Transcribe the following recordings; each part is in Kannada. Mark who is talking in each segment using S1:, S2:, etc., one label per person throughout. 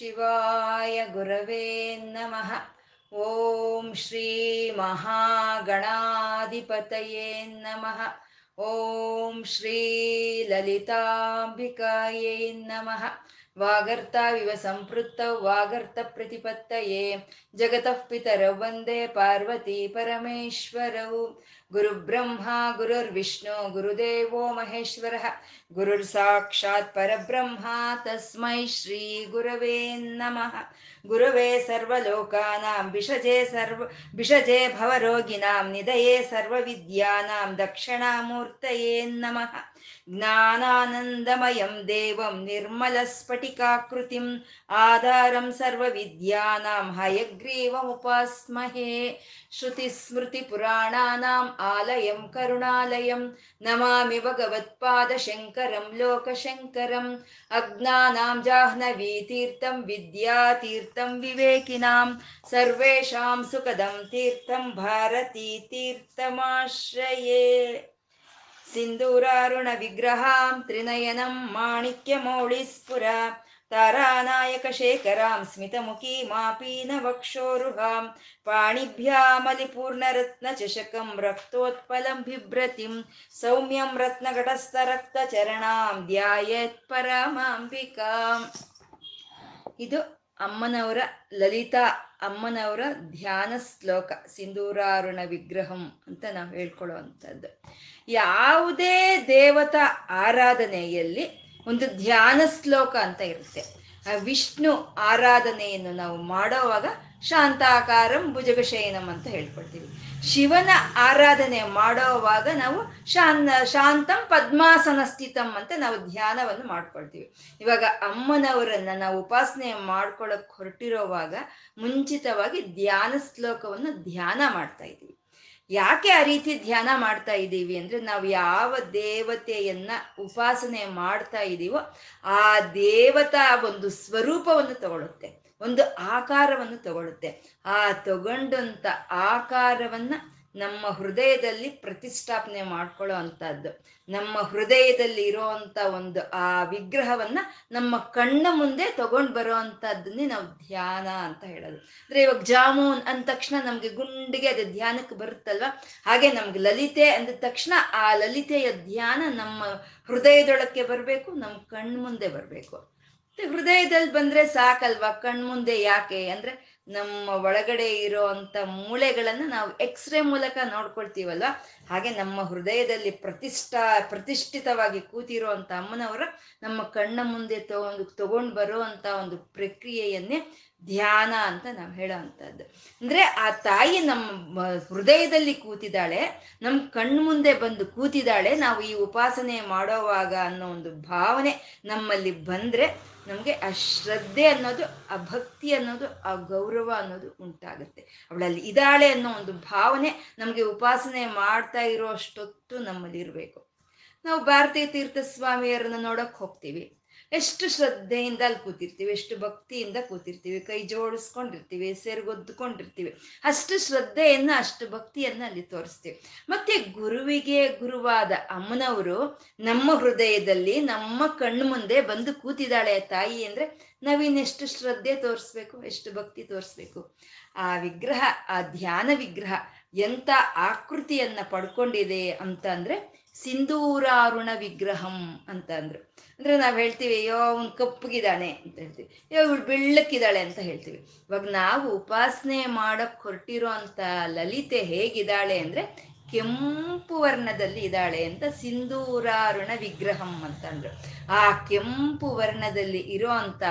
S1: ಶಿವಾಯ ಗುರವೇ ನಮಃ ಓಂ ಶ್ರೀ ಮಹಾಗಣಾಧಿಪತಯೇ ನಮಃ ಓಂ ಶ್ರೀ ಲಲಿತಾಂಬಿಕಾಯೇ ನಮಃ ವಾಗರ್ತಾವಿವ ಸಂಪೃತ್ತೌ ವಾಗರ್ತ ಪ್ರತಿಪತ್ತಯೇ ಜಗತಃ ಪಿತರೌ गुरुब्रह्मा गुरुर्विष्णु गुरुदेवो महेश्वरः गुरुर्साक्षात् परब्रह्मा तस्मै श्रीगुरवे नमः गुरवे सर्वलोकानां विषजे सर्व विषजे भवरोगिणां निधये सर्वविद्यानां दक्षिणामूर्तये नमः ज्ञानानन्दमयं देवं निर्मलस्फटिकाकृतिम् आधारं सर्वविद्यानां हयग्रीवमुपास्महे श्रुतिस्मृतिपुराणानाम् आलयं करुणालयं नमामि भगवत्पादशङ्करं लोकशङ्करम् अज्ञानां जाह्नवीतीर्थं विद्यातीर्थं विवेकिनां सर्वेषां सुखदं तीर्थं भारतीतीर्थमाश्रये सिन्दूरारुणविग्रहां त्रिनयनं माणिक्यमौळिस्फुरा तारानायकशेखरां स्मितमुखीमापीनवक्षोरुहां पाणिभ्यामलिपूर्णरत्नचषकं रक्तोत्पलं बिभ्रतिं सौम्यं रत्नघटस्थरक्तचरणां ಧ್ಯಾಯೇತ್ ಪರಮಾಂಬಿಕಾಂ ಇದು ಅಮ್ಮನವರ ಲಲಿತಾ ಅಮ್ಮನವರ ಧ್ಯಾನ ಶ್ಲೋಕ ಸಿಂಧೂರಾರುಣ ವಿಗ್ರಹಂ ಅಂತ ನಾವು ಹೇಳ್ಕೊಳ್ಳುವಂಥದ್ದು ಯಾವುದೇ ದೇವತಾ ಆರಾಧನೆಯಲ್ಲಿ ಒಂದು ಧ್ಯಾನ ಶ್ಲೋಕ ಅಂತ ಇರುತ್ತೆ. ವಿಷ್ಣು ಆರಾಧನೆಯನ್ನು ನಾವು ಮಾಡೋವಾಗ ಶಾಂತಾಕಾರಂ ಭುಜಗಶಯನಂ ಅಂತ ಹೇಳ್ಕೊಳ್ತೀವಿ ಶಿವನ ಆರಾಧನೆ ಮಾಡೋವಾಗ ನಾವು ಶಾನ್, ಶಾಂತಂ ಪದ್ಮಾಸನ ಸ್ಥಿತಂ ಅಂತ ನಾವು ಧ್ಯಾನವನ್ನು ಮಾಡ್ಕೊಳ್ತೀವಿ. ಇವಾಗ ಅಮ್ಮನವರನ್ನ ನಾವು ಉಪಾಸನೆ ಮಾಡ್ಕೊಳಕ್ ಹೊರಟಿರೋವಾಗ ಮುಂಚಿತವಾಗಿ ಧ್ಯಾನ ಶ್ಲೋಕವನ್ನು ಧ್ಯಾನ ಮಾಡ್ತಾ ಇದ್ದೀವಿ. ಯಾಕೆ ಆ ರೀತಿ ಧ್ಯಾನ ಮಾಡ್ತಾ ಇದ್ದೀವಿ ಅಂದ್ರೆ ನಾವು ಯಾವ ದೇವತೆಯನ್ನ ಉಪಾಸನೆ ಮಾಡ್ತಾ ಇದ್ದೀವೋ ಆ ದೇವತಾ ಒಂದು ಸ್ವರೂಪವನ್ನು ತಗೊಳುತ್ತೆ ಒಂದು ಆಕಾರವನ್ನು ತಗೊಳುತ್ತೆ ಆ ತಗೊಂಡಂತ ಆಕಾರವನ್ನ ನಮ್ಮ ಹೃದಯದಲ್ಲಿ ಪ್ರತಿಷ್ಠಾಪನೆ ಮಾಡ್ಕೊಳ್ಳೋ ಅಂಥದ್ದು. ನಮ್ಮ ಹೃದಯದಲ್ಲಿ ಇರೋವಂಥ ಒಂದು ಆ ವಿಗ್ರಹವನ್ನ ನಮ್ಮ ಕಣ್ಣ ಮುಂದೆ ತಗೊಂಡು ಬರೋ ಅಂಥದ್ದನ್ನೇ ನಾವು ಧ್ಯಾನ ಅಂತ ಹೇಳೋದು. ಅಂದ್ರೆ ಇವಾಗ ಜಾಮೂನ್ ಅಂದ ತಕ್ಷಣ ನಮ್ಗೆ ಗುಂಡಿಗೆ ಅದು ಧ್ಯಾನಕ್ಕೆ ಬರುತ್ತಲ್ವ? ಹಾಗೆ ನಮ್ಗೆ ಲಲಿತೆ ಅಂದ ತಕ್ಷಣ ಆ ಲಲಿತೆಯ ಧ್ಯಾನ ನಮ್ಮ ಹೃದಯದೊಳಕ್ಕೆ ಬರಬೇಕು, ನಮ್ಮ ಕಣ್ಣು ಮುಂದೆ ಬರಬೇಕು ಹೃದಯದಲ್ಲಿ ಬಂದ್ರೆ ಸಾಕಲ್ವಾ? ಕಣ್ಮುಂದೆ ಯಾಕೆ? ಅಂದ್ರೆ ನಮ್ಮ ಒಳಗಡೆ ಇರೋ ಅಂತ ಮೂಳೆಗಳನ್ನು ನಾವು ಎಕ್ಸ್ರೇ ಮೂಲಕ ನೋಡ್ಕೊಳ್ತೀವಲ್ವ? ಹಾಗೆ ನಮ್ಮ ಹೃದಯದಲ್ಲಿ ಪ್ರತಿಷ್ಠಾ, ಪ್ರತಿಷ್ಠಿತವಾಗಿ ಕೂತಿರೋ ಅಂತ ಅಮ್ಮನವರ ನಮ್ಮ ಕಣ್ಣ ಮುಂದೆ ತಗೊಂಡು ತಗೊಂಡು ಬರೋ ಅಂತ ಒಂದು ಪ್ರಕ್ರಿಯೆಯನ್ನೇ ಧ್ಯಾನ ಅಂತ ನಾವು ಹೇಳೋ ಅಂಥದ್ದು ಅಂದ್ರೆ ಆ ತಾಯಿ ನಮ್ಮ ಹೃದಯದಲ್ಲಿ ಕೂತಿದ್ದಾಳೆ ನಮ್ಮ ಕಣ್ಣು ಮುಂದೆ ಬಂದು ಕೂತಿದ್ದಾಳೆ, ನಾವು ಈ ಉಪಾಸನೆ ಮಾಡೋವಾಗ ಅನ್ನೋ ಒಂದು ಭಾವನೆ ನಮ್ಮಲ್ಲಿ ಬಂದ್ರೆ ನಮಗೆ ಆ ಶ್ರದ್ಧೆ ಅನ್ನೋದು, ಆ ಭಕ್ತಿ ಅನ್ನೋದು, ಆ ಗೌರವ ಅನ್ನೋದು ಉಂಟಾಗುತ್ತೆ. ಅವಳಲ್ಲಿ ಇದ್ದಾಳೆ ಅನ್ನೋ ಒಂದು ಭಾವನೆ ನಮಗೆ ಉಪಾಸನೆ ಮಾಡ್ತಾ ಇರೋ ಅಷ್ಟೊತ್ತು ನಮ್ಮಲ್ಲಿ ಇರಬೇಕು ನಾವು ಭಾರತೀಯ ತೀರ್ಥ ಸ್ವಾಮಿಯರನ್ನ ನೋಡಕ್ ಹೋಗ್ತೀವಿ. ಎಷ್ಟು ಶ್ರದ್ಧೆಯಿಂದ ಅಲ್ಲಿ ಕೂತಿರ್ತೀವಿ, ಎಷ್ಟು ಭಕ್ತಿಯಿಂದ ಕೂತಿರ್ತೀವಿ, ಕೈ ಜೋಡಿಸ್ಕೊಂಡಿರ್ತೀವಿ ಸೇರ್ಗೊದ್ದುಕೊಂಡಿರ್ತೀವಿ ಅಷ್ಟು ಶ್ರದ್ಧೆಯನ್ನು, ಅಷ್ಟು ಭಕ್ತಿಯನ್ನ ಅಲ್ಲಿ ತೋರಿಸ್ತೀವಿ. ಮತ್ತೆ ಗುರುವಿಗೆ ಗುರುವಾದ ಅಮ್ಮನವರು ನಮ್ಮ ಹೃದಯದಲ್ಲಿ, ನಮ್ಮ ಕಣ್ಣು ಮುಂದೆ ಬಂದು ಕೂತಿದ್ದಾಳೆ ತಾಯಿ ಅಂದ್ರೆ ನಾವಿನ್ನೆಷ್ಟು ಶ್ರದ್ಧೆ ತೋರಿಸ್ಬೇಕು, ಎಷ್ಟು ಭಕ್ತಿ ತೋರಿಸ್ಬೇಕು. ಆ ವಿಗ್ರಹ, ಆ ಧ್ಯಾನ ವಿಗ್ರಹ ಎಂಥ ಆಕೃತಿಯನ್ನ ಪಡ್ಕೊಂಡಿದೆ ಅಂತ ಸಿಂಧೂರಾರುಣ ವಿಗ್ರಹಂ ಅಂತ ಅಂದ್ರು. ಅಂದ್ರೆ ನಾವ್ ಹೇಳ್ತೀವಿ, ಅಯ್ಯೋ, ಅವ್ನು ಕಪ್ಪಗಿದ್ದಾನೆ ಅಂತ ಹೇಳ್ತೀವಿ. ಅಯ್ಯೋ, ಇವಳು ಬೆಳ್ಳಕ್ಕಿದ್ದಾಳೆ ಅಂತ ಹೇಳ್ತೀವಿ. ಇವಾಗ ನಾವು ಉಪಾಸನೆ ಮಾಡಕ್ ಹೊರಟಿರೋ ಅಂತ ಲಲಿತೆ ಹೇಗಿದ್ದಾಳೆ ಅಂದ್ರೆ, ಕೆಂಪು ವರ್ಣದಲ್ಲಿ ಇದ್ದಾಳೆ ಅಂತ ಸಿಂಧೂರಾರುಣ ವಿಗ್ರಹಂ ಅಂತಂದ್ರು ಆ ಕೆಂಪು ವರ್ಣದಲ್ಲಿ ಇರೋ ಅಂತ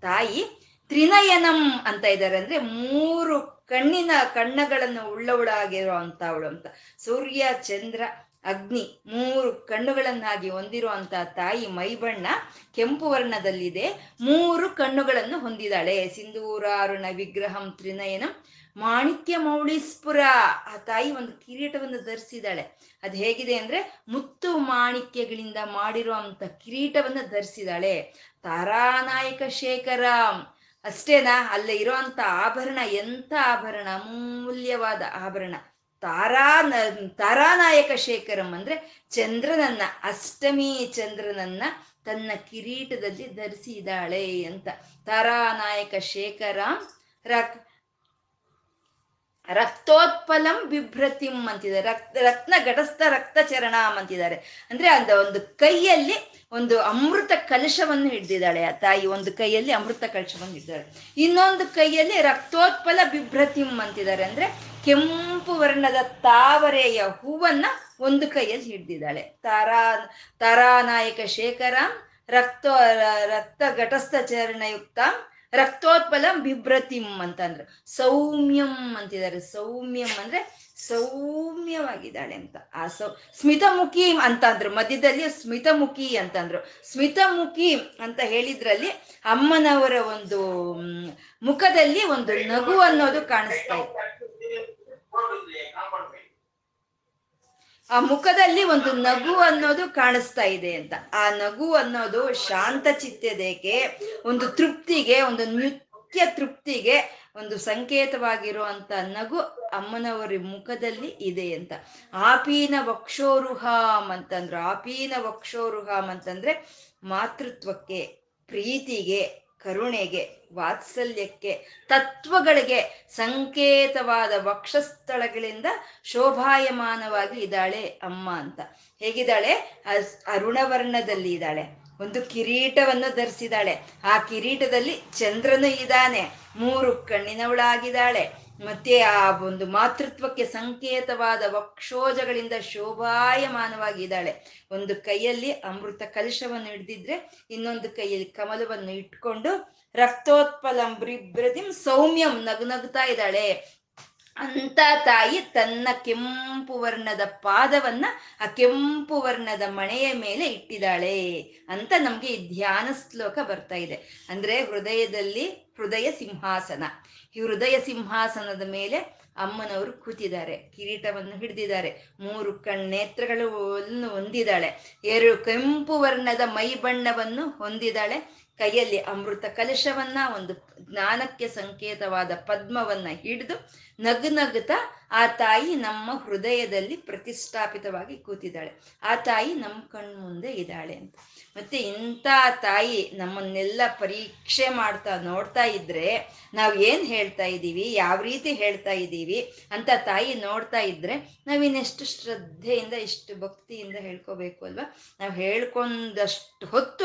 S1: ತಾಯಿ ತ್ರಿನಯನಂ ಅಂತ ಇದ್ದಾರೆ ಅಂದ್ರೆ ಮೂರು ಕಣ್ಣಿನ ಕಣ್ಣಗಳನ್ನು ಉಳ್ಳವಳಾಗಿರೋ ಅಂತವಳು ಅಂತ. ಸೂರ್ಯ, ಚಂದ್ರ ಅಗ್ನಿ ಮೂರು ಕಣ್ಣುಗಳನ್ನಾಗಿ ಹೊಂದಿರುವಂತ ತಾಯಿ ಮೈಬಣ್ಣ ಕೆಂಪು ವರ್ಣದಲ್ಲಿದೆ. ಮೂರು ಕಣ್ಣುಗಳನ್ನು ಹೊಂದಿದಾಳೆ. ಸಿಂಧೂರಾರುಣ ವಿಗ್ರಹಂ ತ್ರಿನಯನಂ ಮಾಣಿಕ್ಯ ಮೌಳಿಸ್ಪುರ. ಆ ತಾಯಿ ಒಂದು ಕಿರೀಟವನ್ನು ಧರಿಸಿದಾಳೆ. ಅದು ಹೇಗಿದೆ ಅಂದ್ರೆ ಮುತ್ತು ಮಾಣಿಕ್ಯಗಳಿಂದ ಮಾಡಿರುವಂತ ಕಿರೀಟವನ್ನು ಧರಿಸಿದಾಳೆ. ತಾರಾನಾಯಕ ಶೇಖರ. ಅಷ್ಟೇನಾ, ಅಲ್ಲೇ ಇರುವಂತ ಆಭರಣ, ಎಂಥ ಆಭರಣ? ಅಮೂಲ್ಯವಾದ ಆಭರಣ. ತಾರಾ ತಾರಾನಾಯಕ ಶೇಖರಂ ಅಂದ್ರೆ ಚಂದ್ರನನ್ನ, ಅಷ್ಟಮಿ ಚಂದ್ರನನ್ನ ತನ್ನ ಕಿರೀಟದಲ್ಲಿ ಧರಿಸಿದಾಳೆ ಅಂತ. ತಾರಾನಾಯಕ ಶೇಖರಂ ರಕ್, ರಕ್ತೋತ್ಪಲಂ ಬಿಭ್ರತಿಂ ಅಂತಿದ್ದಾರೆ. ರಕ್ತ ರತ್ನ ಘಟಸ್ಥ ರಕ್ತ ಚರಣಾಂ ಅಂತಿದ್ದಾರೆ. ಅಂದ್ರೆ ಅಂದ ಒಂದು ಕೈಯಲ್ಲಿ ಒಂದು ಅಮೃತ ಕಲಶವನ್ನು ಹಿಡ್ದಿದ್ದಾಳೆ. ಆ ತಾಯಿ ಒಂದು ಕೈಯಲ್ಲಿ ಅಮೃತ ಕಲಶವನ್ನು ಹಿಡ್ದಾಳೆ ಇನ್ನೊಂದು ಕೈಯಲ್ಲಿ ರಕ್ತೋತ್ಪಲ ಬಿಭ್ರತಿಂ ಅಂತಿದ್ದಾರೆ. ಅಂದ್ರೆ ಕೆಂಪು ವರ್ಣದ ತಾವರೆಯ ಹೂವನ್ನ ಒಂದು ಕೈಯಲ್ಲಿ ಹಿಡ್ದಿದ್ದಾಳೆ. ತಾರಾ, ತಾರಾನಾಯಕ ಶೇಖರ, ರಕ್ತ ರಕ್ತ ಘಟಸ್ಥ ಚರಣಯುಕ್ತ, ರಕ್ತೋತ್ಪಲಂ ಬಿಭ್ರತಿಂ ಅಂತಂದ್ರು ಸೌಮ್ಯಂ ಅಂತಿದ್ದಾರೆ. ಸೌಮ್ಯಂ ಅಂದ್ರೆ ಸೌಮ್ಯವಾಗಿದ್ದಾಳೆ ಅಂತ. ಆ ಸೌ, ಸ್ಮಿತಮುಖಿ ಅಂತಂದ್ರು ಮಧ್ಯದಲ್ಲಿ ಸ್ಮಿತಮುಖಿ ಅಂತಂದ್ರು. ಸ್ಮಿತಮುಖಿ ಅಂತ ಹೇಳಿದ್ರಲ್ಲಿ ಅಮ್ಮನವರ ಒಂದು ಮುಖದಲ್ಲಿ ಒಂದು ನಗು ಅನ್ನೋದು ಕಾಣಿಸ್ತಾ ಇದೆ. ಆ ಮುಖದಲ್ಲಿ ಒಂದು ನಗು ಅನ್ನೋದು ಕಾಣಿಸ್ತಾ ಇದೆ ಅಂತ. ಆ ನಗು ಅನ್ನೋದು ಶಾಂತ ಚಿತ್ತದೇಕೆ, ಒಂದು ತೃಪ್ತಿಗೆ, ಒಂದು ನಿತ್ಯ ತೃಪ್ತಿಗೆ, ಒಂದು ಸಂಕೇತವಾಗಿರುವಂತ ನಗು ಅಮ್ಮನವರ ಮುಖದಲ್ಲಿ ಇದೆ ಅಂತ. ಆಪೀನ ವಕ್ಷೋರುಹಾಮ್ ಅಂತಂದ್ರು. ಆಪೀನ ವಕ್ಷೋರುಹಾಮ್ ಅಂತಂದ್ರೆ ಮಾತೃತ್ವಕ್ಕೆ, ಪ್ರೀತಿಗೆ ಕರುಣೆಗೆ, ವಾತ್ಸಲ್ಯಕ್ಕೆ, ತತ್ವಗಳಿಗೆ ಸಂಕೇತವಾದ ವಕ್ಷಸ್ಥಳಗಳಿಂದ ಶೋಭಾಯಮಾನವಾಗಿ ಇದ್ದಾಳೆ ಅಮ್ಮ ಅಂತ. ಹೇಗಿದ್ದಾಳೆ? ಅರುಣವರ್ಣದಲ್ಲಿ ಇದ್ದಾಳೆ. ಒಂದು ಕಿರೀಟವನ್ನು ಧರಿಸಿದಾಳೆ ಆ ಕಿರೀಟದಲ್ಲಿ ಚಂದ್ರನು ಇದ್ದಾನೆ. ಮೂರು ಕಣ್ಣಿನವಳಾಗಿದ್ದಾಳೆ. ಮತ್ತೆ ಆ ಒಂದು ಮಾತೃತ್ವಕ್ಕೆ ಸಂಕೇತವಾದ ವಕ್ಷೋಜಗಳಿಂದ ಶೋಭಾಯಮಾನವಾಗಿದ್ದಾಳೆ ಒಂದು ಕೈಯಲ್ಲಿ ಅಮೃತ ಕಲಶವನ್ನು ಹಿಡ್ದಿದ್ರೆ ಇನ್ನೊಂದು ಕೈಯಲ್ಲಿ ಕಮಲವನ್ನು ಇಟ್ಕೊಂಡು ರಕ್ತೋತ್ಪಲಂ ಬ್ರಿಬ್ರತಿಂ ಸೌಮ್ಯಂ ನಗು ನಗ್ತಾ ಇದ್ದಾಳೆ. ಅಂತ ತಾಯಿ ತನ್ನ ಕೆಂಪು ವರ್ಣದ ಪಾದವನ್ನ ಆ ಕೆಂಪು ವರ್ಣದ ಮಣೆಯ ಮೇಲೆ ಇಟ್ಟಿದ್ದಾಳೆ ಅಂತ ನಮ್ಗೆ ಈ ಧ್ಯಾನ ಶ್ಲೋಕ ಬರ್ತಾ ಇದೆ. ಅಂದ್ರೆ ಹೃದಯದಲ್ಲಿ ಹೃದಯ ಸಿಂಹಾಸನ. ಈ ಹೃದಯ ಸಿಂಹಾಸನದ ಮೇಲೆ ಅಮ್ಮನವರು ಕೂತಿದ್ದಾರೆ. ಕಿರೀಟವನ್ನು ಹಿಡಿದಿದ್ದಾರೆ. ಮೂರು ಕಣ್ಣೇತ್ರಗಳನ್ನು ಹೊಂದಿದ್ದಾಳೆ. ಎರಡು ಕೆಂಪು ವರ್ಣದ ಮೈ ಬಣ್ಣವನ್ನು ಹೊಂದಿದ್ದಾಳೆ. ಕೈಯಲ್ಲಿ ಅಮೃತ ಕಲಶವನ್ನ, ಒಂದು ಜ್ಞಾನಕ್ಕೆ ಸಂಕೇತವಾದ ಪದ್ಮವನ್ನ ಹಿಡಿದು ನಗು ನಗುತ್ತಾ ಆ ತಾಯಿ ನಮ್ಮ ಹೃದಯದಲ್ಲಿ ಪ್ರತಿಷ್ಠಾಪಿತವಾಗಿ ಕೂತಿದ್ದಾಳೆ. ಆ ತಾಯಿ ನಮ್ಮ ಕಣ್ಮುಂದೆ ಇದ್ದಾಳೆ ಅಂತ. ಮತ್ತೆ ಇಂಥ ತಾಯಿ ನಮ್ಮನ್ನೆಲ್ಲ ಪರೀಕ್ಷೆ ಮಾಡ್ತಾ ನೋಡ್ತಾ ಇದ್ರೆ ನಾವು ಏನ್ ಹೇಳ್ತಾ ಇದ್ದೀವಿ ಯಾವ ರೀತಿ ಹೇಳ್ತಾ ಇದ್ದೀವಿ ಅಂತ ತಾಯಿ ನೋಡ್ತಾ ಇದ್ರೆ ನಾವಿನ್ನೆಷ್ಟು ಶ್ರದ್ಧೆಯಿಂದ, ಇಷ್ಟು ಭಕ್ತಿಯಿಂದ ಹೇಳ್ಕೋಬೇಕು ಅಲ್ವಾ? ನಾವು ಹೇಳ್ಕೊಂಡಷ್ಟು ಹೊತ್ತು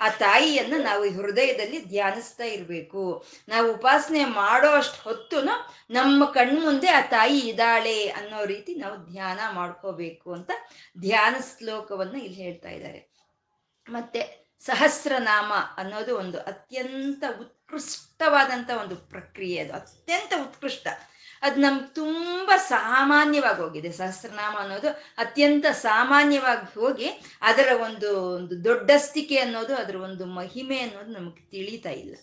S1: ಆ ತಾಯಿಯನ್ನು ನಾವು ಹೃದಯದಲ್ಲಿ ಧ್ಯಾನಿಸ್ತಾ ಇರಬೇಕು. ನಾವು ಉಪಾಸನೆ ಮಾಡೋ ಅಷ್ಟು ಹೊತ್ತು ನಮ್ಮ ಕಣ್ಮುಂದೆ ಆ ತಾಯಿ ಇದ್ದಾಳೆ ಅನ್ನೋ ರೀತಿ ನಾವು ಧ್ಯಾನ ಮಾಡ್ಕೋಬೇಕು ಅಂತ ಧ್ಯಾನ ಶ್ಲೋಕವನ್ನ ಇಲ್ಲಿ ಹೇಳ್ತಾ ಇದ್ದಾರೆ. ಮತ್ತೆ ಸಹಸ್ರನಾಮ ಅನ್ನೋದು ಒಂದು ಅತ್ಯಂತ ಉತ್ಕೃಷ್ಟವಾದಂಥ ಒಂದು ಪ್ರಕ್ರಿಯೆ ಅದು, ಅತ್ಯಂತ ಉತ್ಕೃಷ್ಟ. ಅದು ನಮ್ಗೆ ತುಂಬ ಸಾಮಾನ್ಯವಾಗಿ ಹೋಗಿದೆ. ಸಹಸ್ರನಾಮ ಅನ್ನೋದು ಅತ್ಯಂತ ಸಾಮಾನ್ಯವಾಗಿ ಹೋಗಿ ಅದರ ಒಂದು ಒಂದು ದೊಡ್ಡಸ್ತಿಕೆ ಅನ್ನೋದು, ಅದರ ಒಂದು ಮಹಿಮೆ ಅನ್ನೋದು ನಮಗೆ ತಿಳಿತಾ ಇಲ್ಲ.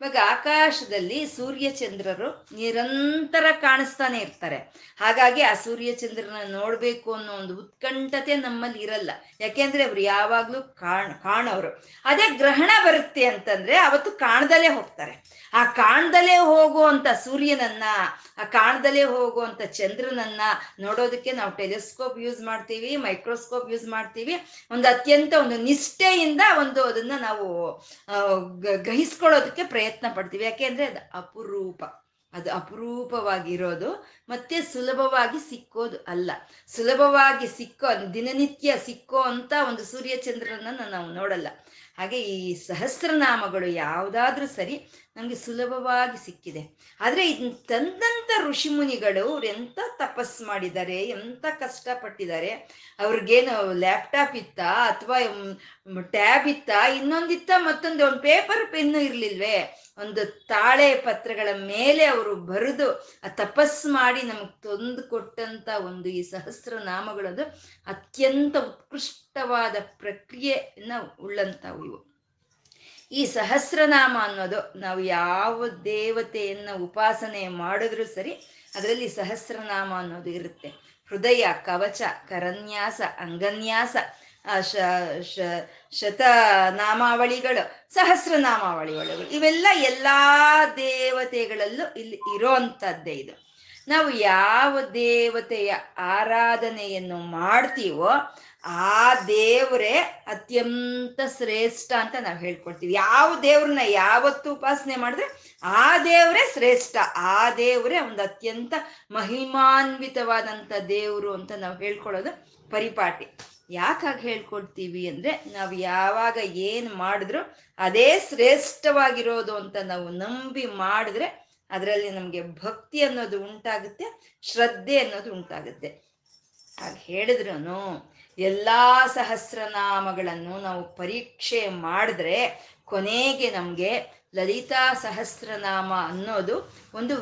S1: ಇವಾಗ ಆಕಾಶದಲ್ಲಿ ಸೂರ್ಯ ಚಂದ್ರರು ನಿರಂತರ ಕಾಣಿಸ್ತಾನೆ ಇರ್ತಾರೆ. ಹಾಗಾಗಿ ಆ ಸೂರ್ಯ ಚಂದ್ರನ ನೋಡ್ಬೇಕು ಅನ್ನೋ ಒಂದು ಉತ್ಕಂಠತೆ ನಮ್ಮಲ್ಲಿ ಇರಲ್ಲ. ಯಾಕೆಂದ್ರೆ ಅವ್ರು ಯಾವಾಗ್ಲೂ ಕಾಣ್, ಕಾಣೋರು. ಅದೇ ಗ್ರಹಣ ಬರುತ್ತೆ ಅಂತಂದ್ರೆ ಅವತ್ತು ಕಾಣ್ದಲೇ ಹೋಗ್ತಾರೆ. ಆ ಕಾಣ್ದಲೇ ಹೋಗುವಂತ ಸೂರ್ಯನನ್ನ, ಆ ಕಾಣ್ದಲೇ ಹೋಗುವಂತ ಚಂದ್ರನನ್ನ ನೋಡೋದಕ್ಕೆ ನಾವು ಟೆಲಿಸ್ಕೋಪ್ ಯೂಸ್ ಮಾಡ್ತೀವಿ, ಮೈಕ್ರೋಸ್ಕೋಪ್ ಯೂಸ್ ಮಾಡ್ತೀವಿ. ಒಂದು ಅತ್ಯಂತ ಒಂದು ನಿಷ್ಠೆಯಿಂದ ಒಂದು ಅದನ್ನ ನಾವು ಗ್ರಹಿಸ್ಕೊಳ್ಳೋದಕ್ಕೆ ಪ್ರಯತ್ನ ಪಡ್ತೀವಿ. ಯಾಕೆಂದ್ರೆ ಅದು ಅಪರೂಪ. ಅದು ಅಪರೂಪವಾಗಿರೋದು ಮತ್ತೆ ಸುಲಭವಾಗಿ ಸಿಕ್ಕೋದು ಅಲ್ಲ. ಸುಲಭವಾಗಿ ಸಿಕ್ಕೋ ದಿನನಿತ್ಯ ಸಿಕ್ಕೋ ಅಂತ ಒಂದು ಸೂರ್ಯ ಚಂದ್ರನನ್ನ ನಾವು ನೋಡಲ್ಲ. ಹಾಗೆ ಈ ಸಹಸ್ರನಾಮಗಳು ಯಾವುದಾದ್ರೂ ಸರಿ ನಮಗೆ ಸುಲಭವಾಗಿ ಸಿಕ್ಕಿದೆ. ಆದರೆ ಇದನ್ನ ತಂದಂಥ ಋಷಿಮುನಿಗಳು ಅವ್ರು ಎಂಥ ತಪಸ್ ಮಾಡಿದ್ದಾರೆ ಎಂಥ ಕಷ್ಟಪಟ್ಟಿದ್ದಾರೆ, ಅವ್ರಿಗೇನು ಲ್ಯಾಪ್ಟಾಪ್ ಇತ್ತಾ ಅಥವಾ ಟ್ಯಾಬ್ ಇತ್ತಾ ಇನ್ನೊಂದಿತ್ತ ಮತ್ತೊಂದು ಒಂದು ಪೇಪರ್ ಪೆನ್ನು ಇರಲಿಲ್ವೇ? ಒಂದು ತಾಳೆ ಪತ್ರಗಳ ಮೇಲೆ ಅವರು ಬರೆದು ಆ ತಪಸ್ ಮಾಡಿ ನಮಗೆ ತಂದು ಕೊಟ್ಟಂತ ಒಂದು ಈ ಸಹಸ್ರ ನಾಮಗಳದು ಅತ್ಯಂತ ಉತ್ಕೃಷ್ಟವಾದ ಪ್ರಕ್ರಿಯೆಯನ್ನು ಉಳ್ಳಂಥವು ಇವು. ಈ ಸಹಸ್ರನಾಮ ಅನ್ನೋದು ನಾವು ಯಾವ ದೇವತೆಯನ್ನ ಉಪಾಸನೆ ಮಾಡಿದ್ರೂ ಸರಿ, ಅದರಲ್ಲಿ ಸಹಸ್ರನಾಮ ಅನ್ನೋದು ಇರುತ್ತೆ. ಹೃದಯ, ಕವಚ, ಕರನ್ಯಾಸ, ಅಂಗನ್ಯಾಸ ಶ ಶ, ಶತನಾಮಾವಳಿಗಳು, ಸಹಸ್ರನಾಮಾವಳಿಗಳು. ಇವೆಲ್ಲ ಎಲ್ಲಾ ದೇವತೆಗಳಲ್ಲೂ ಇಲ್ಲಿ ಇರೋಂಥದ್ದೇ ಇದು. ನಾವು ಯಾವ ದೇವತೆಯ ಆರಾಧನೆಯನ್ನು ಮಾಡ್ತೀವೋ ಆ ದೇವರೇ ಅತ್ಯಂತ ಶ್ರೇಷ್ಠ ಅಂತ ನಾವು ಹೇಳ್ಕೊಡ್ತೀವಿ ಯಾವ ದೇವ್ರನ್ನ ಯಾವತ್ತು ಉಪಾಸನೆ ಮಾಡಿದ್ರೆ ಆ ದೇವರೇ ಶ್ರೇಷ್ಠ. ಆ ದೇವರೇ ಒಂದು ಅತ್ಯಂತ ಮಹಿಮಾನ್ವಿತವಾದಂಥ ದೇವರು ಅಂತ ನಾವು ಹೇಳ್ಕೊಳ್ಳೋದು ಪರಿಪಾಟಿ. ಯಾಕಾಗಿ ಹೇಳ್ಕೊಡ್ತೀವಿ ಅಂದ್ರೆ ನಾವು ಯಾವಾಗ ಏನು ಮಾಡಿದ್ರು ಅದೇ ಶ್ರೇಷ್ಠವಾಗಿರೋದು ಅಂತ ನಾವು ನಂಬಿ ಮಾಡಿದ್ರೆ ಅದರಲ್ಲಿ ನಮಗೆ ಭಕ್ತಿ ಅನ್ನೋದು ಉಂಟಾಗುತ್ತೆ, ಶ್ರದ್ಧೆ ಅನ್ನೋದು ಉಂಟಾಗುತ್ತೆ. ಹಾಗೆ ಹೇಳಿದ್ರು ಎಲ್ಲಾ ಸಹಸ್ರನಾಮಗಳನ್ನು ನಾವು ಪರೀಕ್ಷೆ ಮಾಡಿದ್ರೆ ಕೊನೆಗೆ ನಮಗೆ ಲಲಿತಾ ಸಹಸ್ರನಾಮ ಅನ್ನೋದು ಒಂದು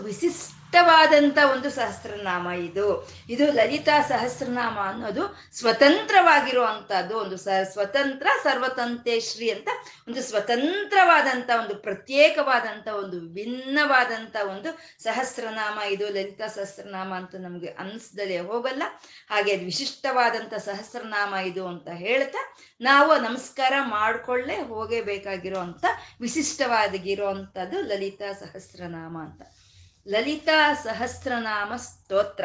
S1: ವಿಶಿಷ್ಟವಾದಂಥ ಒಂದು ಸಹಸ್ರನಾಮ ಇದು. ಇದು ಲಲಿತಾ ಸಹಸ್ರನಾಮ ಅನ್ನೋದು ಸ್ವತಂತ್ರವಾಗಿರುವಂಥದ್ದು ಒಂದು ಸ, ಸ್ವತಂತ್ರ ಸರ್ವತಂತೇಶ್ರೀ ಅಂತ ಒಂದು ಸ್ವತಂತ್ರವಾದಂಥ ಒಂದು ಪ್ರತ್ಯೇಕವಾದಂಥ ಒಂದು ವಿಭಿನ್ನವಾದಂಥ ಒಂದು ಸಹಸ್ರನಾಮ ಇದು. ಲಲಿತಾ ಸಹಸ್ರನಾಮ ಅಂತ ನಮಗೆ ಅನಿಸ್ದಲೇ ಹೋಗಲ್ಲ. ಹಾಗೆ ಅದು ವಿಶಿಷ್ಟವಾದಂಥ ಸಹಸ್ರನಾಮ ಇದು ಅಂತ ಹೇಳ್ತಾ ನಾವು ನಮಸ್ಕಾರ ಮಾಡಿಕೊಳ್ಳೇ ಹೋಗೇಬೇಕಾಗಿರೋ ಅಂಥ ವಿಶಿಷ್ಟವಾಗಿರುವಂಥದ್ದು ಲಲಿತಾ ಸಹಸ್ರನಾಮ ಅಂತ. ಲಲಿತಾ ಸಹಸ್ರನಾಮ ಸ್ತೋತ್ರ.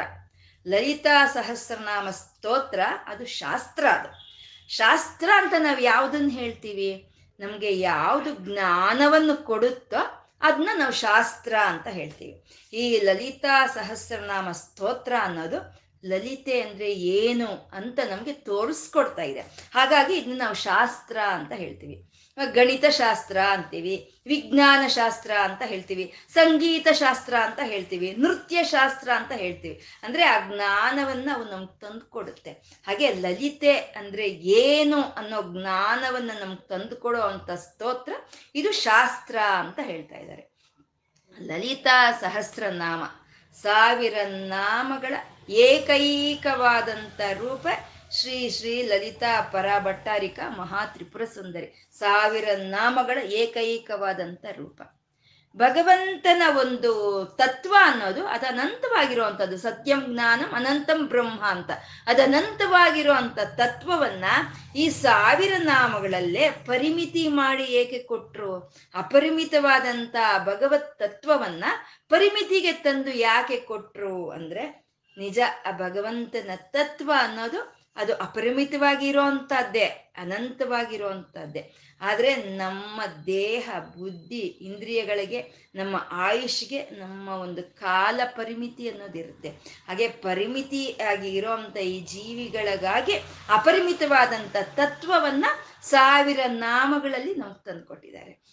S1: ಲಲಿತಾ ಸಹಸ್ರನಾಮ ಸ್ತೋತ್ರ, ಅದು ಶಾಸ್ತ್ರ ಅದು. ಶಾಸ್ತ್ರ ಅಂತ ನಾವು ಯಾವುದನ್ನು ಹೇಳ್ತೀವಿ? ನಮಗೆ ಯಾವುದು ಜ್ಞಾನವನ್ನು ಕೊಡುತ್ತೋ ಅದನ್ನ ನಾವು ಶಾಸ್ತ್ರ ಅಂತ ಹೇಳ್ತೀವಿ. ಈ ಲಲಿತಾ ಸಹಸ್ರನಾಮ ಸ್ತೋತ್ರ ಅನ್ನೋದು ಲಲಿತೆ ಅಂದ್ರೆ ಏನು ಅಂತ ನಮಗೆ ತೋರಿಸ್ಕೊಡ್ತಾ ಇದೆ. ಹಾಗಾಗಿ ಇದನ್ನ ನಾವು ಶಾಸ್ತ್ರ ಅಂತ ಹೇಳ್ತೀವಿ. ಗಣಿತ ಶಾಸ್ತ್ರ ಅಂತೀವಿ ವಿಜ್ಞಾನ ಶಾಸ್ತ್ರ ಅಂತ ಹೇಳ್ತೀವಿ ಸಂಗೀತ ಶಾಸ್ತ್ರ ಅಂತ ಹೇಳ್ತೀವಿ ನೃತ್ಯ ಶಾಸ್ತ್ರ ಅಂತ ಹೇಳ್ತೀವಿ. ಅಂದ್ರೆ ಆ ಜ್ಞಾನವನ್ನ ಅವು ನಮ್ಗೆ ತಂದು ಕೊಡುತ್ತೆ ಹಾಗೆ ಲಲಿತೆ ಅಂದ್ರೆ ಏನು ಅನ್ನೋ ಜ್ಞಾನವನ್ನ ನಮ್ಗೆ ತಂದು ಕೊಡೋ ಅಂತ ಸ್ತೋತ್ರ ಇದು ಶಾಸ್ತ್ರ ಅಂತ ಹೇಳ್ತಾ ಇದ್ದಾರೆ. ಲಲಿತಾ ಸಹಸ್ರನಾಮ, ಸಾವಿರ ನಾಮಗಳ ಏಕೈಕವಾದಂಥ ರೂಪ ಶ್ರೀ ಶ್ರೀ ಲಲಿತಾ ಪರಾಭಟ್ಟಾರಿಕ ಮಹಾ ತ್ರಿಪುರ ಸುಂದರಿ. ಸಾವಿರ ನಾಮಗಳ ಏಕೈಕವಾದಂಥ ರೂಪ. ಭಗವಂತನ ಒಂದು ತತ್ವ ಅನ್ನೋದು ಅದು ಅನಂತವಾಗಿರುವಂಥದ್ದು. ಸತ್ಯಂ ಜ್ಞಾನಂ ಅನಂತಂ ಬ್ರಹ್ಮ ಅಂತ. ಅದು ಅನಂತವಾಗಿರುವಂಥ ತತ್ವವನ್ನ ಈ ಸಾವಿರ ನಾಮಗಳಲ್ಲೇ ಪರಿಮಿತಿ ಮಾಡಿ ಏಕೆ ಕೊಟ್ಟರು ಅಪರಿಮಿತವಾದಂಥ ಭಗವತ್ ತತ್ವವನ್ನ ಪರಿಮಿತಿಗೆ ತಂದು ಯಾಕೆ ಕೊಟ್ಟರು ಅಂದ್ರೆ ನಿಜ ಆ ಭಗವಂತನ ತತ್ವ ಅನ್ನೋದು ಅದು ಅಪರಿಮಿತವಾಗಿ ಇರೋವಂಥದ್ದೇ ಅನಂತವಾಗಿರುವಂಥದ್ದೇ ಆದರೆ ನಮ್ಮ ದೇಹ, ಬುದ್ಧಿ, ಇಂದ್ರಿಯಗಳಿಗೆ, ನಮ್ಮ ಆಯುಷ್ಗೆ ನಮ್ಮ ಒಂದು ಕಾಲ ಪರಿಮಿತಿ ಅನ್ನೋದಿರುತ್ತೆ ಹಾಗೆ ಪರಿಮಿತಿ ಆಗಿ ಇರೋವಂಥ ಈ ಜೀವಿಗಳಿಗಾಗಿ ಅಪರಿಮಿತವಾದಂಥ ತತ್ವವನ್ನು ಸಾವಿರ ನಾಮಗಳಲ್ಲಿ ನಾವು ತಂದುಕೊಟ್ಟಿದ್ದಾರೆ.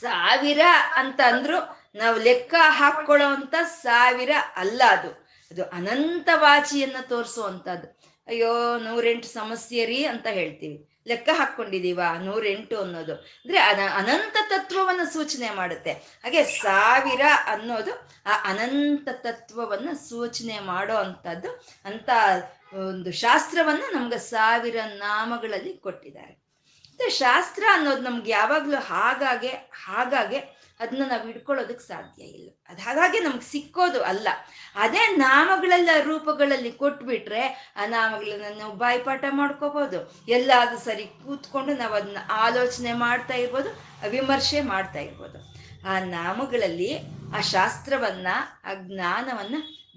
S1: ಸಾವಿರ ಅಂತ ಅಂದ್ರು ನಾವು ಲೆಕ್ಕ ಹಾಕೊಳ್ಳೋ ಸಾವಿರ ಅಲ್ಲ ಅದು. ಅದು ಅನಂತವಾಚಿಯನ್ನ ತೋರಿಸುವಂಥದ್ದು ಅಯ್ಯೋ, ನೂರೆಂಟು ಸಮಸ್ಯೆ ರೀ ಅಂತ ಹೇಳ್ತೀವಿ. ಲೆಕ್ಕ ಹಾಕ್ಕೊಂಡಿದೀವ ನೂರೆಂಟು ಅನ್ನೋದು. ಅಂದ್ರೆ ಅನ, ಅನಂತ ತತ್ವವನ್ನು ಸೂಚನೆ ಮಾಡುತ್ತೆ. ಹಾಗೆ ಸಾವಿರ ಅನ್ನೋದು ಆ ಅನಂತ ತತ್ವವನ್ನು ಸೂಚನೆ ಮಾಡೋ ಅಂಥದ್ದು ಅಂತ ಒಂದು ಶಾಸ್ತ್ರವನ್ನು ನಮ್ಗೆ ಸಾವಿರ ನಾಮಗಳಲ್ಲಿ ಕೊಟ್ಟಿದ್ದಾರೆ. ಮತ್ತೆ ಶಾಸ್ತ್ರ ಅನ್ನೋದು ನಮ್ಗೆ ಯಾವಾಗಲೂ ಹಾಗಾಗೆ ಹಾಗಾಗೆ ಅದನ್ನ ನಾವು ಹಿಡ್ಕೊಳ್ಳೋದಕ್ಕೆ ಸಾಧ್ಯ ಇಲ್ಲ. ಅದು ಹಾಗಾಗಿ ನಮ್ಗೆ ಸಿಕ್ಕೋದು ಅಲ್ಲ. ಅದೇ ನಾಮಗಳೆಲ್ಲ ರೂಪಗಳಲ್ಲಿ ಕೊಟ್ಬಿಟ್ರೆ ಆ ನಾಮಗಳನ್ನ ನಾವು ಬಾಯ್ಪಾಠ ಮಾಡ್ಕೋಬೋದು. ಎಲ್ಲಾದ್ರೂ ಸರಿ ಕೂತ್ಕೊಂಡು ನಾವು ಅದನ್ನ ಆಲೋಚನೆ ಮಾಡ್ತಾ ಇರ್ಬೋದು, ವಿಮರ್ಶೆ ಮಾಡ್ತಾ ಇರ್ಬೋದು. ಆ ನಾಮಗಳಲ್ಲಿ ಆ ಶಾಸ್ತ್ರವನ್ನ, ಆ ಜ್ಞಾನವನ್ನ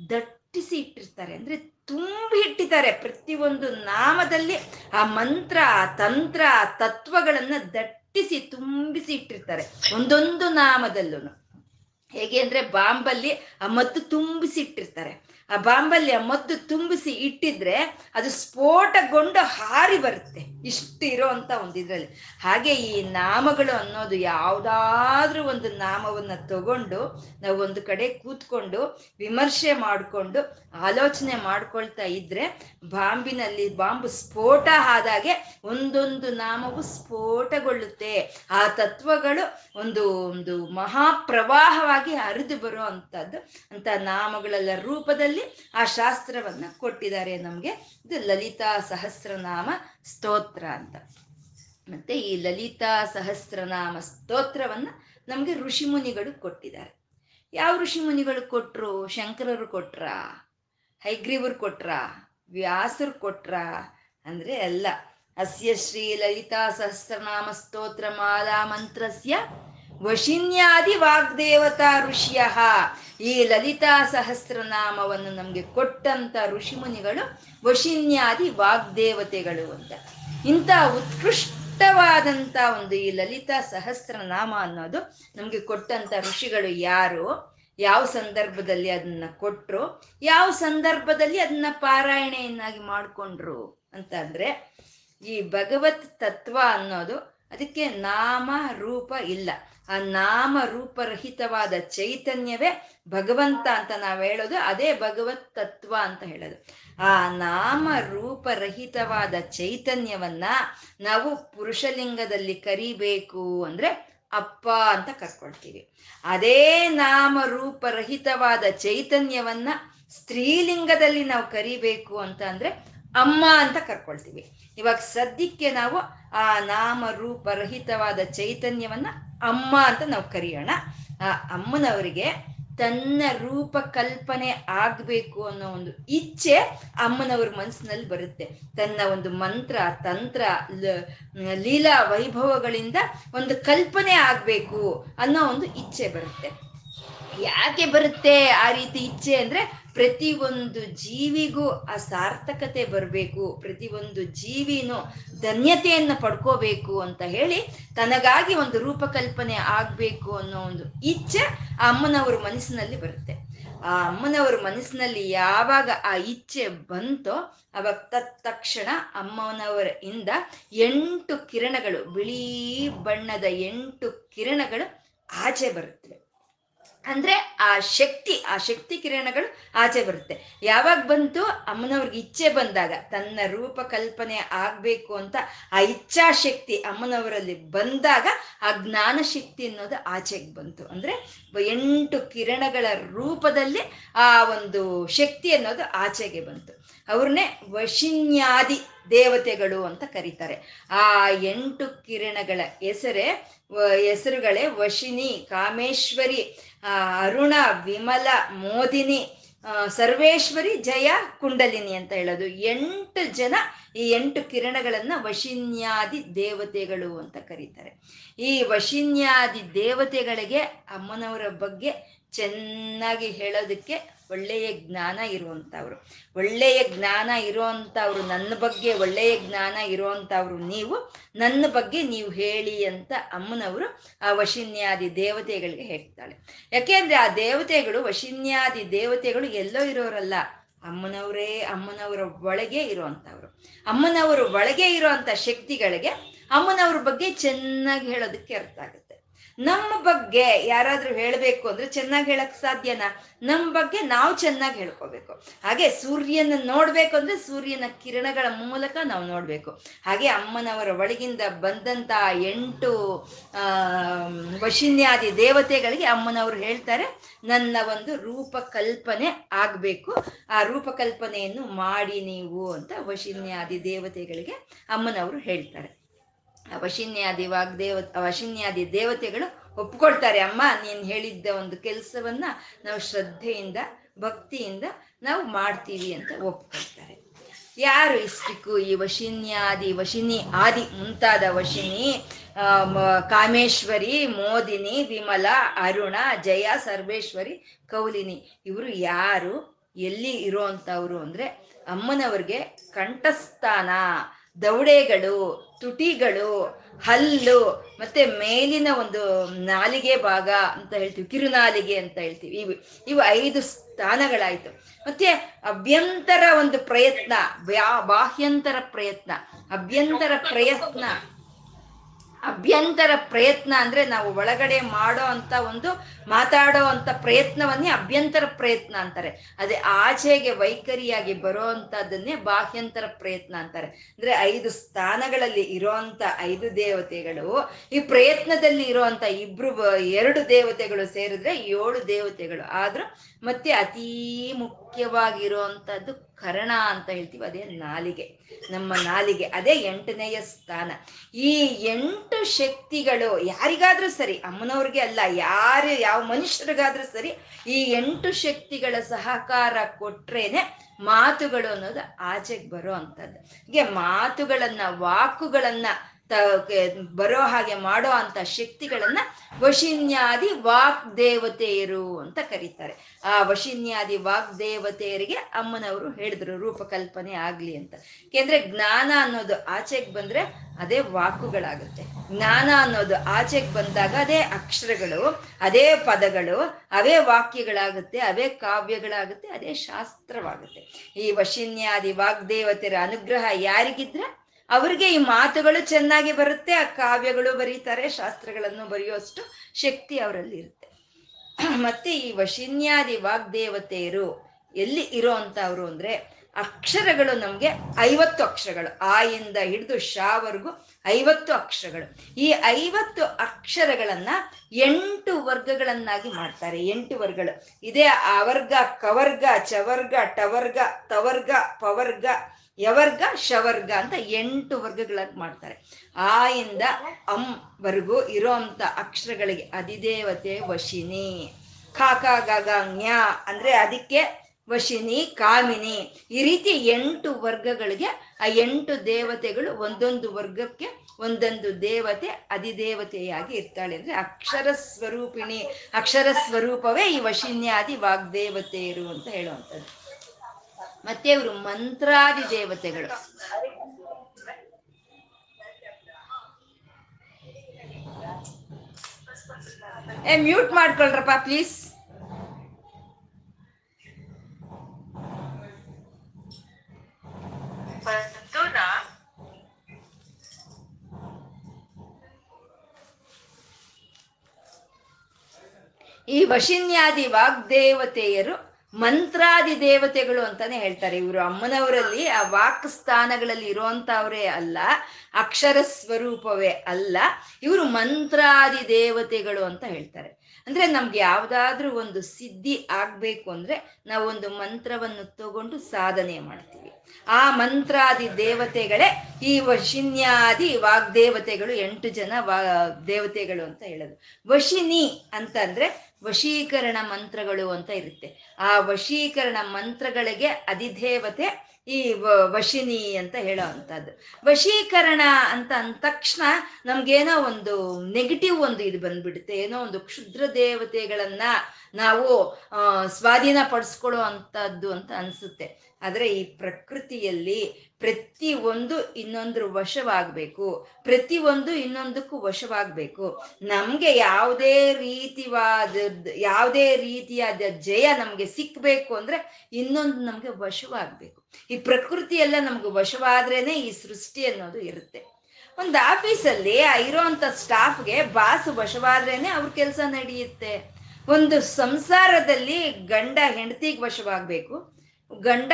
S1: ದಟ್ಟಿಸಿ ಇಟ್ಟಿರ್ತಾರೆ. ಅಂದ್ರೆ ತುಂಬಿ ಇಟ್ಟಿದ್ದಾರೆ ಪ್ರತಿಯೊಂದು ನಾಮದಲ್ಲಿ ಆ ಮಂತ್ರ, ಆ ತಂತ್ರ, ಆ ತತ್ವಗಳನ್ನ ದಟ್ಟಿಸಿ ತುಂಬಿಸಿ ಇಟ್ಟಿರ್ತಾರೆ. ಒಂದೊಂದು ನಾಮದಲ್ಲೂ ಹೇಗೆ ಅಂದ್ರೆ ಬಾಂಬಲ್ಲಿ ಆ ಮದ್ದು ತುಂಬಿಸಿ ಇಟ್ಟಿರ್ತಾರೆ. ಆ ಬಾಂಬಲ್ಲಿ ಆ ಮದ್ದು ತುಂಬಿಸಿ ಇಟ್ಟಿದ್ರೆ ಅದು ಸ್ಫೋಟಗೊಂಡು ಹಾರಿ ಬರುತ್ತೆ. ಇಷ್ಟು ಇರೋ ಅಂತ ಒಂದು ಇದ್ರಲ್ಲಿ. ಹಾಗೆ ಈ ನಾಮಗಳು ಅನ್ನೋದು ಯಾವುದಾದ್ರೂ ಒಂದು ನಾಮವನ್ನ ತಗೊಂಡು ನಾವು ಒಂದು ಕಡೆ ಕೂತ್ಕೊಂಡು ವಿಮರ್ಶೆ ಮಾಡಿಕೊಂಡು ಆಲೋಚನೆ ಮಾಡ್ಕೊಳ್ತಾ ಇದ್ರೆ ಬಾಂಬಿನಲ್ಲಿ ಬಾಂಬು ಸ್ಫೋಟ ಆದಾಗೆ ಒಂದೊಂದು ನಾಮವು ಸ್ಫೋಟಗೊಳ್ಳುತ್ತೆ. ಆ ತತ್ವಗಳು ಒಂದು ಒಂದು ಮಹಾಪ್ರವಾಹವಾಗಿ ಹರಿದು ಬರೋ ಅಂಥದ್ದು ಅಂತ ನಾಮಗಳೆಲ್ಲ ರೂಪದಲ್ಲಿ ಆ ಶಾಸ್ತ್ರವನ್ನ ಕೊಟ್ಟಿದ್ದಾರೆ ನಮಗೆ. ಇದು ಲಲಿತಾ ಸಹಸ್ರನಾಮ ಸ್ತೋತ್ರ ಅಂತ. ಮತ್ತೆ ಈ ಲಲಿತಾ ಸಹಸ್ರನಾಮ ಸ್ತೋತ್ರವನ್ನ ನಮಗೆ ಋಷಿಮುನಿಗಳು ಕೊಟ್ಟಿದ್ದಾರೆ. ಯಾವ ಋಷಿಮುನಿಗಳು ಕೊಟ್ಟರು ಶಂಕರರು ಕೊಟ್ರ? ಹೈಗ್ರೀವರು ಕೊಟ್ರ, ವ್ಯಾಸರು ಕೊಟ್ರ ಅಂದ್ರೆ ಅಲ್ಲ ಅಸ್ಯ ಶ್ರೀ ಲಲಿತಾ ಸಹಸ್ರನಾಮ ಸ್ತೋತ್ರ ಮಾಲಾ ಮಂತ್ರಸ್ಯ ವಶಿನ್ಯಾದಿ ವಾಗ್ದೇವತಾ ಋಷಿಯ. ಈ ಲಲಿತಾ ಸಹಸ್ರನಾಮವನ್ನು ನಮಗೆ ಕೊಟ್ಟಂತ ಋಷಿಮುನಿಗಳು ವಶಿನ್ಯಾದಿ ವಾಗ್ದೇವತೆಗಳು ಅಂತ. ಇಂಥ ಉತ್ಕೃಷ್ಟವಾದಂಥ ಒಂದು ಈ ಲಲಿತಾ ಸಹಸ್ರನಾಮ ಅನ್ನೋದು ನಮಗೆ ಕೊಟ್ಟಂತ ಋಷಿಗಳು ಯಾರು? ಯಾವ ಸಂದರ್ಭದಲ್ಲಿ ಅದನ್ನ ಕೊಟ್ರು, ಯಾವ ಸಂದರ್ಭದಲ್ಲಿ ಅದನ್ನ ಪಾರಾಯಣೆಯನ್ನಾಗಿ ಮಾಡಿಕೊಂಡ್ರು ಅಂತ ಅಂದ್ರೆ, ಈ ಭಗವತ್ ತತ್ವ ಅನ್ನೋದು ಅದಕ್ಕೆ ನಾಮ ರೂಪ ಇಲ್ಲ. ಆ ನಾಮ ರೂಪರಹಿತವಾದ ಚೈತನ್ಯವೇ ಭಗವಂತ ಅಂತ ನಾವು ಹೇಳೋದು, ಅದೇ ಭಗವತ್ ತತ್ವ ಅಂತ ಹೇಳೋದು. ಆ ನಾಮ ರೂಪರಹಿತವಾದ ಚೈತನ್ಯವನ್ನ ನಾವು ಪುರುಷಲಿಂಗದಲ್ಲಿ ಕರಿಬೇಕು ಅಂದ್ರೆ ಅಪ್ಪ ಅಂತ ಕರ್ಕೊಳ್ತೀವಿ ಅದೇ ನಾಮ ರೂಪರಹಿತವಾದ ಚೈತನ್ಯವನ್ನ ಸ್ತ್ರೀಲಿಂಗದಲ್ಲಿ ನಾವು ಕರಿಬೇಕು ಅಂತ ಅಂದ್ರೆ ಅಮ್ಮ ಅಂತ ಕರ್ಕೊಳ್ತೀವಿ. ಇವಾಗ ಸದ್ಯಕ್ಕೆ ನಾವು ಆ ನಾಮ ರೂಪರಹಿತವಾದ ಚೈತನ್ಯವನ್ನ ಅಮ್ಮ ಅಂತ ನಾವು ಕರೆಯೋಣ. ಆ ಅಮ್ಮನವರಿಗೆ ತನ್ನ ರೂಪ ಕಲ್ಪನೆ ಆಗ್ಬೇಕು ಅನ್ನೋ ಒಂದು ಇಚ್ಛೆ ಅಮ್ಮನವ್ರ ಮನಸ್ಸಿನಲ್ಲಿ ಬರುತ್ತೆ. ತನ್ನ ಒಂದು ಮಂತ್ರ, ತಂತ್ರ ಲೀಲಾ ವೈಭವಗಳಿಂದ ಒಂದು ಕಲ್ಪನೆ ಆಗ್ಬೇಕು ಅನ್ನೋ ಒಂದು ಇಚ್ಛೆ ಬರುತ್ತೆ. ಯಾಕೆ ಬರುತ್ತೆ ಆ ರೀತಿ ಇಚ್ಛೆ ಅಂದ್ರೆ ಪ್ರತಿ ಒಂದು ಜೀವಿಗೂ ಆ ಸಾರ್ಥಕತೆ ಬರಬೇಕು ಪ್ರತಿ ಒಂದು ಜೀವಿನೂ ಧನ್ಯತೆಯನ್ನು ಪಡ್ಕೋಬೇಕು ಅಂತ ಹೇಳಿ ತನಗಾಗಿ ಒಂದು ರೂಪಕಲ್ಪನೆ ಆಗಬೇಕು ಅನ್ನೋ ಒಂದು ಇಚ್ಛೆ ಆ ಅಮ್ಮನವ್ರ ಮನಸ್ಸಿನಲ್ಲಿ ಬರುತ್ತೆ. ಆ ಅಮ್ಮನವ್ರ ಮನಸ್ಸಿನಲ್ಲಿ ಯಾವಾಗ ಆ ಇಚ್ಛೆ ಬಂತೋ ಅವಾಗ ತಕ್ಷಣ ಅಮ್ಮನವರ ಇಂದ ಎಂಟು ಕಿರಣಗಳು ಬಿಳಿ ಬಣ್ಣದ ಎಂಟು ಕಿರಣಗಳು ಆಚೆ ಬರುತ್ತವೆ ಅಂದ್ರೆ ಆ ಶಕ್ತಿ ಆ ಶಕ್ತಿ ಕಿರಣಗಳು ಆಚೆ ಬರುತ್ತೆ. ಯಾವಾಗ ಬಂತು? ಅಮ್ಮನವ್ರಿಗೆ ಇಚ್ಛೆ ಬಂದಾಗ. ತನ್ನ ರೂಪ ಕಲ್ಪನೆ ಆಗ್ಬೇಕು ಅಂತ ಆ ಇಚ್ಛಾಶಕ್ತಿ ಅಮ್ಮನವರಲ್ಲಿ ಬಂದಾಗ ಆ ಜ್ಞಾನ ಶಕ್ತಿ ಅನ್ನೋದು ಆಚೆಗೆ ಬಂತು. ಅಂದ್ರೆ ಎಂಟು ಕಿರಣಗಳ ರೂಪದಲ್ಲಿ ಆ ಒಂದು ಶಕ್ತಿ ಅನ್ನೋದು ಆಚೆಗೆ ಬಂತು. ಅವ್ರನ್ನೇ ವಶಿನ್ಯಾದಿ ದೇವತೆಗಳು ಅಂತ ಕರೀತಾರೆ. ಆ ಎಂಟು ಕಿರಣಗಳ ಹೆಸರೇ, ಹೆಸರುಗಳೇ ವಶಿನಿ, ಕಾಮೇಶ್ವರಿ ಅರುಣ, ವಿಮಲ, ಮೋದಿನಿ ಸರ್ವೇಶ್ವರಿ, ಜಯ, ಕುಂಡಲಿನಿ ಅಂತ ಹೇಳೋದು. ಎಂಟು ಜನ ಈ ಎಂಟು ಕಿರಣಗಳನ್ನ ವಶಿನ್ಯಾದಿ ದೇವತೆಗಳು ಅಂತ ಕರೀತಾರೆ. ಈ ವಶಿನ್ಯಾದಿ ದೇವತೆಗಳಿಗೆ ಅಮ್ಮನವರ ಬಗ್ಗೆ ಚೆನ್ನಾಗಿ ಹೇಳೋದಕ್ಕೆ ಒಳ್ಳೆಯ ಜ್ಞಾನ ಇರುವಂಥವ್ರು. ಒಳ್ಳೆಯ ಜ್ಞಾನ ಇರುವಂಥವ್ರು ನನ್ನ ಬಗ್ಗೆ ಒಳ್ಳೆಯ ಜ್ಞಾನ ಇರುವಂಥವ್ರು ನೀವು, ನನ್ನ ಬಗ್ಗೆ ನೀವು ಹೇಳಿ ಅಂತ ಅಮ್ಮನವರು ಆ ವಶಿನ್ಯಾದಿ ದೇವತೆಗಳಿಗೆ ಹೇಳ್ತಾಳೆ. ಯಾಕೆಂದ್ರೆ ಆ ದೇವತೆಗಳು, ವಶಿನ್ಯಾದಿ ದೇವತೆಗಳು ಎಲ್ಲೋ ಇರೋರಲ್ಲ. ಅಮ್ಮನವರೇ, ಅಮ್ಮನವರ ಒಳಗೆ ಇರುವಂಥವ್ರು. ಅಮ್ಮನವರು ಒಳಗೆ ಇರುವಂಥ ಶಕ್ತಿಗಳಿಗೆ ಅಮ್ಮನವ್ರ ಬಗ್ಗೆ ಚೆನ್ನಾಗಿ ಹೇಳೋದಕ್ಕೆ ಅರ್ಥ ಆಗುತ್ತೆ. ನಮ್ಮ ಬಗ್ಗೆ ಯಾರಾದ್ರೂ ಹೇಳಬೇಕು ಅಂದ್ರೆ ಚೆನ್ನಾಗಿ ಹೇಳಕ್ ಸಾಧ್ಯನಾ? ನಮ್ಮ ಬಗ್ಗೆ ನಾವು ಚೆನ್ನಾಗಿ ಹೇಳ್ಕೋಬೇಕು. ಹಾಗೆ ಸೂರ್ಯನ ನೋಡ್ಬೇಕು ಅಂದ್ರೆ ಸೂರ್ಯನ ಕಿರಣಗಳ ಮೂಲಕ ನಾವು ನೋಡ್ಬೇಕು. ಹಾಗೆ ಅಮ್ಮನವರ ಒಳಗಿಂದ ಬಂದಂತ ಎಂಟು, ಆ, ವಶಿನ್ಯಾದಿ ದೇವತೆಗಳಿಗೆ ಅಮ್ಮನವರು ಹೇಳ್ತಾರೆ, ನನ್ನ ಒಂದು ರೂಪಕಲ್ಪನೆ ಆಗ್ಬೇಕು. ಆ ರೂಪಕಲ್ಪನೆಯನ್ನು ಮಾಡಿ ನೀವು, ಅಂತ ವಶಿನ್ಯಾದಿ ದೇವತೆಗಳಿಗೆ ಅಮ್ಮನವರು ಹೇಳ್ತಾರೆ. ವಶಿನ್ಯಾದಿ ವಾಗ್ದೇವ ವಶಿನ್ಯಾದಿ ದೇವತೆಗಳು ಒಪ್ಕೊಳ್ತಾರೆ, ಅಮ್ಮ, ನೀನು ಹೇಳಿದ್ದ ಒಂದು ಕೆಲಸವನ್ನ ನಾವು ಶ್ರದ್ಧೆಯಿಂದ, ಭಕ್ತಿಯಿಂದ ನಾವು ಮಾಡ್ತೀವಿ ಅಂತ ಒಪ್ಕೊಳ್ತಾರೆ. ಯಾರು ಇಷ್ಟಿಕು ಈ ವಶಿನ್ಯಾದಿ, ವಶಿನಿ ಆದಿ ಮುಂತಾದ ವಶಿನಿ ಕಾಮೇಶ್ವರಿ, ಮೋದಿನಿ, ವಿಮಲ, ಅರುಣ, ಜಯ, ಸರ್ವೇಶ್ವರಿ, ಕೌಲಿನಿ, ಇವರು ಯಾರು, ಎಲ್ಲಿ ಇರೋಂಥವ್ರು ಅಂದ್ರೆ ಅಮ್ಮನವ್ರಿಗೆ ಕಂಠಸ್ಥಾನ. ದವಡೆಗಳು ತುಟಿಗಳು, ಹಲ್ಲು, ಮತ್ತೆ ಮೇಲಿನ ಒಂದು ನಾಲಿಗೆ ಭಾಗ ಅಂತ ಹೇಳ್ತೀವಿ, ಕಿರುನಾಲಿಗೆ ಅಂತ ಹೇಳ್ತೀವಿ. ಇವು ಇವು ಐದು ಸ್ಥಾನಗಳಾಯ್ತು. ಮತ್ತೆ ಅಭ್ಯಂತರ ಒಂದು ಪ್ರಯತ್ನ ಬಾಹ್ಯಂತರ ಪ್ರಯತ್ನ, ಅಭ್ಯಂತರ ಪ್ರಯತ್ನ. ಅಭ್ಯಂತರ ಪ್ರಯತ್ನ ಅಂದ್ರೆ ನಾವು ಒಳಗಡೆ ಮಾಡೋ ಅಂತ ಒಂದು ಮಾತಾಡೋ ಅಂತ ಪ್ರಯತ್ನವನ್ನೇ ಅಭ್ಯಂತರ ಪ್ರಯತ್ನ ಅಂತಾರೆ. ಅದೇ ಆಚೆಗೆ ವೈಖರಿಯಾಗಿ ಬರೋ ಅಂತದನ್ನೇ ಬಾಹ್ಯಂತರ ಪ್ರಯತ್ನ ಅಂತಾರೆ. ಅಂದ್ರೆ ಐದು ಸ್ಥಾನಗಳಲ್ಲಿ ಇರೋಂತ ಐದು ದೇವತೆಗಳು, ಈ ಪ್ರಯತ್ನದಲ್ಲಿ ಇರೋಂತ ಇಬ್ರು, ಎರಡು ದೇವತೆಗಳು ಸೇರಿದ್ರೆ ಏಳು ದೇವತೆಗಳು. ಆದ್ರೂ ಮತ್ತೆ ಅತೀ ಮುಖ್ಯವಾಗಿರುವಂಥದ್ದು ಕರಣ ಅಂತ ಹೇಳ್ತೀವಿ, ಅದೇ ನಾಲಿಗೆ. ನಮ್ಮ ನಾಲಿಗೆ, ಅದೇ ಎಂಟನೆಯ ಸ್ಥಾನ. ಈ ಎಂಟು ಶಕ್ತಿಗಳು ಯಾರಿಗಾದ್ರೂ ಸರಿ, ಅಮ್ಮನವ್ರಿಗೆ ಅಲ್ಲ, ಯಾರು, ಯಾವ ಮನುಷ್ಯರಿಗಾದ್ರೂ ಸರಿ, ಈ ಎಂಟು ಶಕ್ತಿಗಳ ಸಹಕಾರ ಕೊಟ್ರೇನೆ ಮಾತುಗಳು ಅನ್ನೋದು ಆಚೆಗೆ ಬರೋ ಅಂಥದ್ದು ಹೀಗೆ ಮಾತುಗಳನ್ನು, ವಾಕುಗಳನ್ನ ಬರೋ ಹಾಗೆ ಮಾಡೋ ಅಂತ ಶಕ್ತಿಗಳನ್ನ ವಶಿನ್ಯಾದಿ ವಾಕ್ ದೇವತೆಯರು ಅಂತ ಕರೀತಾರೆ. ಆ ವಶಿನ್ಯಾದಿ ವಾಕ್ ದೇವತೆಯರಿಗೆ ಅಮ್ಮನವರು ಹೇಳಿದ್ರು, ರೂಪಕಲ್ಪನೆ ಆಗ್ಲಿ ಅಂತ. ಯಾಕೆಂದ್ರೆ ಜ್ಞಾನ ಅನ್ನೋದು ಆಚೆಗೆ ಬಂದ್ರೆ ಅದೇ ವಾಕುಗಳಾಗುತ್ತೆ. ಜ್ಞಾನ ಅನ್ನೋದು ಆಚೆಗೆ ಬಂದಾಗ ಅದೇ ಅಕ್ಷರಗಳು, ಅದೇ ಪದಗಳು, ಅವೇ ವಾಕ್ಯಗಳಾಗುತ್ತೆ, ಅವೇ ಕಾವ್ಯಗಳಾಗುತ್ತೆ, ಅದೇ ಶಾಸ್ತ್ರವಾಗುತ್ತೆ. ಈ ವಶಿನ್ಯಾದಿ ವಾಗ್ದೇವತೆಯರ ಅನುಗ್ರಹ ಯಾರಿಗಿದ್ರೆ? ಅವ್ರಿಗೆ ಈ ಮಾತುಗಳು ಚೆನ್ನಾಗಿ ಬರುತ್ತೆ, ಆ ಕಾವ್ಯಗಳು ಬರೀತಾರೆ, ಶಾಸ್ತ್ರಗಳನ್ನು ಬರೆಯುವಷ್ಟು ಶಕ್ತಿ ಅವರಲ್ಲಿ ಇರುತ್ತೆ. ಮತ್ತೆ ಈ ವಶಿನ್ಯಾದಿ ವಾಗ್ದೇವತೆಯರು ಎಲ್ಲಿ ಇರೋ ಅಂತವ್ರು ಅಂದ್ರೆ, ಅಕ್ಷರಗಳು ನಮ್ಗೆ ಐವತ್ತು ಅಕ್ಷರಗಳು, ಆ ಇಂದ ಹಿಡಿದು ಶಾವರೆಗೂ ಐವತ್ತು ಅಕ್ಷರಗಳು. ಈ ಐವತ್ತು ಅಕ್ಷರಗಳನ್ನ ಎಂಟು ವರ್ಗಗಳನ್ನಾಗಿ ಮಾಡ್ತಾರೆ, ಎಂಟು ವರ್ಗಗಳು. ಇದೇ ಅವರ್ಗ ಕವರ್ಗ, ಚವರ್ಗ, ಟವರ್ಗ, ತವರ್ಗ, ಪವರ್ಗ ಯವರ್ಗ, ಶವರ್ಗ ಅಂತ ಎಂಟು ವರ್ಗಗಳಾಗಿ ಮಾಡ್ತಾರೆ. ಆ ಇಂದ ಅಂ ಇರೋ ಅಂತ ಅಕ್ಷರಗಳಿಗೆ ಅಧಿದೇವತೆ ವಶಿನಿ. ಖಾಕ ಗಗ ಜ್ಞ ಅಂದ್ರೆ ಅದಕ್ಕೆ ವಶಿನಿ, ಕಾಮಿನಿ. ಈ ರೀತಿ ಎಂಟು ವರ್ಗಗಳಿಗೆ ಆ ಎಂಟು ದೇವತೆಗಳು ಒಂದೊಂದು ವರ್ಗಕ್ಕೆ ಒಂದೊಂದು ದೇವತೆ, ಅಧಿದೇವತೆಯಾಗಿ ಇರ್ತಾಳೆ ಅಂದ್ರೆ ಅಕ್ಷರ ಸ್ವರೂಪಿಣಿ. ಅಕ್ಷರ ಸ್ವರೂಪವೇ ಈ ವಶಿನ್ಯಾದಿ ವಾಗ್ದೇವತೆಯರು ಅಂತ ಹೇಳುವಂಥದ್ದು. ಮತ್ತೆ ಇವರು ಮಂತ್ರಾದಿ ದೇವತೆಗಳು. ಏ ಮ್ಯೂಟ್ ಮಾಡ್ಕೊಳ್ರಪ್ಪ ಪ್ಲೀಸ್. ಈ ವಶಿನ್ಯಾದಿ ವಾಗ್ದೇವತೆಯರು ಮಂತ್ರಾದಿ ದೇವತೆಗಳು ಅಂತಾನೆ ಹೇಳ್ತಾರೆ. ಇವರು ಅಮ್ಮನವರಲ್ಲಿ ಆ ವಾಕ್ ಸ್ಥಾನಗಳಲ್ಲಿ ಇರುವಂತವರೇ ಅಲ್ಲ, ಅಕ್ಷರ ಸ್ವರೂಪವೇ ಅಲ್ಲ. ಇವರು ಮಂತ್ರಾದಿ ದೇವತೆಗಳು ಅಂತ ಹೇಳ್ತಾರೆ. ಅಂದ್ರೆ ನಮ್ಗೆ ಯಾವ್ದಾದ್ರೂ ಒಂದು ಸಿದ್ಧಿ ಆಗ್ಬೇಕು ಅಂದ್ರೆ ನಾವೊಂದು ಮಂತ್ರವನ್ನು ತಗೊಂಡು ಸಾಧನೆ ಮಾಡ್ತೀವಿ. ಆ ಮಂತ್ರಾದಿ ದೇವತೆಗಳೇ, ಈ ವಶಿನ್ಯಾದಿ ವಾಗ್ದೇವತೆಗಳು, ಎಂಟು ಜನ ವಾ ದೇವತೆಗಳು ಅಂತ ಹೇಳೋದು. ವಶಿನಿ ಅಂತಂದ್ರೆ ವಶೀಕರಣ ಮಂತ್ರಗಳು ಅಂತ ಇರುತ್ತೆ. ಆ ವಶೀಕರಣ ಮಂತ್ರಗಳಿಗೆ ಅಧಿದೇವತೆ ಈ ವಶಿನಿ ಅಂತ ಹೇಳೋ ಅಂಥದ್ದು. ವಶೀಕರಣ ಅಂತ ಅಂದ ತಕ್ಷಣ ನಮ್ಗೇನೋ ಒಂದು ನೆಗೆಟಿವ್ ಒಂದು ಇದು ಬಂದ್ಬಿಡುತ್ತೆ. ಏನೋ ಒಂದು ಕ್ಷುದ್ರ ದೇವತೆಗಳನ್ನ ನಾವು ಸ್ವಾಧೀನ ಪಡಿಸ್ಕೊಳ್ಳೋ ಅಂಥದ್ದು ಅಂತ ಅನ್ಸುತ್ತೆ. ಆದರೆ ಈ ಪ್ರಕೃತಿಯಲ್ಲಿ ಪ್ರತಿ ಒಂದು ಇನ್ನೊಂದ್ರ ವಶವಾಗಬೇಕು. ಪ್ರತಿ ಒಂದು ಇನ್ನೊಂದಕ್ಕೂ ವಶವಾಗಬೇಕು. ನಮಗೆ ಯಾವುದೇ ರೀತಿವಾದ ಯಾವುದೇ ರೀತಿಯಾದ ಜಯ ನಮಗೆ ಸಿಕ್ಕಬೇಕು ಅಂದ್ರೆ ಇನ್ನೊಂದು ನಮಗೆ ವಶವಾಗಬೇಕು. ಈ ಪ್ರಕೃತಿ ಎಲ್ಲ ನಮ್ಗೆ ವಶವಾದ್ರೇನೆ ಈ ಸೃಷ್ಟಿ ಅನ್ನೋದು ಇರುತ್ತೆ. ಒಂದು ಆಫೀಸಲ್ಲಿ ಇರೋಂಥ ಸ್ಟಾಫ್ಗೆ ಬಾಸ್ ವಶವಾದ್ರೇನೆ ಅವ್ರ ಕೆಲಸ ನಡೆಯುತ್ತೆ. ಒಂದು ಸಂಸಾರದಲ್ಲಿ ಗಂಡ ಹೆಂಡತಿಗೆ ವಶವಾಗಬೇಕು. ಗಂಡ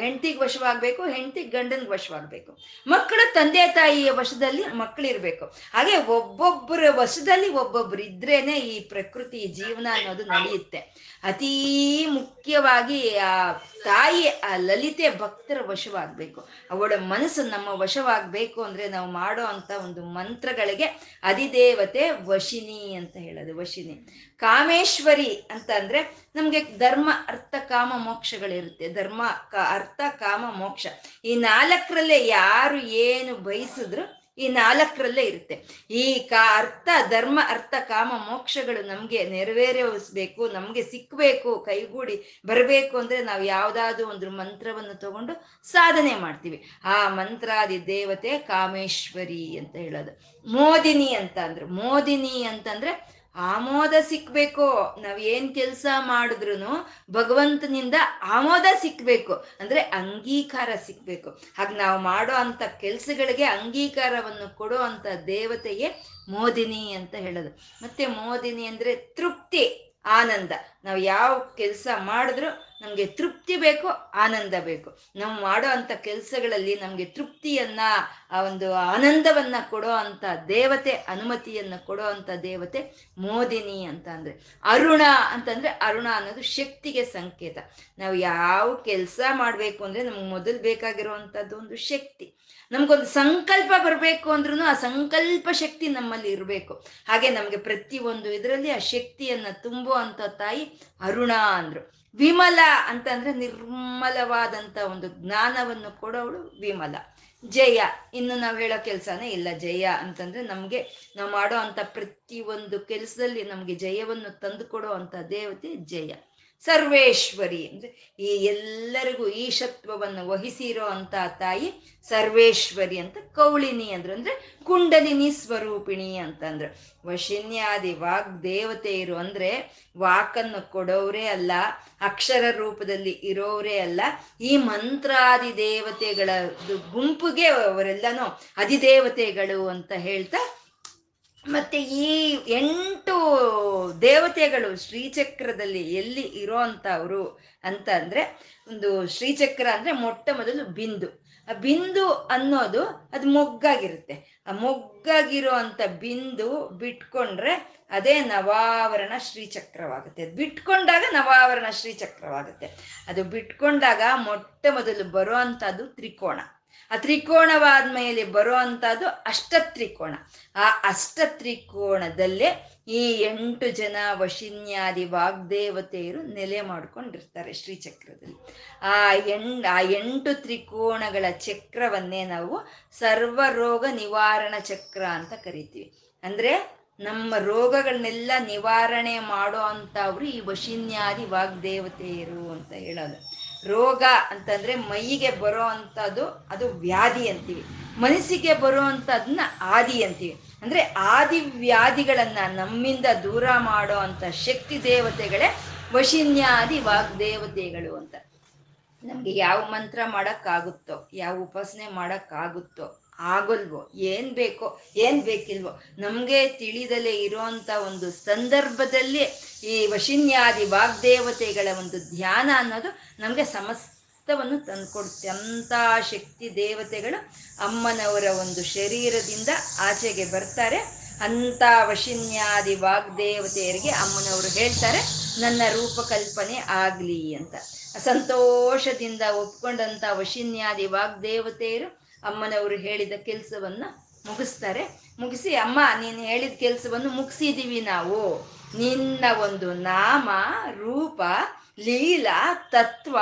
S1: ಹೆಂಡತಿಗೆ ವಶವಾಗಬೇಕು, ಹೆಂಡತಿ ಗಂಡನಿಗೆ ವಶವಾಗಬೇಕು. ಮಕ್ಕಳು ತಂದೆ ತಾಯಿಯ ವಶದಲ್ಲಿ ಮಕ್ಕಳಿರ್ಬೇಕು. ಹಾಗೆ ಒಬ್ಬೊಬ್ಬರ ವಶದಲ್ಲಿ ಒಬ್ಬೊಬ್ರು ಇದ್ರೇನೆ ಈ ಪ್ರಕೃತಿ ಜೀವನ ಅನ್ನೋದು ನಡೆಯುತ್ತೆ. ಅತೀ ಮುಖ್ಯವಾಗಿ ಆ ತಾಯಿ, ಆ ಲಲಿತೆ ಭಕ್ತರ ವಶವಾಗಬೇಕು. ಅವಳ ಮನಸ್ಸು ನಮ್ಮ ವಶವಾಗಬೇಕು ಅಂದ್ರೆ ನಾವು ಮಾಡೋ ಅಂಥ ಒಂದು ಮಂತ್ರಗಳಿಗೆ ಅಧಿದೇವತೆ ವಶಿನಿ ಅಂತ ಹೇಳೋದು, ವಶಿನಿ. ಕಾಮೇಶ್ವರಿ ಅಂತ ಅಂದ್ರೆ ನಮ್ಗೆ ಧರ್ಮ, ಅರ್ಥ, ಕಾಮ, ಮೋಕ್ಷಗಳಿರುತ್ತೆ. ಧರ್ಮ, ಕ, ಅರ್ಥ, ಕಾಮ, ಮೋಕ್ಷ. ಈ ನಾಲ್ಕರಲ್ಲೇ ಯಾರು ಏನು ಬಯಸಿದ್ರು ಈ ನಾಲ್ಕರಲ್ಲೇ ಇರುತ್ತೆ. ಈ ಕಾ, ಅರ್ಥ, ಧರ್ಮ, ಅರ್ಥ, ಕಾಮ, ಮೋಕ್ಷಗಳು ನಮಗೆ ನೆರವೇರಿಸಬೇಕು, ನಮಗೆ ಸಿಕ್ಬೇಕು, ಕೈಗೂಡಿ ಬರಬೇಕು ಅಂದ್ರೆ ನಾವು ಯಾವುದಾದ್ರೂ ಒಂದು ಮಂತ್ರವನ್ನು ತಗೊಂಡು ಸಾಧನೆ ಮಾಡ್ತೀವಿ. ಆ ಮಂತ್ರಾದಿ ದೇವತೆ ಕಾಮೇಶ್ವರಿ ಅಂತ ಹೇಳೋದು. ಮೋದಿನಿ ಅಂತ ಅಂದ್ರೆ, ಮೋದಿನಿ ಅಂತಂದ್ರೆ ಆಮೋದ ಸಿಕ್ಬೇಕು. ನಾವ್ ಏನ್ ಕೆಲಸ ಮಾಡಿದ್ರು ಭಗವಂತನಿಂದ ಆಮೋದ ಸಿಕ್ಬೇಕು. ಅಂದ್ರೆ ಅಂಗೀಕಾರ ಸಿಕ್ಬೇಕು. ಹಾಗೆ ನಾವು ಮಾಡೋ ಅಂತ ಕೆಲ್ಸಗಳಿಗೆ ಅಂಗೀಕಾರವನ್ನು ಕೊಡೋ ಅಂತ ದೇವತೆಯೇ ಮೋದಿನಿ ಅಂತ ಹೇಳೋದು. ಮತ್ತೆ ಮೋದಿನಿ ಅಂದ್ರೆ ತೃಪ್ತಿ, ಆನಂದ. ನಾವು ಯಾವ ಕೆಲಸ ಮಾಡಿದ್ರು ನಮಗೆ ತೃಪ್ತಿ ಬೇಕು, ಆನಂದ ಬೇಕು. ನಾವು ಮಾಡೋ ಅಂಥ ಕೆಲಸಗಳಲ್ಲಿ ನಮಗೆ ತೃಪ್ತಿಯನ್ನ, ಆ ಒಂದು ಆನಂದವನ್ನ ಕೊಡೋ ಅಂಥ ದೇವತೆ, ಅನುಮತಿಯನ್ನ ಕೊಡೋ ಅಂಥ ದೇವತೆ ಮೋದಿನಿ ಅಂತ ಅಂದ್ರೆ. ಅರುಣ ಅಂತಂದ್ರೆ ಅರುಣ ಅನ್ನೋದು ಶಕ್ತಿಗೆ ಸಂಕೇತ. ನಾವು ಯಾವ ಕೆಲಸ ಮಾಡಬೇಕು ಅಂದ್ರೆ ನಮ್ಗೆ ಮೊದಲು ಬೇಕಾಗಿರುವಂಥದ್ದು ಒಂದು ಶಕ್ತಿ. ನಮ್ಗೊಂದು ಸಂಕಲ್ಪ ಬರಬೇಕು ಅಂದ್ರೂ ಆ ಸಂಕಲ್ಪ ಶಕ್ತಿ ನಮ್ಮಲ್ಲಿ ಇರಬೇಕು. ಹಾಗೆ ನಮಗೆ ಪ್ರತಿಯೊಂದು ಇದರಲ್ಲಿ ಆ ಶಕ್ತಿಯನ್ನ ತುಂಬುವಂಥ ತಾಯಿ ಅರುಣ ಅಂದ್ರು. ವಿಮಲ ಅಂತಂದ್ರೆ ನಿರ್ಮಲವಾದಂತ ಒಂದು ಜ್ಞಾನವನ್ನು ಕೊಡೋಳು ವಿಮಲ. ಜಯ. ಇನ್ನು ನಾವು ಹೇಳೋ ಕೆಲಸನೇ ಇಲ್ಲ. ಜಯ ಅಂತಂದ್ರೆ ನಮಗೆ ನಾವು ಮಾಡೋ ಅಂತ ಪ್ರತಿಯೊಂದು ಕೆಲಸದಲ್ಲಿ ನಮಗೆ ಜಯವನ್ನು ತಂದು ಕೊಡೋ ದೇವತೆ ಜಯ. ಸರ್ವೇಶ್ವರಿ ಅಂದ್ರೆ ಈ ಎಲ್ಲರಿಗೂ ಈಶತ್ವವನ್ನು ವಹಿಸಿರೋ ಅಂತ ತಾಯಿ ಸರ್ವೇಶ್ವರಿ ಅಂತ, ಕೌಳಿನಿ ಅಂದ್ರು, ಅಂದ್ರೆ ಕುಂಡಲಿನಿ ಸ್ವರೂಪಿಣಿ ಅಂತಂದ್ರು ವಶಿನ್ಯಾದಿ ವಾಗ್ ದೇವತೆಯರು ಅಂದ್ರೆ ವಾಕನ್ನು ಕೊಡೋರೇ ಅಲ್ಲ, ಅಕ್ಷರ ರೂಪದಲ್ಲಿ ಇರೋರೇ ಅಲ್ಲ, ಈ ಮಂತ್ರಾದಿ ದೇವತೆಗಳ ಗುಂಪಿಗೆ ಅವರೆಲ್ಲನೂ ಅಧಿದೇವತೆಗಳು ಅಂತ ಹೇಳ್ತಾ ಮತ್ತೆ ಈ ಎಂಟು ದೇವತೆಗಳು ಶ್ರೀಚಕ್ರದಲ್ಲಿ ಎಲ್ಲಿ ಇರೋ ಅವರು ಅಂತ ಅಂದ್ರೆ ಒಂದು ಶ್ರೀಚಕ್ರ ಅಂದ್ರೆ ಮೊಟ್ಟ ಮೊದಲು ಬಿಂದು. ಆ ಬಿಂದು ಅನ್ನೋದು ಅದು ಮೊಗ್ಗಾಗಿರುತ್ತೆ. ಆ ಮೊಗ್ಗಾಗಿರೋ ಅಂತ ಬಿಂದು ಬಿಟ್ಕೊಂಡ್ರೆ ಅದೇ ನವಾವರಣ ಶ್ರೀಚಕ್ರವಾಗುತ್ತೆ. ಅದು ಬಿಟ್ಕೊಂಡಾಗ ನವಾವರಣ ಶ್ರೀಚಕ್ರವಾಗುತ್ತೆ. ಅದು ಬಿಟ್ಕೊಂಡಾಗ ಮೊಟ್ಟ ಮೊದಲು ಬರೋ ತ್ರಿಕೋಣ. ಆ ತ್ರಿಕೋಣವಾದ ಮೇಲೆ ಬರೋ ಅಷ್ಟ ತ್ರಿಕೋಣ ಆ ಅಷ್ಟ ತ್ರಿಕೋಣದಲ್ಲೇ ಈ ಎಂಟು ಜನ ವಶಿನ್ಯಾದಿ ವಾಗ್ದೇವತೆಯರು ನೆಲೆ ಮಾಡ್ಕೊಂಡಿರ್ತಾರೆ ಶ್ರೀಚಕ್ರದಲ್ಲಿ. ಆ ಎಣ್ ಆ ಎಂಟು ತ್ರಿಕೋಣಗಳ ಚಕ್ರವನ್ನೇ ನಾವು ಸರ್ವರೋಗ ನಿವಾರಣ ಚಕ್ರ ಅಂತ ಕರಿತೀವಿ. ಅಂದ್ರೆ ನಮ್ಮ ರೋಗಗಳನ್ನೆಲ್ಲ ನಿವಾರಣೆ ಮಾಡೋ ಅಂಥವ್ರು ಈ ವಶಿನ್ಯಾದಿ ವಾಗ್ದೇವತೆಯರು ಅಂತ ಹೇಳೋದು. ರೋಗ ಅಂತಂದ್ರೆ ಮೈಗೆ ಬರೋ ಅಂಥದ್ದು ಅದು ವ್ಯಾಧಿ ಅಂತೀವಿ. ಮನಸ್ಸಿಗೆ ಬರೋ ಆದಿ ಅಂತೀವಿ. ಅಂದ್ರೆ ಆದಿ ವ್ಯಾಧಿಗಳನ್ನ ನಮ್ಮಿಂದ ದೂರ ಮಾಡೋ ಅಂತ ಶಕ್ತಿ ದೇವತೆಗಳೇ ವಶಿನ್ಯಾದಿ ವಾಗ್ದೇವತೆಗಳು ಅಂತ. ನಮ್ಗೆ ಯಾವ ಮಂತ್ರ ಮಾಡೋಕ್ಕಾಗುತ್ತೋ, ಯಾವ ಉಪಾಸನೆ ಮಾಡೋಕ್ಕಾಗುತ್ತೋ, ಆಗೋಲ್ವೋ, ಏನ್ ಬೇಕೋ, ಏನ್ ಬೇಕಿಲ್ವೋ, ನಮ್ಗೆ ತಿಳಿದಲೇ ಇರೋಂಥ ಒಂದು ಸಂದರ್ಭದಲ್ಲಿ ಈ ವಶಿನ್ಯಾದಿ ವಾಗ್ದೇವತೆಗಳ ಒಂದು ಧ್ಯಾನ ಅನ್ನೋದು ನಮಗೆ ಸಮಸ್ತವನ್ನು ತಂದುಕೊಡುತ್ತೆ. ಅಂಥ ಶಕ್ತಿ ದೇವತೆಗಳು ಅಮ್ಮನವರ ಒಂದು ಶರೀರದಿಂದ ಆಚೆಗೆ ಬರ್ತಾರೆ. ಅಂಥ ವಶಿನ್ಯಾದಿ ವಾಗ್ದೇವತೆಯರಿಗೆ ಅಮ್ಮನವರು ಹೇಳ್ತಾರೆ, ನನ್ನ ರೂಪಕಲ್ಪನೆ ಆಗಲಿ ಅಂತ. ಸಂತೋಷದಿಂದ ಒಪ್ಕೊಂಡಂಥ ವಶಿನ್ಯಾದಿ ವಾಗ್ದೇವತೆಯರು ಅಮ್ಮನವರು ಹೇಳಿದ ಕೆಲಸವನ್ನು ಮುಗಿಸ್ತಾರೆ. ಮುಗಿಸಿ, ಅಮ್ಮ, ನೀನು ಹೇಳಿದ ಕೆಲಸವನ್ನು ಮುಗಿಸಿದೀವಿ ನಾವು. ನಿನ್ನ ಒಂದು ನಾಮ, ರೂಪ, ಲೀಲಾ, ತತ್ವ,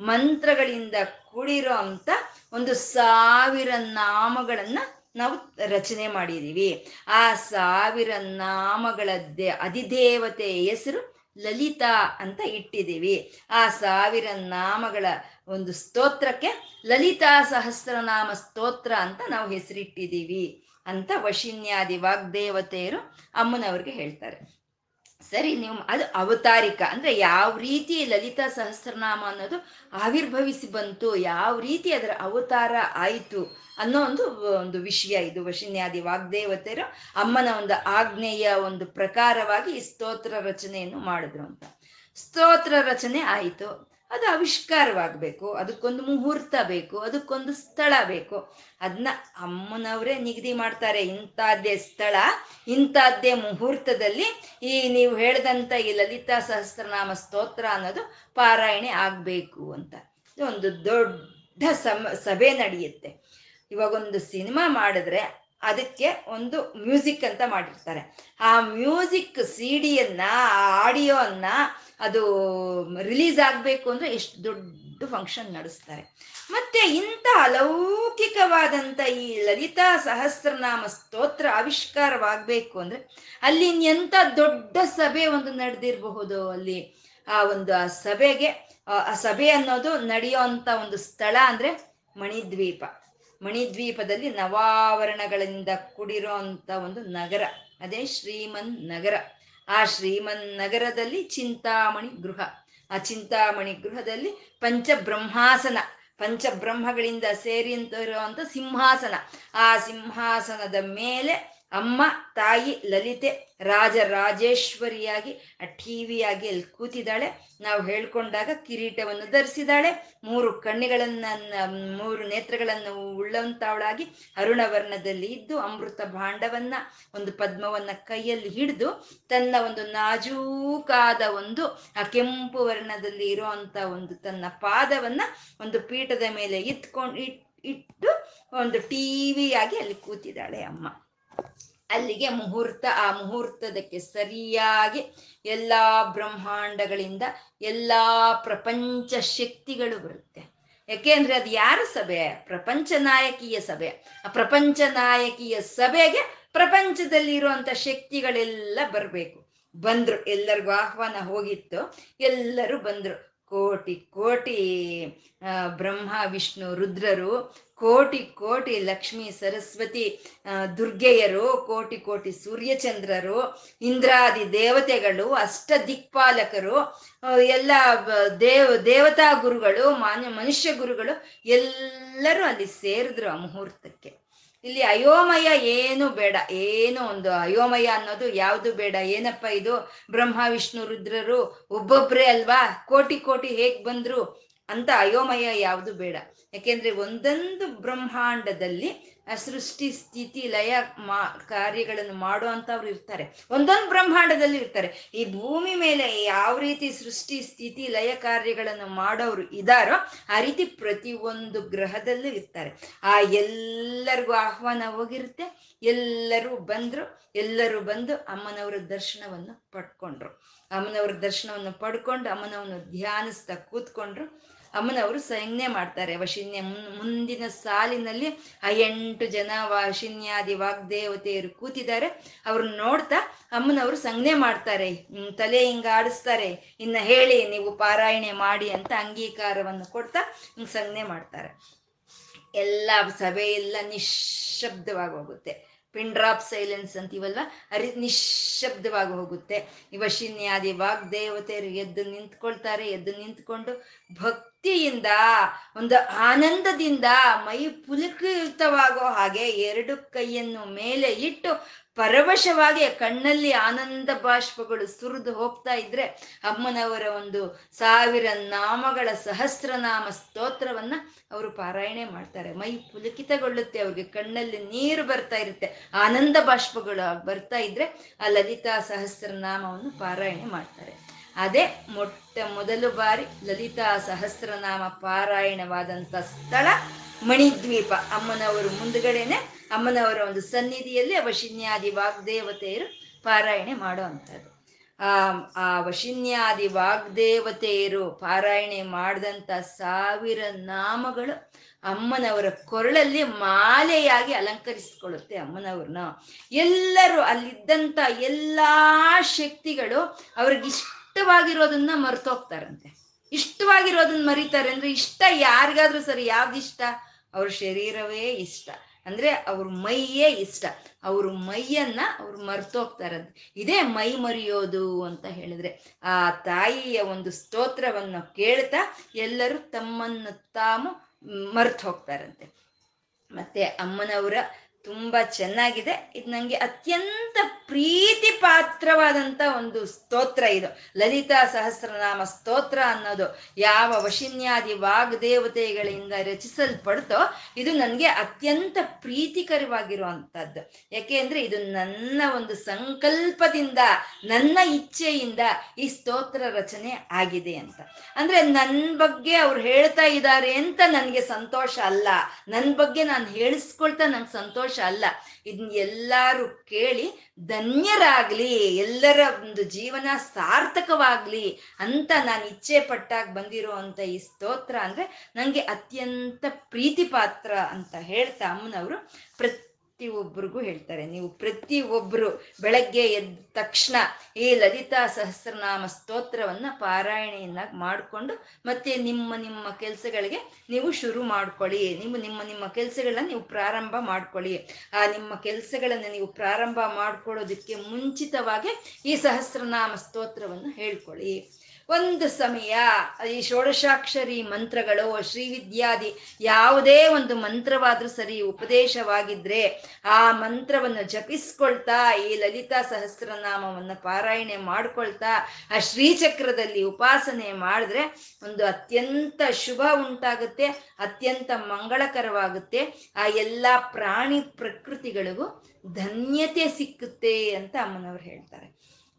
S1: ಮಂತ್ರಗಳಿಂದ ಕೂಡಿರೋ ಅಂತ ಒಂದು ಸಾವಿರ ನಾಮಗಳನ್ನ ನಾವು ರಚನೆ ಮಾಡಿದೀವಿ. ಆ ಸಾವಿರ ನಾಮಗಳದ್ದೇ ಅಧಿದೇವತೆ ಹೆಸರು ಲಲಿತಾ ಅಂತ ಇಟ್ಟಿದ್ದೀವಿ ಆ ಸಾವಿರ ನಾಮಗಳ ಒಂದು ಸ್ತೋತ್ರಕ್ಕೆ ಲಲಿತಾ ಸಹಸ್ರನಾಮ ಸ್ತೋತ್ರ ಅಂತ ನಾವು ಹೆಸರಿಟ್ಟಿದ್ದೀವಿ ಅಂತ ವಶಿನ್ಯಾದಿ ವಾಗ್ದೇವತೆಯರು ಅಮ್ಮನವ್ರಿಗೆ ಹೇಳ್ತಾರೆ. ಸರಿ, ನೀವು ಅದು ಅವತಾರಿಕ. ಅಂದ್ರೆ ಯಾವ ರೀತಿ ಲಲಿತಾ ಸಹಸ್ರನಾಮ ಅನ್ನೋದು ಆವಿರ್ಭವಿಸಿ ಬಂತು, ಯಾವ ರೀತಿ ಅದರ ಅವತಾರ ಆಯಿತು ಅನ್ನೋ ಒಂದು ಒಂದು ವಿಷಯ ಇದು. ವಶಿನ್ಯಾದಿ ವಾಗ್ದೇವತೆಯರು ಅಮ್ಮನ ಒಂದು ಆಜ್ಞೆಯ ಒಂದು ಪ್ರಕಾರವಾಗಿ ಸ್ತೋತ್ರ ರಚನೆಯನ್ನು ಮಾಡಿದ್ರು ಅಂತ. ಸ್ತೋತ್ರ ರಚನೆ ಆಯಿತು. ಅದು ಆವಿಷ್ಕಾರವಾಗಬೇಕು, ಅದಕ್ಕೊಂದು ಮುಹೂರ್ತ ಬೇಕು, ಅದಕ್ಕೊಂದು ಸ್ಥಳ ಬೇಕು. ಅದನ್ನ ಅಮ್ಮನವರೇ ನಿಗದಿ ಮಾಡ್ತಾರೆ, ಇಂಥದ್ದೇ ಸ್ಥಳ, ಇಂಥದ್ದೇ ಮುಹೂರ್ತದಲ್ಲಿ ಈ ನೀವು ಹೇಳ್ದಂಥ ಈ ಲಲಿತಾ ಸಹಸ್ರನಾಮ ಸ್ತೋತ್ರ ಅನ್ನೋದು ಪಾರಾಯಣೆ ಆಗಬೇಕು ಅಂತ. ಒಂದು ದೊಡ್ಡ ಸಮ, ಸಭೆ ನಡೆಯುತ್ತೆ. ಇವಾಗೊಂದು ಸಿನಿಮಾ ಮಾಡಿದ್ರೆ ಅದಕ್ಕೆ ಒಂದು ಮ್ಯೂಸಿಕ್ ಅಂತ ಮಾಡಿರ್ತಾರೆ. ಆ ಮ್ಯೂಸಿಕ್, ಸಿ ಡಿಯನ್ನು ಆ ಆಡಿಯೋನ್ನ ಅದು ರಿಲೀಸ್ ಆಗಬೇಕು ಅಂದ್ರೆ ಎಷ್ಟು ದೊಡ್ಡ ಫಂಕ್ಷನ್ ನಡೆಸ್ತಾರೆ. ಮತ್ತೆ ಇಂಥ ಅಲೌಕಿಕವಾದಂಥ ಈ ಲಲಿತಾ ಸಹಸ್ರನಾಮ ಸ್ತೋತ್ರ ಆವಿಷ್ಕಾರವಾಗಬೇಕು ಅಂದ್ರೆ ಅಲ್ಲಿ ಎಂಥ ದೊಡ್ಡ ಸಭೆ ಒಂದು ನಡೆದಿರಬಹುದು. ಅಲ್ಲಿ ಆ ಒಂದು ಆ ಸಭೆಗೆ, ಆ ಸಭೆ ಅನ್ನೋದು ನಡೆಯೋ ಒಂದು ಸ್ಥಳ ಅಂದ್ರೆ ಮಣಿದ್ವೀಪ. ಮಣಿದ್ವೀಪದಲ್ಲಿ ನವಾವರಣಗಳಿಂದ ಕೂಡಿರೋ ಒಂದು ನಗರ. ಅದೇ ಶ್ರೀಮನ್ ನಗರ. ಆ ಶ್ರೀಮನ್ ನಗರದಲ್ಲಿ ಚಿಂತಾಮಣಿ ಗೃಹ. ಆ ಚಿಂತಾಮಣಿ ಗೃಹದಲ್ಲಿ ಪಂಚಬ್ರಹ್ಮಾಸನ, ಪಂಚಬ್ರಹ್ಮಗಳಿಂದ ಸೇರಿ ಇರುವಂತ ಸಿಂಹಾಸನ. ಆ ಸಿಂಹಾಸನದ ಮೇಲೆ ಅಮ್ಮ, ತಾಯಿ, ಲಲಿತೆ, ರಾಜ ರಾಜರಾಜೇಶ್ವರಿಯಾಗಿ ಟಿವಿಯಾಗಿ ಅಲ್ಲಿ ಕೂತಿದ್ದಾಳೆ. ನಾವು ಹೇಳ್ಕೊಂಡಾಗ ಕಿರೀಟವನ್ನು ಧರಿಸಿದಾಳೆ ಮೂರು ಕಣ್ಣಿಗಳನ್ನ ಮೂರು ನೇತ್ರಗಳನ್ನು ಉಳ್ಳಂತವಳಾಗಿ ಅರುಣವರ್ಣದಲ್ಲಿ ಇದ್ದು, ಅಮೃತ ಭಾಂಡವನ್ನ ಒಂದು ಪದ್ಮವನ್ನ ಕೈಯಲ್ಲಿ ಹಿಡಿದು, ತನ್ನ ಒಂದು ನಾಜೂಕಾದ ಒಂದು, ಆ ಕೆಂಪು ವರ್ಣದಲ್ಲಿ ಇರುವಂತ ಒಂದು ತನ್ನ ಪಾದವನ್ನ ಒಂದು ಪೀಠದ ಮೇಲೆ ಇಟ್ಕೊಂಡು ಇಟ್, ಇಟ್ಟು ಒಂದು ಟಿವಿಯಾಗಿ ಅಲ್ಲಿ ಕೂತಿದ್ದಾಳೆ ಅಮ್ಮ. ಅಲ್ಲಿಗೆ ಮುಹೂರ್ತ, ಆ ಮುಹೂರ್ತದಕ್ಕೆ ಸರಿಯಾಗಿ ಎಲ್ಲ ಬ್ರಹ್ಮಾಂಡಗಳಿಂದ ಎಲ್ಲ ಪ್ರಪಂಚ ಶಕ್ತಿಗಳು ಬರುತ್ತೆ. ಯಾಕೆಂದ್ರೆ ಅದು ಯಾರ ಸಭೆ? ಪ್ರಪಂಚ ನಾಯಕಿಯ ಸಭೆ. ಆ ಪ್ರಪಂಚ ನಾಯಕಿಯ ಸಭೆಗೆ ಪ್ರಪಂಚದಲ್ಲಿ ಇರುವಂತ ಶಕ್ತಿಗಳೆಲ್ಲ ಬರಬೇಕು. ಬಂದ್ರು, ಎಲ್ಲರಿಗೂ ಆಹ್ವಾನ ಹೋಗಿತ್ತು. ಎಲ್ಲರೂ ಬಂದ್ರು. ಕೋಟಿ ಕೋಟಿ ಬ್ರಹ್ಮ, ವಿಷ್ಣು, ರುದ್ರರು ಕೋಟಿ ಕೋಟಿ ಲಕ್ಷ್ಮಿ ಸರಸ್ವತಿ ದುರ್ಗೆಯರು, ಕೋಟಿ ಕೋಟಿ ಸೂರ್ಯಚಂದ್ರರು, ಇಂದ್ರಾದಿ ದೇವತೆಗಳು ಅಷ್ಟ ದಿಕ್ಪಾಲಕರು ಎಲ್ಲ ದೇವ್, ದೇವತಾ ಗುರುಗಳು, ಮಾನ್ಯ ಮನುಷ್ಯ ಗುರುಗಳು ಎಲ್ಲರೂ ಅಲ್ಲಿ ಸೇರಿದ್ರು ಆ ಮುಹೂರ್ತಕ್ಕೆ. ಇಲ್ಲಿ ಅಯೋಮಯ ಏನು ಬೇಡ, ಏನು ಒಂದು ಅಯೋಮಯ ಅನ್ನೋದು ಯಾವುದು ಬೇಡ, ಏನಪ್ಪ ಇದು? ಬ್ರಹ್ಮ, ವಿಷ್ಣು, ರುದ್ರರು ಒಬ್ಬೊಬ್ಬರೇ ಅಲ್ವಾ? ಕೋಟಿ ಕೋಟಿ ಹೇಗ್ ಬಂದ್ರು ಅಂತ ಅಯೋಮಯ ಯಾವುದು ಬೇಡ. ಯಾಕೆಂದ್ರೆ ಒಂದೊಂದು ಬ್ರಹ್ಮಾಂಡದಲ್ಲಿ ಸೃಷ್ಟಿ, ಸ್ಥಿತಿ, ಲಯ ಮಾ, ಕಾರ್ಯಗಳನ್ನು ಮಾಡುವಂಥವ್ರು ಇರ್ತಾರೆ. ಒಂದೊಂದು ಬ್ರಹ್ಮಾಂಡದಲ್ಲಿ ಇರ್ತಾರೆ. ಈ ಭೂಮಿ ಮೇಲೆ ಯಾವ ರೀತಿ ಸೃಷ್ಟಿ, ಸ್ಥಿತಿ, ಲಯ ಕಾರ್ಯಗಳನ್ನು ಮಾಡೋರು ಇದಾರೋ ಆ ರೀತಿ ಪ್ರತಿ ಒಂದು ಗ್ರಹದಲ್ಲೂ ಇರ್ತಾರೆ. ಆ ಎಲ್ಲರಿಗೂ ಆಹ್ವಾನ ಹೋಗಿರುತ್ತೆ. ಎಲ್ಲರೂ ಬಂದ್ರು, ಎಲ್ಲರೂ ಬಂದು ಅಮ್ಮನವರ ದರ್ಶನವನ್ನು ಪಡ್ಕೊಂಡ್ರು. ಅಮ್ಮನವ್ರ ದರ್ಶನವನ್ನು ಪಡ್ಕೊಂಡು ಅಮ್ಮನವನ್ನು ಧ್ಯಾನಿಸ್ತಾ ಕೂತ್ಕೊಂಡ್ರು. ಅಮ್ಮನವರು ಸಂಜ್ಞೆ ಮಾಡ್ತಾರೆ, ವಶಿನ್ಯ ಮುಂದಿನ ಸಾಲಿನಲ್ಲಿ ಆ ಎಂಟು ಜನ ವಶಿನ್ಯಾದಿ ವಾಗ್ದೇವತೆಯರು ಕೂತಿದ್ದಾರೆ. ಅವ್ರನ್ನ ನೋಡ್ತಾ ಅಮ್ಮನವರು ಸಂಜ್ಞೆ ಮಾಡ್ತಾರೆ ತಲೆ ಹಿಂಗ ಆಡಿಸ್ತಾರೆ, ಇನ್ನ ಹೇಳಿ ನೀವು ಪಾರಾಯಣೆ ಮಾಡಿ ಅಂತ ಅಂಗೀಕಾರವನ್ನು ಕೊಡ್ತಾ ಹಿಂಗ್ ಸಂಜ್ಞೆ ಮಾಡ್ತಾರೆ. ಎಲ್ಲ ಸಭೆ ಎಲ್ಲ ನಿಶ್ಶಬ್ದವಾಗಿ ಹೋಗುತ್ತೆ. ಪಿಂಡ್ರಾಪ್ ಸೈಲೆನ್ಸ್ ಅಂತೀವಲ್ವ, ಅರಿ ನಿಶ್ಶಬ್ದವಾಗಿ ಹೋಗುತ್ತೆ. ವಶಿನ್ಯಾದಿ ವಾಗ್ದೇವತೆಯರು ಎದ್ದು ನಿಂತ್ಕೊಳ್ತಾರೆ, ಎದ್ದು ನಿಂತ್ಕೊಂಡು ಭಕ್ತಿಯಿಂದ, ಒಂದು ಆನಂದದಿಂದ ಮೈ ಪುಲಕಿತವಾಗೋ ಹಾಗೆ ಎರಡು ಕೈಯನ್ನು ಮೇಲೆ ಇಟ್ಟು ಪರವಶವಾಗಿ ಕಣ್ಣಲ್ಲಿ ಆನಂದ ಬಾಷ್ಪಗಳು ಸುರಿದು ಹೋಗ್ತಾ ಇದ್ರೆ ಅಮ್ಮನವರ ಒಂದು ಸಾವಿರ ನಾಮಗಳ ಸಹಸ್ರನಾಮ ಸ್ತೋತ್ರವನ್ನ ಅವರು ಪಾರಾಯಣೆ ಮಾಡ್ತಾರೆ. ಮೈ ಪುಲಕಿತಗೊಳ್ಳುತ್ತೆ, ಅವ್ರಿಗೆ ಕಣ್ಣಲ್ಲಿ ನೀರು ಬರ್ತಾ ಇರುತ್ತೆ, ಆನಂದ ಬಾಷ್ಪಗಳು ಬರ್ತಾ ಇದ್ರೆ ಆ ಲಲಿತಾ ಸಹಸ್ರನಾಮವನ್ನು ಪಾರಾಯಣೆ ಮಾಡ್ತಾರೆ. ಅದೇ ಮೊಟ್ಟ ಮೊದಲು ಬಾರಿ ಲಲಿತಾ ಸಹಸ್ರನಾಮ ಪಾರಾಯಣವಾದಂಥ ಸ್ಥಳ ಮಣಿದ್ವೀಪ. ಅಮ್ಮನವರು ಮುಂದುಗಡೆನೆ ಅಮ್ಮನವರ ಒಂದು ಸನ್ನಿಧಿಯಲ್ಲಿ ವಶಿನ್ಯಾದಿ ವಾಗ್ದೇವತೆಯರು ಪಾರಾಯಣೆ ಮಾಡೋ ಅಂಥದ್ದು ಆ ಆ ವಶಿನ್ಯಾದಿ ವಾಗ್ದೇವತೆಯರು ಪಾರಾಯಣೆ ಮಾಡಿದಂಥ ಸಾವಿರ ನಾಮಗಳು ಅಮ್ಮನವರ ಕೊರಳಲ್ಲಿ ಮಾಲೆಯಾಗಿ ಅಲಂಕರಿಸಿಕೊಳ್ಳುತ್ತೆ ಅಮ್ಮನವ್ರನ್ನ. ಎಲ್ಲರೂ ಅಲ್ಲಿದ್ದಂಥ ಎಲ್ಲ ಶಕ್ತಿಗಳು ಅವ್ರಿಗೆ ಇಷ್ಟವಾಗಿರೋದನ್ನ ಮರ್ತೋಗ್ತಾರಂತೆ. ಇಷ್ಟವಾಗಿರೋದನ್ನ ಮರಿತಾರೆ ಅಂದ್ರೆ ಇಷ್ಟ ಯಾರಿಗಾದ್ರೂ ಸರಿ, ಯಾವ್ದು ಇಷ್ಟ? ಅವ್ರ ಶರೀರವೇ ಇಷ್ಟ. ಅಂದ್ರೆ ಅವ್ರ ಮೈಯೇ ಇಷ್ಟ. ಅವ್ರ ಮೈಯನ್ನ ಅವ್ರು ಮರ್ತೋಗ್ತಾರಂತೆ. ಇದೇ ಮೈ ಮರೆಯೋದು ಅಂತ ಹೇಳಿದ್ರೆ ಆ ತಾಯಿಯ ಒಂದು ಸ್ತೋತ್ರವನ್ನು ಕೇಳ್ತಾ ಎಲ್ಲರೂ ತಮ್ಮನ್ನು ತಾವು ಮರ್ತು ಹೋಗ್ತಾರಂತೆ ಮತ್ತೆ ಅಮ್ಮನವರ ತುಂಬಾ ಚೆನ್ನಾಗಿದೆ. ಇದು ನಂಗೆ ಅತ್ಯಂತ ಪ್ರೀತಿ ಪಾತ್ರವಾದಂತ ಒಂದು ಸ್ತೋತ್ರ ಇದು. ಲಲಿತಾ ಸಹಸ್ರನಾಮ ಸ್ತೋತ್ರ ಅನ್ನೋದು ಯಾವ ವಶಿನ್ಯಾದಿ ವಾಗ್ದೇವತೆಗಳಿಂದ ರಚಿಸಲ್ಪಡ್ತೋ ಇದು ನನಗೆ ಅತ್ಯಂತ ಪ್ರೀತಿಕರವಾಗಿರುವಂಥದ್ದು ಯಾಕೆ ಅಂದ್ರೆ ಇದು ನನ್ನ ಒಂದು ಸಂಕಲ್ಪದಿಂದ, ನನ್ನ ಇಚ್ಛೆಯಿಂದ ಈ ಸ್ತೋತ್ರ ರಚನೆ ಆಗಿದೆ ಅಂತ. ಅಂದ್ರೆ ನನ್ನ ಬಗ್ಗೆ ಅವ್ರು ಹೇಳ್ತಾ ಇದ್ದಾರೆ ಅಂತ ನನಗೆ ಸಂತೋಷ ಅಲ್ಲ. ನನ್ನ ಬಗ್ಗೆ ನಾನು ಹೇಳಿಸ್ಕೊಳ್ತಾ ನಂಗೆ ಸಂತೋಷ ಅಲ್ಲ. ಇದನ್ನ ಎಲ್ಲಾರು ಕೇಳಿ ಧನ್ಯರಾಗ್ಲಿ, ಎಲ್ಲರ ಒಂದು ಜೀವನ ಸಾರ್ಥಕವಾಗ್ಲಿ ಅಂತ ನಾನು ಇಚ್ಛೆ ಪಟ್ಟಾಗ ಬಂದಿರೋ ಈ ಸ್ತೋತ್ರ ಅಂದ್ರೆ ನಂಗೆ ಅತ್ಯಂತ ಪ್ರೀತಿ ಪಾತ್ರ ಅಂತ ಹೇಳ್ತಾ ಅಮ್ಮನವರು. ಪ್ರತಿ ಒಬ್ಬರಿಗೂ ಹೇಳ್ತಾರೆ. ನೀವು ಪ್ರತಿ ಒಬ್ಬರು ಬೆಳಗ್ಗೆ ಎದ್ದ ತಕ್ಷಣ ಈ ಲಲಿತಾ ಸಹಸ್ರನಾಮ ಸ್ತೋತ್ರವನ್ನ ಪಾರಾಯಣೆಯನ್ನಾಗಿ ಮಾಡಿಕೊಂಡು ಮತ್ತೆ ನಿಮ್ಮ ನಿಮ್ಮ ಕೆಲಸಗಳಿಗೆ ನೀವು ಶುರು ಮಾಡ್ಕೊಳ್ಳಿ. ನೀವು ನಿಮ್ಮ ನಿಮ್ಮ ಕೆಲಸಗಳನ್ನ ನೀವು ಪ್ರಾರಂಭ ಮಾಡ್ಕೊಳ್ಳಿ. ಆ ನಿಮ್ಮ ಕೆಲಸಗಳನ್ನು ನೀವು ಪ್ರಾರಂಭ ಮಾಡ್ಕೊಳ್ಳೋದಕ್ಕೆ ಮುಂಚಿತವಾಗಿ ಈ ಸಹಸ್ರನಾಮ ಸ್ತೋತ್ರವನ್ನು ಹೇಳ್ಕೊಳ್ಳಿ. ಒಂದು ಸಮಯ. ಈ ಷೋಡಶಾಕ್ಷರಿ ಮಂತ್ರಗಳು ಶ್ರೀವಿದ್ಯಾದಿ ಯಾವುದೇ ಒಂದು ಮಂತ್ರವಾದರೂ ಸರಿ ಉಪದೇಶವಾಗಿದ್ರೆ ಆ ಮಂತ್ರವನ್ನು ಜಪಿಸ್ಕೊಳ್ತಾ, ಈ ಲಲಿತಾ ಸಹಸ್ರನಾಮವನ್ನು ಪಾರಾಯಣೆ ಮಾಡ್ಕೊಳ್ತಾ, ಆ ಶ್ರೀಚಕ್ರದಲ್ಲಿ ಉಪಾಸನೆ ಮಾಡಿದ್ರೆ ಒಂದು ಅತ್ಯಂತ ಶುಭ ಉಂಟಾಗುತ್ತೆ, ಅತ್ಯಂತ ಮಂಗಳಕರವಾಗುತ್ತೆ. ಆ ಎಲ್ಲ ಪ್ರಾಣಿ ಪ್ರಕೃತಿಗಳಿಗೂ ಧನ್ಯತೆ ಸಿಕ್ಕುತ್ತೆ ಅಂತ ಅಮ್ಮನವ್ರು ಹೇಳ್ತಾರೆ.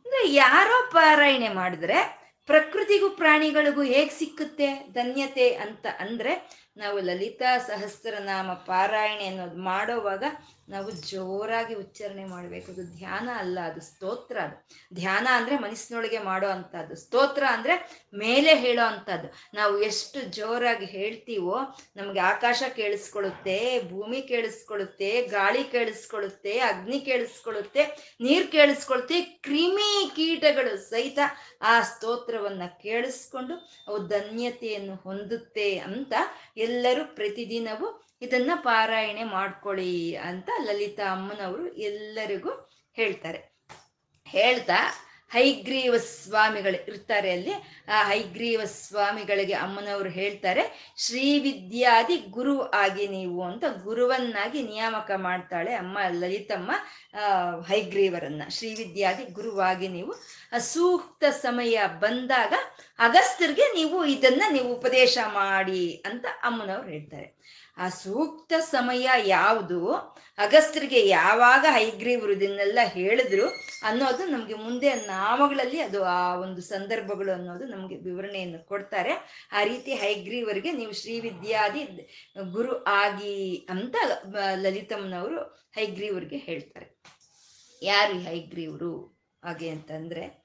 S1: ಅಂದ್ರೆ ಯಾರೋ ಪಾರಾಯಣೆ ಮಾಡಿದ್ರೆ ಪ್ರಕೃತಿಗೂ ಪ್ರಾಣಿಗಳಿಗೂ ಹೇಗೆ ಸಿಕ್ಕುತ್ತೆ ಧನ್ಯತೆ ಅಂತ ಅಂದರೆ ನಾವು ಲಲಿತಾ ಸಹಸ್ರನಾಮ ಪಾರಾಯಣೆ ಅನ್ನೋದು ಮಾಡೋವಾಗ ನಾವು ಜೋರಾಗಿ ಉಚ್ಚಾರಣೆ ಮಾಡಬೇಕು. ಅದು ಧ್ಯಾನ ಅಲ್ಲ, ಅದು ಸ್ತೋತ್ರ ಅದು. ಧ್ಯಾನ ಅಂದರೆ ಮನಸ್ಸಿನೊಳಗೆ ಮಾಡೋ ಅಂಥದ್ದು. ಸ್ತೋತ್ರ ಅಂದರೆ ಮೇಲೆ ಹೇಳೋ ಅಂಥದ್ದು. ನಾವು ಎಷ್ಟು ಜೋರಾಗಿ ಹೇಳ್ತೀವೋ, ನಮಗೆ ಆಕಾಶ ಕೇಳಿಸ್ಕೊಳುತ್ತೆ ಭೂಮಿ ಕೇಳಿಸ್ಕೊಳುತ್ತೆ ಗಾಳಿ ಕೇಳಿಸ್ಕೊಳುತ್ತೆ ಅಗ್ನಿ ಕೇಳಿಸ್ಕೊಳ್ಳುತ್ತೆ, ನೀರು ಕೇಳಿಸ್ಕೊಳುತ್ತೆ ಕ್ರಿಮಿ ಕೀಟಗಳು ಸಹಿತ ಆ ಸ್ತೋತ್ರವನ್ನ ಕೇಳಿಸ್ಕೊಂಡು ಅವು ಧನ್ಯತೆಯನ್ನು ಹೊಂದುತ್ತೆ ಅಂತ ಎಲ್ಲರೂ ಪ್ರತಿದಿನವೂ ಇದನ್ನ ಪಾರಾಯಣೆ ಮಾಡ್ಕೊಳ್ಳಿ ಅಂತ ಲಲಿತಾ ಅಮ್ಮನವರು ಎಲ್ಲರಿಗೂ ಹೇಳ್ತಾರೆ. ಹೇಳ್ತಾ, ಹೈಗ್ರೀವ ಸ್ವಾಮಿಗಳು ಇರ್ತಾರೆ ಅಲ್ಲಿ. ಆ ಹೈಗ್ರೀವ ಸ್ವಾಮಿಗಳಿಗೆ ಅಮ್ಮನವರು ಹೇಳ್ತಾರೆ, ಶ್ರೀ ವಿದ್ಯಾದಿ ಗುರು ಆಗಿ ನೀವು ಅಂತ ಗುರುವನ್ನಾಗಿ ನಿಯಾಮಕ ಮಾಡ್ತಾಳೆ ಅಮ್ಮ ಲಲಿತಮ್ಮ ಹೈಗ್ರೀವರನ್ನ. ಶ್ರೀ ವಿದ್ಯಾದಿ ಗುರುವಾಗಿ ನೀವು ಸೂಕ್ತ ಸಮಯ ಬಂದಾಗ ಅಗಸ್ತ್ಯರಿಗೆ ನೀವು ಇದನ್ನ ನೀವು ಉಪದೇಶ ಮಾಡಿ ಅಂತ ಅಮ್ಮನವ್ರು ಹೇಳ್ತಾರೆ. ಆ ಸೂಕ್ತ ಸಮಯ ಯಾವುದು? ಅಗಸ್ತ್ರಿಗೆ ಯಾವಾಗ ಹೈಗ್ರೀವರು ಇದನ್ನೆಲ್ಲ ಹೇಳಿದ್ರು ಅನ್ನೋದು ನಮಗೆ ಮುಂದೆ ನಾಮಗಳಲ್ಲಿ ಅದು ಆ ಒಂದು ಸಂದರ್ಭಗಳು ಅನ್ನೋದು ನಮಗೆ ವಿವರಣೆಯನ್ನು ಕೊಡ್ತಾರೆ. ಆ ರೀತಿ ಹೈಗ್ರೀವರಿಗೆ ನೀವು ಶ್ರೀವಿದ್ಯಾದಿ ಗುರು ಆಗಿ ಅಂತ ಲಲಿತಮ್ಮನವರು ಹೈಗ್ರೀವರಿಗೆ ಹೇಳ್ತಾರೆ. ಯಾರು ಹೈಗ್ರೀವರು ಹಾಗೆ ಅಂತಂದ್ರೆ?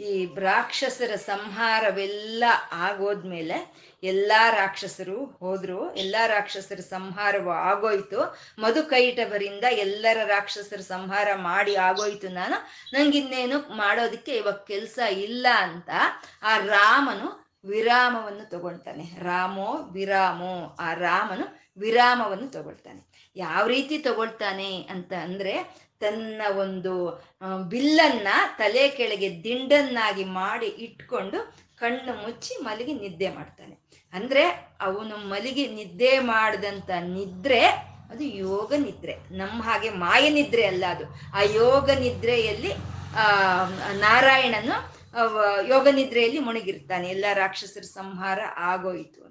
S1: ಈ ರಾಕ್ಷಸರ ಸಂಹಾರವೆಲ್ಲ ಆಗೋದ್ಮೇಲೆ ಎಲ್ಲ ರಾಕ್ಷಸರು ಹೋದ್ರು, ಎಲ್ಲ ರಾಕ್ಷಸರ ಸಂಹಾರವು ಆಗೋಯ್ತು. ಮಧುಕೈಟವರಿಂದ ಎಲ್ಲರ ರಾಕ್ಷಸರ ಸಂಹಾರ ಮಾಡಿ ಆಗೋಯ್ತು ನಾನು. ನಂಗಿನ್ನೇನು ಮಾಡೋದಕ್ಕೆ ಇವಾಗ ಕೆಲಸ ಇಲ್ಲ ಅಂತ ಆ ರಾಮನು ವಿರಾಮವನ್ನು ತಗೊಳ್ತಾನೆ. ರಾಮೋ ವಿರಾಮೋ, ಆ ರಾಮನು ವಿರಾಮವನ್ನು ತಗೊಳ್ತಾನೆ. ಯಾವ ರೀತಿ ತಗೊಳ್ತಾನೆ ಅಂತ ಅಂದ್ರೆ ತನ್ನ ಒಂದು ಬಿಲ್ಲನ್ನ ತಲೆ ಕೆಳಗೆ ದಿಂಡನ್ನಾಗಿ ಮಾಡಿ ಇಟ್ಕೊಂಡು ಕಣ್ಣು ಮುಚ್ಚಿ ಮಲಗಿ ನಿದ್ದೆ ಮಾಡ್ತಾನೆ. ಅಂದ್ರೆ ಅವನು ಮಲಗಿ ನಿದ್ದೆ ಮಾಡಿದಂತ ನಿದ್ರೆ ಅದು ಯೋಗ ನಿದ್ರೆ. ನಮ್ಮ ಹಾಗೆ ಮಾಯ ನಿದ್ರೆ ಅಲ್ಲ ಅದು. ಆ ಯೋಗ ನಿದ್ರೆಯಲ್ಲಿ, ಆ, ನಾರಾಯಣನು ಯೋಗ ನಿದ್ರೆಯಲ್ಲಿ ಮುಣಗಿರ್ತಾನೆ ಎಲ್ಲ ರಾಕ್ಷಸರ ಸಂಹಾರ ಆಗೋಯಿತು.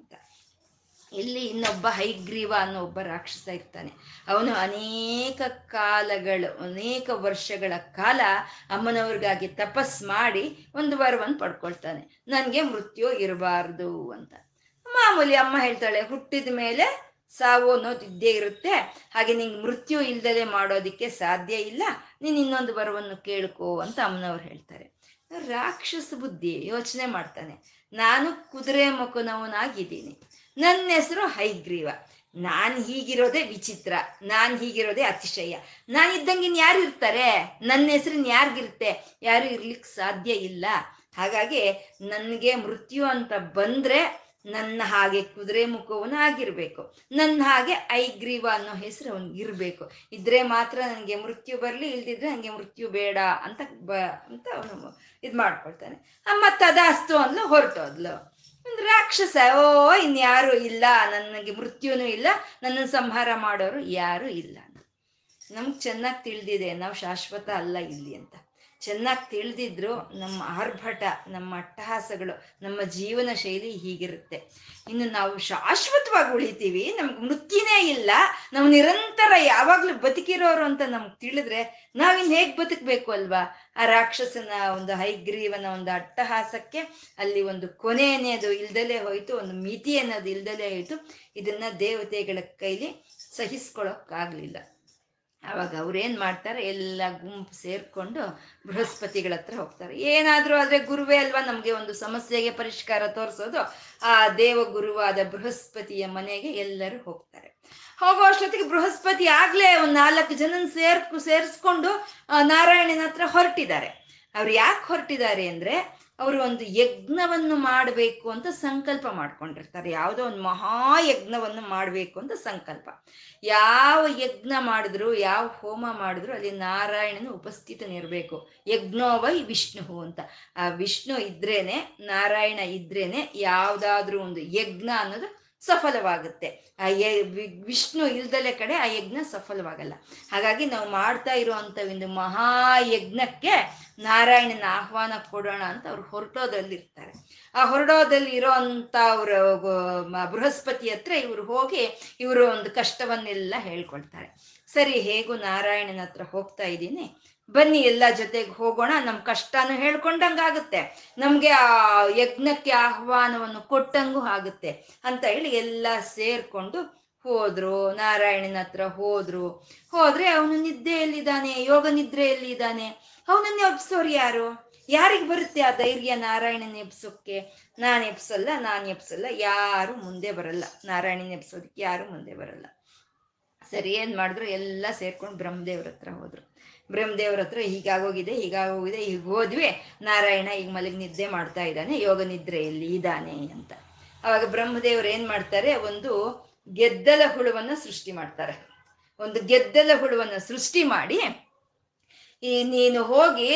S1: ಇಲ್ಲಿ ಇನ್ನೊಬ್ಬ ಹೈಗ್ರೀವ ಅನ್ನೋ ಒಬ್ಬ ರಾಕ್ಷಸ ಇರ್ತಾನೆ. ಅವನು ಅನೇಕ ಕಾಲಗಳು, ಅನೇಕ ವರ್ಷಗಳ ಕಾಲ ಅಮ್ಮನವ್ರಿಗಾಗಿ ತಪಸ್ ಮಾಡಿ ಒಂದು ವರವನ್ನು ಪಡ್ಕೊಳ್ತಾನೆ. ನನಗೆ ಮೃತ್ಯು ಇರಬಾರ್ದು ಅಂತ. ಮಾಮೂಲಿ ಅಮ್ಮ ಹೇಳ್ತಾಳೆ, ಹುಟ್ಟಿದ ಮೇಲೆ ಸಾವು ಅನ್ನೋದು ಇದ್ದೇ ಇರುತ್ತೆ. ಹಾಗೆ ನಿಂಗೆ ಮೃತ್ಯು ಇಲ್ದಲೆ ಮಾಡೋದಕ್ಕೆ ಸಾಧ್ಯ ಇಲ್ಲ. ನೀನು ಇನ್ನೊಂದು ವರವನ್ನು ಕೇಳ್ಕೋ ಅಂತ ಅಮ್ಮನವ್ರು ಹೇಳ್ತಾರೆ. ರಾಕ್ಷಸ ಬುದ್ಧಿ ಯೋಚನೆ ಮಾಡ್ತಾನೆ. ನಾನು ಕುದುರೆ ಮುಖನವನಾಗಿದ್ದೀನಿ. ನನ್ನ ಹೆಸರು ಹೈಗ್ರೀವ. ನಾನು ಹೀಗಿರೋದೇ ವಿಚಿತ್ರ, ನಾನು ಹೀಗಿರೋದೇ ಅತಿಶಯ. ನಾನಿದ್ದಂಗೆ ಇದ್ದಂಗೆ ಯಾರು ಇರ್ತಾರೆ? ನನ್ನ ಹೆಸರಿನ ಯಾರಿಗಿರುತ್ತೆ? ಯಾರು ಇರ್ಲಿಕ್ಕೆ ಸಾಧ್ಯ ಇಲ್ಲ. ಹಾಗಾಗಿ ನನಗೆ ಮೃತ್ಯು ಅಂತ ಬಂದ್ರೆ ನನ್ನ ಹಾಗೆ ಕುದುರೆ ಮುಖವನ್ನು ಆಗಿರ್ಬೇಕು. ನನ್ನ ಹಾಗೆ ಐಗ್ರೀವ ಅನ್ನೋ ಹೆಸರು ಅವನ್ ಇರಬೇಕು. ಇದ್ರೆ ಮಾತ್ರ ನನಗೆ ಮೃತ್ಯು ಬರಲಿ, ಇಲ್ದಿದ್ರೆ ನನಗೆ ಮೃತ್ಯು ಬೇಡ ಅಂತ ಬ, ಅಂತ ಅವನು ಇದು ಮಾಡ್ಕೊಳ್ತಾನೆ. ಅಮ್ಮ ತದಾಸ್ತು ಅಂದ್ಲು ಹೊರಟೋದ್ಲು. ರಾಕ್ಷಸ, ಓ, ಇನ್ಯಾರು ಇಲ್ಲ, ನನಗೆ ಮೃತ್ಯುನೂ ಇಲ್ಲ ನನ್ನ ಸಂಹಾರ ಮಾಡೋರು ಯಾರು ಇಲ್ಲ. ನಮ್ಗೆ ಚೆನ್ನಾಗಿ ತಿಳಿದಿದೆ, ನಾವು ಶಾಶ್ವತ ಅಲ್ಲ ಇಲ್ಲಿ ಅಂತ. ಚೆನ್ನಾಗಿ ತಿಳಿದಿದ್ರು ನಮ್ಮ ಆರ್ಭಟ, ನಮ್ಮ ಅಟ್ಟಹಾಸಗಳು, ನಮ್ಮ ಜೀವನ ಶೈಲಿ ಹೀಗಿರುತ್ತೆ. ಇನ್ನು ನಾವು ಶಾಶ್ವತವಾಗಿ ಉಳಿತೀವಿ, ನಮ್ಗೆ ಮೃತ್ಯುನೇ ಇಲ್ಲ, ನಾವು ನಿರಂತರ ಯಾವಾಗಲೂ ಬದುಕಿರೋರು ಅಂತ ನಮ್ಗೆ ತಿಳಿದ್ರೆ ನಾವಿನ್ ಹೇಗೆ ಬದುಕಬೇಕು ಅಲ್ವಾ? ಆ ರಾಕ್ಷಸನ ಒಂದು ಹೈಗ್ರೀವನ ಒಂದು ಅಟ್ಟಹಾಸಕ್ಕೆ ಅಲ್ಲಿ ಒಂದು ಕೊನೆ ಅನ್ನೋದು ಇಲ್ದಲೇ ಹೋಯ್ತು, ಒಂದು ಮಿತಿ ಅನ್ನೋದು ಇಲ್ದಲೇ ಹೋಯ್ತು. ಇದನ್ನ ದೇವತೆಗಳ ಕೈಲಿ ಸಹಿಸ್ಕೊಳಕ್ಕಾಗ್ಲಿಲ್ಲ. ಅವಾಗ ಅವ್ರೇನ್ ಮಾಡ್ತಾರೆ? ಎಲ್ಲ ಗುಂಪು ಸೇರ್ಕೊಂಡು ಬೃಹಸ್ಪತಿಗಳ ಹತ್ರ ಹೋಗ್ತಾರೆ. ಏನಾದ್ರೂ ಆದ್ರೆ ಗುರುವೇ ಅಲ್ವಾ ನಮ್ಗೆ ಒಂದು ಸಮಸ್ಯೆಗೆ ಪರಿಷ್ಕಾರ ತೋರಿಸೋದು? ಆ ದೇವ ಗುರುವಾದ ಬೃಹಸ್ಪತಿಯ ಮನೆಗೆ ಎಲ್ಲರೂ ಹೋಗ್ತಾರೆ. ಹೋಗೋ ಅಷ್ಟೊತ್ತಿಗೆ ಬೃಹಸ್ಪತಿ ಆಗ್ಲೇ ಒಂದು ನಾಲ್ಕು ಜನ ಸೇರ್ಕು ಸೇರಿಸ್ಕೊಂಡು ನಾರಾಯಣನ ಹತ್ರ ಹೊರಟಿದ್ದಾರೆ. ಅವ್ರು ಯಾಕೆ ಹೊರಟಿದ್ದಾರೆ ಅಂದ್ರೆ ಅವರು ಒಂದು ಯಜ್ಞವನ್ನು ಮಾಡಬೇಕು ಅಂತ ಸಂಕಲ್ಪ ಮಾಡ್ಕೊಂಡಿರ್ತಾರೆ. ಯಾವುದೋ ಒಂದು ಮಹಾಯಜ್ಞವನ್ನು ಮಾಡಬೇಕು ಅಂತ ಸಂಕಲ್ಪ. ಯಾವ ಯಜ್ಞ ಮಾಡಿದ್ರು, ಯಾವ ಹೋಮ ಮಾಡಿದ್ರು ಅಲ್ಲಿ ನಾರಾಯಣನ ಉಪಸ್ಥಿತನಿರಬೇಕು ಯಜ್ಞೋವೈ ವಿಷ್ಣು ಅಂತ. ಆ ವಿಷ್ಣು ಇದ್ರೇನೆ, ನಾರಾಯಣ ಇದ್ರೇನೆ, ಯಾವುದಾದ್ರೂ ಒಂದು ಯಜ್ಞ ಅನ್ನೋದು ಸಫಲವಾಗುತ್ತೆ. ಆ ಯ ವಿಷ್ಣು ಇಲ್ದಲೆ ಕಡೆ ಆ ಯಜ್ಞ ಸಫಲವಾಗಲ್ಲ. ಹಾಗಾಗಿ ನಾವು ಮಾಡ್ತಾ ಇರುವಂತ ಒಂದು ಮಹಾಯಜ್ಞಕ್ಕೆ ನಾರಾಯಣನ ಆಹ್ವಾನ ಕೊಡೋಣ ಅಂತ ಅವ್ರು ಹೊರಟೋದಲ್ಲಿ ಇರ್ತಾರೆ ಆ ಹೊರಡೋದಲ್ಲಿ ಇರೋ ಅಂತ ಅವ್ರ ಬೃಹಸ್ಪತಿ ಹತ್ರ ಇವರು ಹೋಗಿ ಇವರು ಒಂದು ಕಷ್ಟವನ್ನೆಲ್ಲ ಹೇಳ್ಕೊಳ್ತಾರೆ. ಸರಿ, ಹೇಗೂ ನಾರಾಯಣನ ಹತ್ರ ಹೋಗ್ತಾ ಇದ್ದೀನಿ. ಬನ್ನಿ ಎಲ್ಲ ಜೊತೆಗೆ ಹೋಗೋಣ ನಮ್ಮ ಕಷ್ಟನೂ ಹೇಳ್ಕೊಂಡಂಗಾಗುತ್ತೆ ನಮಗೆ ಆ ಯಜ್ಞಕ್ಕೆ ಆಹ್ವಾನವನ್ನು ಕೊಟ್ಟಂಗೂ ಆಗುತ್ತೆ ಅಂತ ಹೇಳಿ ಎಲ್ಲ ಸೇರ್ಕೊಂಡು ಹೋದ್ರು. ನಾರಾಯಣನ ಹತ್ರ ಹೋದ್ರು. ಹೋದ್ರೆ ಅವನು ನಿದ್ದೆಯಲ್ಲಿದ್ದಾನೆ, ಯೋಗ ನಿದ್ರೆಯಲ್ಲಿದ್ದಾನೆ. ಅವನನ್ನ ಎಬ್ಸೋರು ಯಾರು? ಯಾರಿಗೆ ಬರುತ್ತೆ ಆ ಧೈರ್ಯ ನಾರಾಯಣನ ಎಬ್ಸೋಕ್ಕೆ ನಾನು ಎಬ್ಸಲ್ಲ ನಾನು ಎಬ್ಸಲ್ಲ, ಯಾರು ಮುಂದೆ ಬರಲ್ಲ. ನಾರಾಯಣನ ಎಬ್ಸೋದಕ್ಕೆ ಯಾರು ಮುಂದೆ ಬರಲ್ಲ. ಸರಿ, ಏನ್ ಮಾಡಿದ್ರು? ಎಲ್ಲ ಸೇರ್ಕೊಂಡು ಬ್ರಹ್ಮದೇವ್ರ ಹತ್ರ ಹೋದ್ರು. ಬ್ರಹ್ಮದೇವ್ರ ಹತ್ರ ಹೀಗಾಗೋಗಿದೆ ಹೀಗಾಗೋಗಿದೆ, ಈಗ ಹೋದ್ವಿ. ನಾರಾಯಣ ಈಗ ಮಲಗಿ ನಿದ್ದೆ ಮಾಡ್ತಾ ಇದ್ದಾನೆ, ಯೋಗ ನಿದ್ರೆಯಲ್ಲಿ ಇದ್ದಾನೆ ಅಂತ. ಅವಾಗ ಬ್ರಹ್ಮದೇವ್ರು ಏನ್ ಮಾಡ್ತಾರೆ, ಒಂದು ಗೆದ್ದಲ ಹುಳುವನ್ನು ಸೃಷ್ಟಿ ಮಾಡ್ತಾರೆ. ಒಂದು ಗೆದ್ದಲ ಹುಳುವನ್ನು ಸೃಷ್ಟಿ ಮಾಡಿ, ಈ ನೀನು ಹೋಗಿ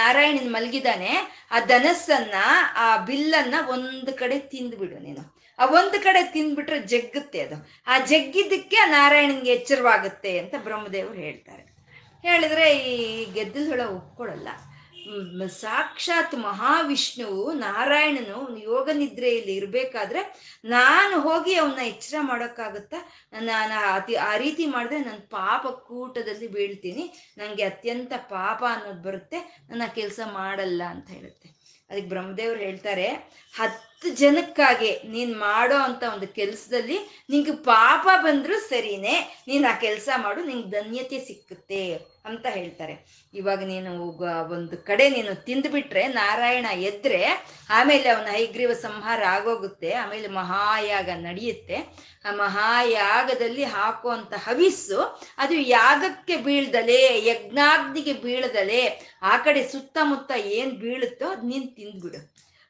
S1: ನಾರಾಯಣನ್ ಮಲಗಿದಾನೆ ಆ ಧನಸ್ಸನ್ನ, ಆ ಬಿಲ್ಲನ್ನ ಒಂದು ಕಡೆ ತಿಂದ್ಬಿಡು ನೀನು. ಆ ಒಂದು ಕಡೆ ತಿಂದ್ಬಿಟ್ರೆ ಜಗ್ಗುತ್ತೆ ಅದು. ಆ ಜಗ್ಗಿದ್ದಕ್ಕೆ ನಾರಾಯಣನಿಗೆ ಎಚ್ಚರವಾಗುತ್ತೆ ಅಂತ ಬ್ರಹ್ಮದೇವರು ಹೇಳ್ತಾರೆ. ಹೇಳಿದ್ರೆ ಈ ಗೆದ್ದಲ ಒಪ್ಕೊಳ್ಳಲ್ಲ ಸಾಕ್ಷಾತ್ ಮಹಾವಿಷ್ಣುವು ನಾರಾಯಣನು ಯೋಗ ನಿದ್ರೆಯಲ್ಲಿ ಇರಬೇಕಾದ್ರೆ ನಾನು ಹೋಗಿ ಅವನ್ನ ಎಚ್ಚರ ಮಾಡೋಕ್ಕಾಗುತ್ತಾ? ನಾನು ಅತಿ, ಆ ರೀತಿ ಮಾಡಿದ್ರೆ ನನ್ನ ಪಾಪ ಕೂಟದಲ್ಲಿ ಬೀಳ್ತೀನಿ. ನನಗೆ ಅತ್ಯಂತ ಪಾಪ ಅನ್ನೋದು ಬರುತ್ತೆ. ನನ್ನ ಕೆಲಸ ಮಾಡಲ್ಲ ಅಂತ ಹೇಳುತ್ತೆ. ಅದಕ್ಕೆ ಬ್ರಹ್ಮದೇವ್ರು ಹೇಳ್ತಾರೆ ಹತ್ತು ಜನಕ್ಕಾಗಿ ನೀನ್ ಮಾಡೋ ಅಂತ ಒಂದು ಕೆಲಸದಲ್ಲಿ ನಿಂಗೆ ಪಾಪ ಬಂದ್ರು ಸರಿನೇ, ನೀನ್ ಆ ಕೆಲಸ ಮಾಡು, ನಿಂಗೆ ಧನ್ಯತೆ ಸಿಕ್ಕುತ್ತೆ ಅಂತ ಹೇಳ್ತಾರೆ. ಇವಾಗ ನೀನು ಒಂದು ಕಡೆ ನೀನು ತಿಂದ್ಬಿಟ್ರೆ, ನಾರಾಯಣ ಎದ್ರೆ ಆಮೇಲೆ ಅವನ ಹೈಗ್ರೀವ ಸಂಹಾರ ಆಗೋಗುತ್ತೆ, ಆಮೇಲೆ ಮಹಾಯಾಗ ನಡೆಯುತ್ತೆ. ಆ ಮಹಾಯಾಗದಲ್ಲಿ ಹಾಕುವಂತ ಹವಿಸ್ಸು, ಅದು ಯಾಗಕ್ಕೆ ಬೀಳ್ದಲೆ, ಯಜ್ಞಾಗ್ನಿಗೆ ಬೀಳದಲೆ, ಆ ಕಡೆ ಸುತ್ತಮುತ್ತ ಏನ್ ಬೀಳುತ್ತೋ ಅದು ನೀನ್ ತಿಂದ್ಬಿಡು.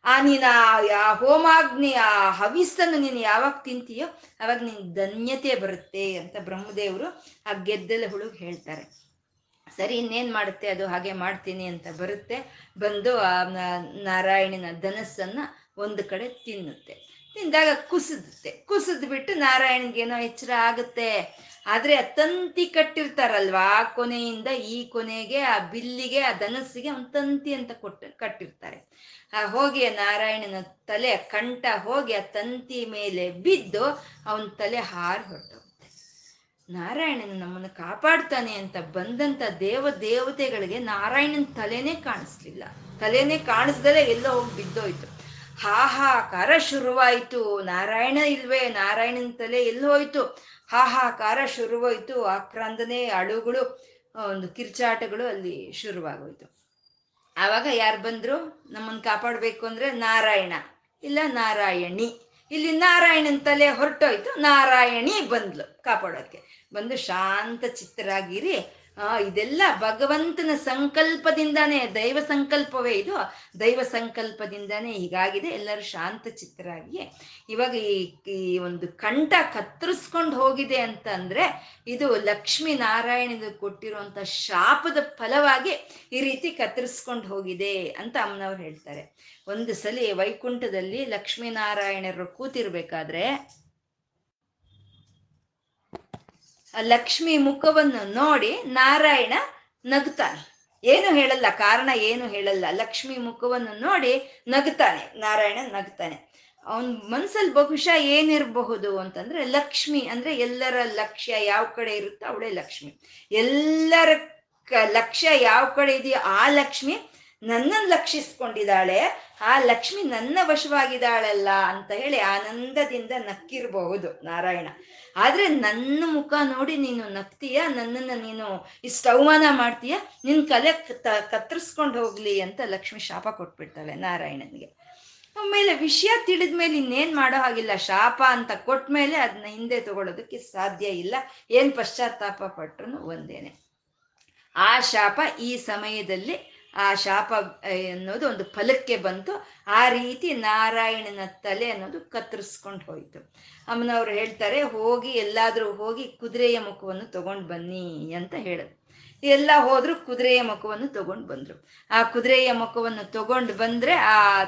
S1: ಆ ನೀನು ಆ ಹೋಮಾಗ್ನಿ ಆ ಹವಿಸ್ಸನ್ನು ನೀನು ಯಾವಾಗ ತಿಂತೀಯೋ ಅವಾಗ ನಿನ್ ಧನ್ಯತೆ ಬರುತ್ತೆ ಅಂತ ಬ್ರಹ್ಮದೇವರು ಆ ಗೆದ್ದಲ ಹುಳು ಹೇಳ್ತಾರೆ. ಸರಿ, ಇನ್ನೇನ್ ಮಾಡುತ್ತೆ? ಅದು ಹಾಗೆ ಮಾಡ್ತೀನಿ ಅಂತ ಬರುತ್ತೆ. ಬಂದು ಆ ನಾರಾಯಣನ ಧನಸ್ಸನ್ನ ಒಂದು ಕಡೆ ತಿನ್ನುತ್ತೆ. ತಿಂದಾಗ ಕುಸಿದುತ್ತೆ. ಕುಸಿದ್ಬಿಟ್ಟು ನಾರಾಯಣಗೆ ನಾರಾಯಣಗೇನೋ ಎಚ್ಚರ ಆಗುತ್ತೆ. ಆದ್ರೆ ಆ ತಂತಿ ಕಟ್ಟಿರ್ತಾರಲ್ವಾ? ಆ ಕೊನೆಯಿಂದ ಈ ಕೊನೆಗೆ, ಆ ಬಿಲ್ಲಿಗೆ, ಆ ಧನಸ್ಸಿಗೆ ಒಂದು ತಂತಿ ಅಂತ ಕೊಟ್ಟು ಕಟ್ಟಿರ್ತಾರೆ. ಆ ಹೋಗಿ ನಾರಾಯಣನ ತಲೆ ಕಂಠ ಹೋಗಿ ಆ ತಂತಿ ಮೇಲೆ ಬಿದ್ದು ಅವನ ತಲೆ ಹಾರಿ ಹೊರಟೋಗುತ್ತೆ. ನಾರಾಯಣನ ನಮ್ಮನ್ನು ಕಾಪಾಡ್ತಾನೆ ಅಂತ ಬಂದಂತ ದೇವ ದೇವತೆಗಳಿಗೆ ನಾರಾಯಣನ ತಲೆನೇ ಕಾಣಿಸ್ಲಿಲ್ಲ. ತಲೆನೇ ಕಾಣಿಸ್ದಲೇ ಎಲ್ಲೋ ಹೋಗಿ ಬಿದ್ದೋಯ್ತು. ಹಾಹಾಕಾರ ಶುರುವಾಯಿತು. ನಾರಾಯಣ ಇಲ್ವೇ? ನಾರಾಯಣನ ತಲೆ ಎಲ್ಲಿ ಹೋಯ್ತು? ಹಾಹಾಕಾರ ಶುರುವಾಯಿತು. ಆಕ್ರಂದನೆ, ಅಳುಗಳು ಒಂದು ಕಿರ್ಚಾಟಗಳು ಅಲ್ಲಿ ಶುರುವಾಗೋಯ್ತು. ಆವಾಗ ಯಾರು ಬಂದ್ರು? ನಮ್ಮನ್ನು ಕಾಪಾಡಬೇಕು ಅಂದ್ರೆ ನಾರಾಯಣ, ಇಲ್ಲ ನಾರಾಯಣಿ. ಇಲ್ಲಿ ನಾರಾಯಣನ ತಲೆ ಹೊರಟೋಯ್ತು, ನಾರಾಯಣಿ ಬಂದ್ಲು ಕಾಪಾಡೋಕ್ಕೆ ಬಂದು ಶಾಂತ ಚಿತ್ತರಾಗಿರಿ ಆ, ಇದೆಲ್ಲ ಭಗವಂತನ ಸಂಕಲ್ಪದಿಂದಾನೇ, ದೈವ ಸಂಕಲ್ಪವೇ ಇದು. ದೈವ ಸಂಕಲ್ಪದಿಂದಾನೇ ಹೀಗಾಗಿದೆ. ಎಲ್ಲರೂ ಶಾಂತ ಚಿತ್ತರಾಗಿ ಇವಾಗ ಈ ಒಂದು ಕಂಠ ಕತ್ತರಿಸ್ಕೊಂಡು ಹೋಗಿದೆ ಅಂತ ಅಂದ್ರೆ, ಇದು ಲಕ್ಷ್ಮೀ ನಾರಾಯಣನಿಗೆ ಕೊಟ್ಟಿರುವಂತ ಶಾಪದ ಫಲವಾಗಿ ಈ ರೀತಿ ಕತ್ತರಿಸ್ಕೊಂಡು ಹೋಗಿದೆ ಅಂತ ಅಮ್ಮನವ್ರು ಹೇಳ್ತಾರೆ. ಒಂದು ಸಲಿ ವೈಕುಂಠದಲ್ಲಿ ಲಕ್ಷ್ಮೀನಾರಾಯಣರು ಕೂತಿರ್ಬೇಕಾದ್ರೆ ಆ ಲಕ್ಷ್ಮಿ ಮುಖವನ್ನು ನೋಡಿ ನಾರಾಯಣ ನಗ್ತಾನೆ. ಏನು ಹೇಳಲ್ಲ, ಕಾರಣ ಏನು ಹೇಳಲ್ಲ. ಲಕ್ಷ್ಮಿ ಮುಖವನ್ನು ನೋಡಿ ನಗ್ತಾನೆ, ನಾರಾಯಣ ನಗ್ತಾನೆ. ಅವನ್ ಮನ್ಸಲ್ಲಿ ಬಹುಶಃ ಏನಿರಬಹುದು ಅಂತಂದ್ರೆ ಲಕ್ಷ್ಮಿ ಅಂದ್ರೆ ಎಲ್ಲರ ಲಕ್ಷ್ಯ ಯಾವ ಕಡೆ ಇರುತ್ತೋ ಅವಳೇ ಲಕ್ಷ್ಮಿ. ಎಲ್ಲರ ಲಕ್ಷ್ಯ ಯಾವ ಕಡೆ ಇದೆಯೋ ಆ ಲಕ್ಷ್ಮಿ ನನ್ನನ್ನು ಲಕ್ಷಿಸ್ಕೊಂಡಿದ್ದಾಳೆ ಆ ಲಕ್ಷ್ಮಿ ನನ್ನ ವಶವಾಗಿದ್ದಾಳಲ್ಲ ಅಂತ ಹೇಳಿ ಆನಂದದಿಂದ ನಕ್ಕಿರಬಹುದು ನಾರಾಯಣ. ಆದ್ರೆ ನನ್ನ ಮುಖ ನೋಡಿ ನೀನು ನಗ್ತೀಯ ನನ್ನನ್ನು ನೀನು ಇಷ್ಟು ಅವಮಾನ ಮಾಡ್ತೀಯ? ನಿನ್ನ ಕಲೆ ಕತ್ತ- ಕತ್ತರಿಸ್ಕೊಂಡು ಹೋಗ್ಲಿ ಅಂತ ಲಕ್ಷ್ಮಿ ಶಾಪ ಕೊಟ್ಬಿಡ್ತಾಳೆ ನಾರಾಯಣನಿಗೆ. ಆಮೇಲೆ ವಿಷಯ ತಿಳಿದ ಮೇಲೆ ಇನ್ನೇನ್ ಮಾಡೋ ಹಾಗಿಲ್ಲ. ಶಾಪ ಅಂತ ಕೊಟ್ಟ ಮೇಲೆ ಅದನ್ನ ಹಿಂದೆ ತಗೊಳ್ಳೋದಕ್ಕೆ ಸಾಧ್ಯ ಇಲ್ಲ. ಏನು ಪಶ್ಚಾತ್ತಾಪ ಪಟ್ರು ಒಂದೇನೆ. ಆ ಶಾಪ ಈ ಸಮಯದಲ್ಲಿ ಆ ಶಾಪ ಅನ್ನೋದು ಒಂದು ಫಲಕ್ಕೆ ಬಂತು. ಆ ರೀತಿ ನಾರಾಯಣನ ತಲೆ ಅನ್ನೋದು ಕತ್ತರಿಸ್ಕೊಂಡು ಹೋಯ್ತು. ಅಮ್ಮನವ್ರು ಹೇಳ್ತಾರೆ, ಹೋಗಿ ಎಲ್ಲಾದರೂ ಹೋಗಿ ಕುದುರೆಯ ಮುಖವನ್ನು ತಗೊಂಡು ಬನ್ನಿ ಅಂತ ಹೇಳೋದು. ಎಲ್ಲ ಹೋದ್ರು ಕುದುರೆಯ ಮುಖವನ್ನು ತಗೊಂಡು ಬಂದ್ರು. ಆ ಕುದುರೆಯ ಮುಖವನ್ನು ತಗೊಂಡು ಬಂದ್ರೆ ಆ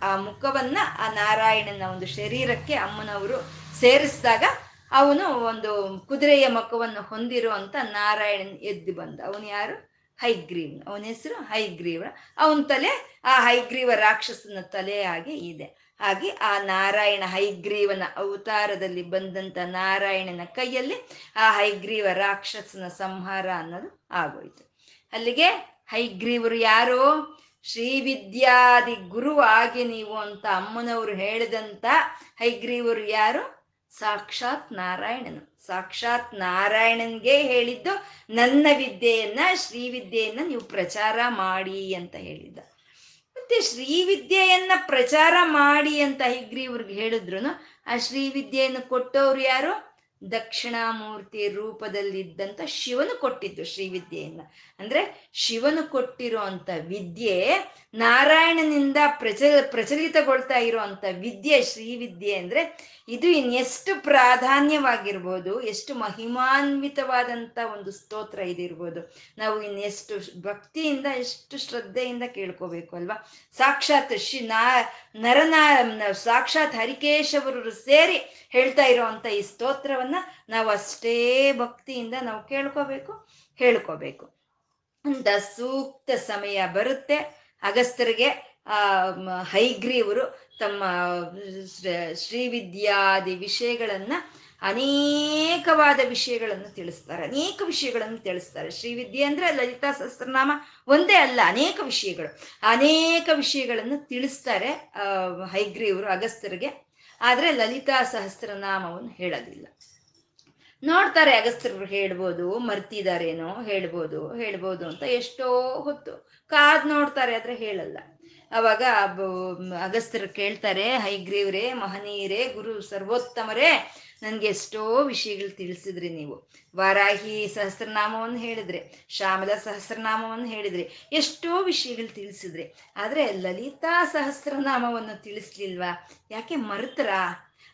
S1: ಆ ಮುಖವನ್ನ ಆ ನಾರಾಯಣನ ಒಂದು ಶರೀರಕ್ಕೆ ಅಮ್ಮನವರು ಸೇರಿಸಿದಾಗ ಅವನು ಒಂದು ಕುದುರೆಯ ಮುಖವನ್ನು ಹೊಂದಿರುವಂತ ನಾರಾಯಣನ್ ಎದ್ದು ಬಂದ. ಅವನು ಯಾರು? ಹೈಗ್ರೀವ್. ಅವನ ಹೆಸರು ಹೈಗ್ರೀವ. ಅವನ ತಲೆ ಆ ಹೈಗ್ರೀವ ರಾಕ್ಷಸನ ತಲೆಯಾಗಿ ಇದೆ. ಹಾಗೆ ಆ ನಾರಾಯಣ ಹೈಗ್ರೀವನ ಅವತಾರದಲ್ಲಿ ಬಂದಂತ ನಾರಾಯಣನ ಕೈಯಲ್ಲಿ ಆ ಹೈಗ್ರೀವ ರಾಕ್ಷಸನ ಸಂಹಾರ ಅನ್ನೋದು ಆಗೋಯ್ತು. ಅಲ್ಲಿಗೆ ಹೈಗ್ರೀವರು ಯಾರು? ಶ್ರೀವಿದ್ಯಾದಿ ಗುರು ಆಗಿ ನೀವು ಅಂತ ಅಮ್ಮನವರು ಹೇಳಿದಂತ ಹೈಗ್ರೀವರು ಯಾರು? ಸಾಕ್ಷಾತ್ ನಾರಾಯಣನು. ಸಾಕ್ಷಾತ್ ನಾರಾಯಣನ್ಗೆ ಹೇಳಿದ್ದು, ನನ್ನ ವಿದ್ಯೆಯನ್ನ ಶ್ರೀವಿದ್ಯೆಯನ್ನ ನೀವು ಪ್ರಚಾರ ಮಾಡಿ ಅಂತ ಹೇಳಿದ್ದ. ಮತ್ತೆ ಶ್ರೀವಿದ್ಯೆಯನ್ನ ಪ್ರಚಾರ ಮಾಡಿ ಅಂತ ಹೈಗ್ರೀವ್ರಿಗೆ ಹೇಳಿದ್ರು ಆ ಶ್ರೀವಿದ್ಯೆಯನ್ನು ಕೊಟ್ಟವ್ರು ಯಾರು? ದಕ್ಷಿಣಾಮೂರ್ತಿ ರೂಪದಲ್ಲಿದ್ದಂಥ ಶಿವನು ಕೊಟ್ಟಿದ್ದು ಶ್ರೀವಿದ್ಯೆಯನ್ನ ಅಂದ್ರೆ ಶಿವನು ಕೊಟ್ಟಿರೋ ಅಂತ ವಿದ್ಯೆ ನಾರಾಯಣನಿಂದ ಪ್ರಚ, ಪ್ರಚಲಿತಗೊಳ್ತಾ ಇರುವಂತ ವಿದ್ಯೆ ಶ್ರೀವಿದ್ಯೆ ಅಂದ್ರೆ ಇದು ಇನ್ನೆಷ್ಟು ಪ್ರಾಧಾನ್ಯವಾಗಿರ್ಬೋದು, ಎಷ್ಟು ಮಹಿಮಾನ್ವಿತವಾದಂಥ ಒಂದು ಸ್ತೋತ್ರ ಇದಿರ್ಬೋದು. ನಾವು ಇನ್ನೆಷ್ಟು ಭಕ್ತಿಯಿಂದ, ಎಷ್ಟು ಶ್ರದ್ಧೆಯಿಂದ ಕೇಳ್ಕೋಬೇಕು ಅಲ್ವಾ? ಸಾಕ್ಷಾತ್ ಶಿ ನಾ, ನರನಾ, ಸಾಕ್ಷಾತ್ ಹರಿಕೇಶವರು ಸೇರಿ ಹೇಳ್ತಾ ಇರೋವಂಥ ಈ ಸ್ತೋತ್ರವನ್ನ ನಾವು ಅಷ್ಟೇ ಭಕ್ತಿಯಿಂದ ನಾವು ಕೇಳ್ಕೋಬೇಕು, ಹೇಳ್ಕೋಬೇಕು. ಅಂತ ಸೂಕ್ತ ಸಮಯ ಬರುತ್ತೆ. ಅಗಸ್ತರಿಗೆ ಹೈಗ್ರೀವರು ತಮ್ಮ ಶ್ರೀವಿದ್ಯಾದಿ ವಿಷಯಗಳನ್ನ, ಅನೇಕವಾದ ವಿಷಯಗಳನ್ನು ತಿಳಿಸ್ತಾರೆ. ಅನೇಕ ವಿಷಯಗಳನ್ನು ತಿಳಿಸ್ತಾರೆ. ಶ್ರೀವಿದ್ಯೆ ಅಂದ್ರೆ ಲಲಿತಾ ಸಹಸ್ರನಾಮ ಒಂದೇ ಅಲ್ಲ, ಅನೇಕ ವಿಷಯಗಳು. ಅನೇಕ ವಿಷಯಗಳನ್ನು ತಿಳಿಸ್ತಾರೆ ಹೈಗ್ರೀವರು ಅಗಸ್ತರಿಗೆ. ಆದ್ರೆ ಲಲಿತಾ ಸಹಸ್ರನಾಮವನ್ನು ಹೇಳೋದಿಲ್ಲ. ನೋಡ್ತಾರೆ ಅಗಸ್ತ್ರ ಹೇಳ್ಬೋದು, ಮರ್ತಿದಾರೇನೋ ಹೇಳ್ಬೋದು ಹೇಳ್ಬೋದು ಅಂತ ಎಷ್ಟೋ ಹೊತ್ತು. ಕಾದ್ ನೋಡ್ತಾರೆ, ಆದರೆ ಹೇಳಲ್ಲ. ಅವಾಗ ಅಗಸ್ತ್ಯರು ಕೇಳ್ತಾರೆ ಹೈಗ್ರೀವ್ರೆ ಮಹನೀಯರೇ, ಗುರು ಸರ್ವೋತ್ತಮರೇ, ನನ್ಗೆ ಎಷ್ಟೋ ವಿಷಯಗಳು ತಿಳಿಸಿದ್ರಿ ನೀವು. ವಾರಾಹಿ ಸಹಸ್ರನಾಮವನ್ನು ಹೇಳಿದ್ರಿ ಶ್ಯಾಮಲ ಸಹಸ್ರನಾಮವನ್ನು ಹೇಳಿದ್ರಿ, ಎಷ್ಟೋ ವಿಷಯಗಳು ತಿಳಿಸಿದ್ರಿ. ಆದರೆ ಲಲಿತಾ ಸಹಸ್ರನಾಮವನ್ನು ತಿಳಿಸ್ಲಿಲ್ವಾ? ಯಾಕೆ ಮರುತ್ರ?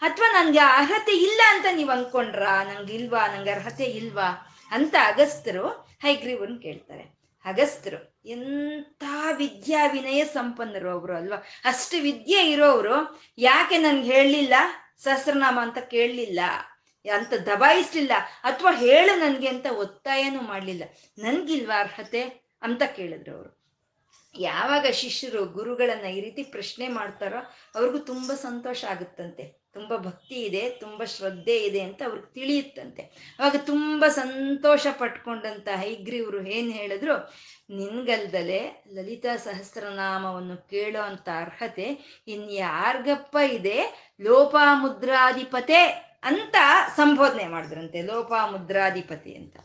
S1: ಅಥವಾ ನನಗೆ ಅರ್ಹತೆ ಇಲ್ಲ ಅಂತ ನೀವು ಅನ್ಕೊಂಡ್ರಾ? ನಂಗೆ ಇಲ್ವಾ? ನಂಗೆ ಅರ್ಹತೆ ಇಲ್ವಾ? ಅಂತ ಅಗಸ್ತರು ಹೈಗ್ರೀವನ್ ಕೇಳ್ತಾರೆ. ಅಗಸ್ತರು ಎಂಥ ವಿದ್ಯಾ ವಿನಯ ಸಂಪನ್ನರು ಅವರು ಅಲ್ವಾ? ಅಷ್ಟು ವಿದ್ಯೆ ಇರೋರು ಯಾಕೆ ನನ್ಗೆ ಹೇಳಲಿಲ್ಲ? ಸಹಸ್ರನಾಮ ಅಂತ ಕೇಳಲಿಲ್ಲ, ಅಂತ ದಬಾಯಿಸ್ಲಿಲ್ಲ, ಅಥವಾ ಹೇಳು ನನಗೆ ಅಂತ ಒತ್ತಾಯನೂ ಮಾಡಲಿಲ್ಲ. ನನ್ಗಿಲ್ವಾ ಅರ್ಹತೆ? ಅಂತ ಕೇಳಿದ್ರು ಅವರು. ಯಾವಾಗ ಶಿಷ್ಯರು ಗುರುಗಳನ್ನ ಈ ರೀತಿ ಪ್ರಶ್ನೆ ಮಾಡ್ತಾರೋ ಅವ್ರಿಗೂ ತುಂಬ ಸಂತೋಷ ಆಗುತ್ತಂತೆ. ತುಂಬ ಭಕ್ತಿ ಇದೆ, ತುಂಬ ಶ್ರದ್ಧೆ ಇದೆ ಅಂತ ಅವ್ರಿಗೆ ತಿಳಿಯುತ್ತಂತೆ. ಅವಾಗ ತುಂಬ ಸಂತೋಷ ಪಟ್ಕೊಂಡಂತ ಹೈಗ್ರೀವ್ರು ಏನು ಹೇಳಿದ್ರು, ನಿನ್ಗಲ್ದಲೆ ಲಲಿತಾ ಸಹಸ್ರನಾಮವನ್ನು ಕೇಳೋ ಅಂತ ಅರ್ಹತೆ ಇನ್ಯಾರ್ಗಪ್ಪ ಇದೆ, ಲೋಪಾಮುದ್ರಾಧಿಪತೆ ಅಂತ ಸಂಬೋಧನೆ ಮಾಡಿದ್ರಂತೆ, ಲೋಪಾಮುದ್ರಾಧಿಪತಿ ಅಂತ.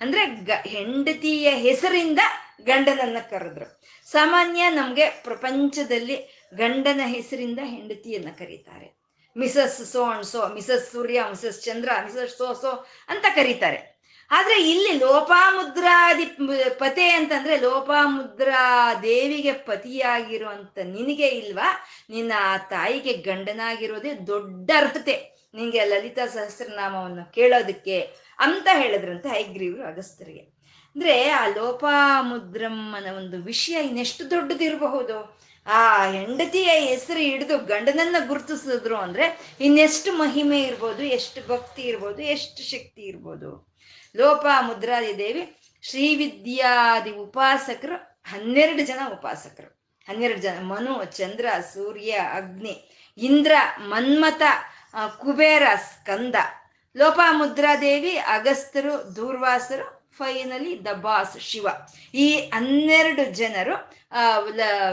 S1: ಅಂದ್ರೆ ಗ, ಹೆಂಡತಿಯ ಹೆಸರಿಂದ ಗಂಡನನ್ನ ಕರೆದ್ರು. ಸಾಮಾನ್ಯ ನಮ್ಗೆ ಪ್ರಪಂಚದಲ್ಲಿ ಗಂಡನ ಹೆಸರಿಂದ ಹೆಂಡತಿಯನ್ನ ಕರೀತಾರೆ. Mrs so and so, Mrs Surya, Mrs Chandra, Mrs so so ಅಂತ ಕರೀತಾರೆ. ಆದ್ರೆ ಇಲ್ಲಿ ಲೋಪಾಮುದ್ರಾದಿ ಪತೆ ಅಂತಂದ್ರೆ ಲೋಪಾಮುದ್ರಾ ದೇವಿಗೆ ಪತಿಯಾಗಿರುವಂತ ನಿನಗೆ ಇಲ್ವಾ? ನಿನ್ನ ಆ ತಾಯಿಗೆ ಗಂಡನಾಗಿರೋದೇ ದೊಡ್ಡ ಅರ್ಹತೆ ನಿಂಗೆ ಲಲಿತಾ ಸಹಸ್ರನಾಮವನ್ನು ಕೇಳೋದಕ್ಕೆ ಅಂತ ಹೇಳಿದ್ರಂತೆ ಹೈಗ್ರೀವ್ರು ಅಗಸ್ತರಿಗೆ ಅಂದ್ರೆ ಆ ಲೋಪಾಮುದ್ರಮ್ಮನ ಒಂದು ವಿಷಯ ಇನ್ನೆಷ್ಟು ದೊಡ್ಡದಿರಬಹುದು? ಆ ಹೆಂಡತಿಯ ಹೆಸರು ಹಿಡಿದು ಗಂಡನನ್ನ ಗುರುತಿಸಿದ್ರು ಅಂದ್ರೆ ಇನ್ನೆಷ್ಟು ಮಹಿಮೆ ಇರ್ಬೋದು, ಎಷ್ಟು ಭಕ್ತಿ ಇರ್ಬೋದು, ಎಷ್ಟು ಶಕ್ತಿ ಇರ್ಬೋದು. ಲೋಪ ಮುದ್ರಾದಿ ದೇವಿ, ಶ್ರೀವಿದ್ಯಾದಿ ಉಪಾಸಕರು, ಹನ್ನೆರಡು ಜನ ಉಪಾಸಕರು. ಹನ್ನೆರಡು ಜನ, ಮನು, ಚಂದ್ರ, ಸೂರ್ಯ, ಅಗ್ನಿ, ಇಂದ್ರ ಮನ್ಮತ ಕುಬೇರ, ಸ್ಕಂದ. ಲೋಪಾಮುದ್ರಾದೇವಿ ಅಗಸ್ತರು, ದೂರ್ವಾಸರು ಫೈನಲಿ ದ ಬಾಸ್ ಶಿವ. ಈ ಹನ್ನೆರಡು ಜನರು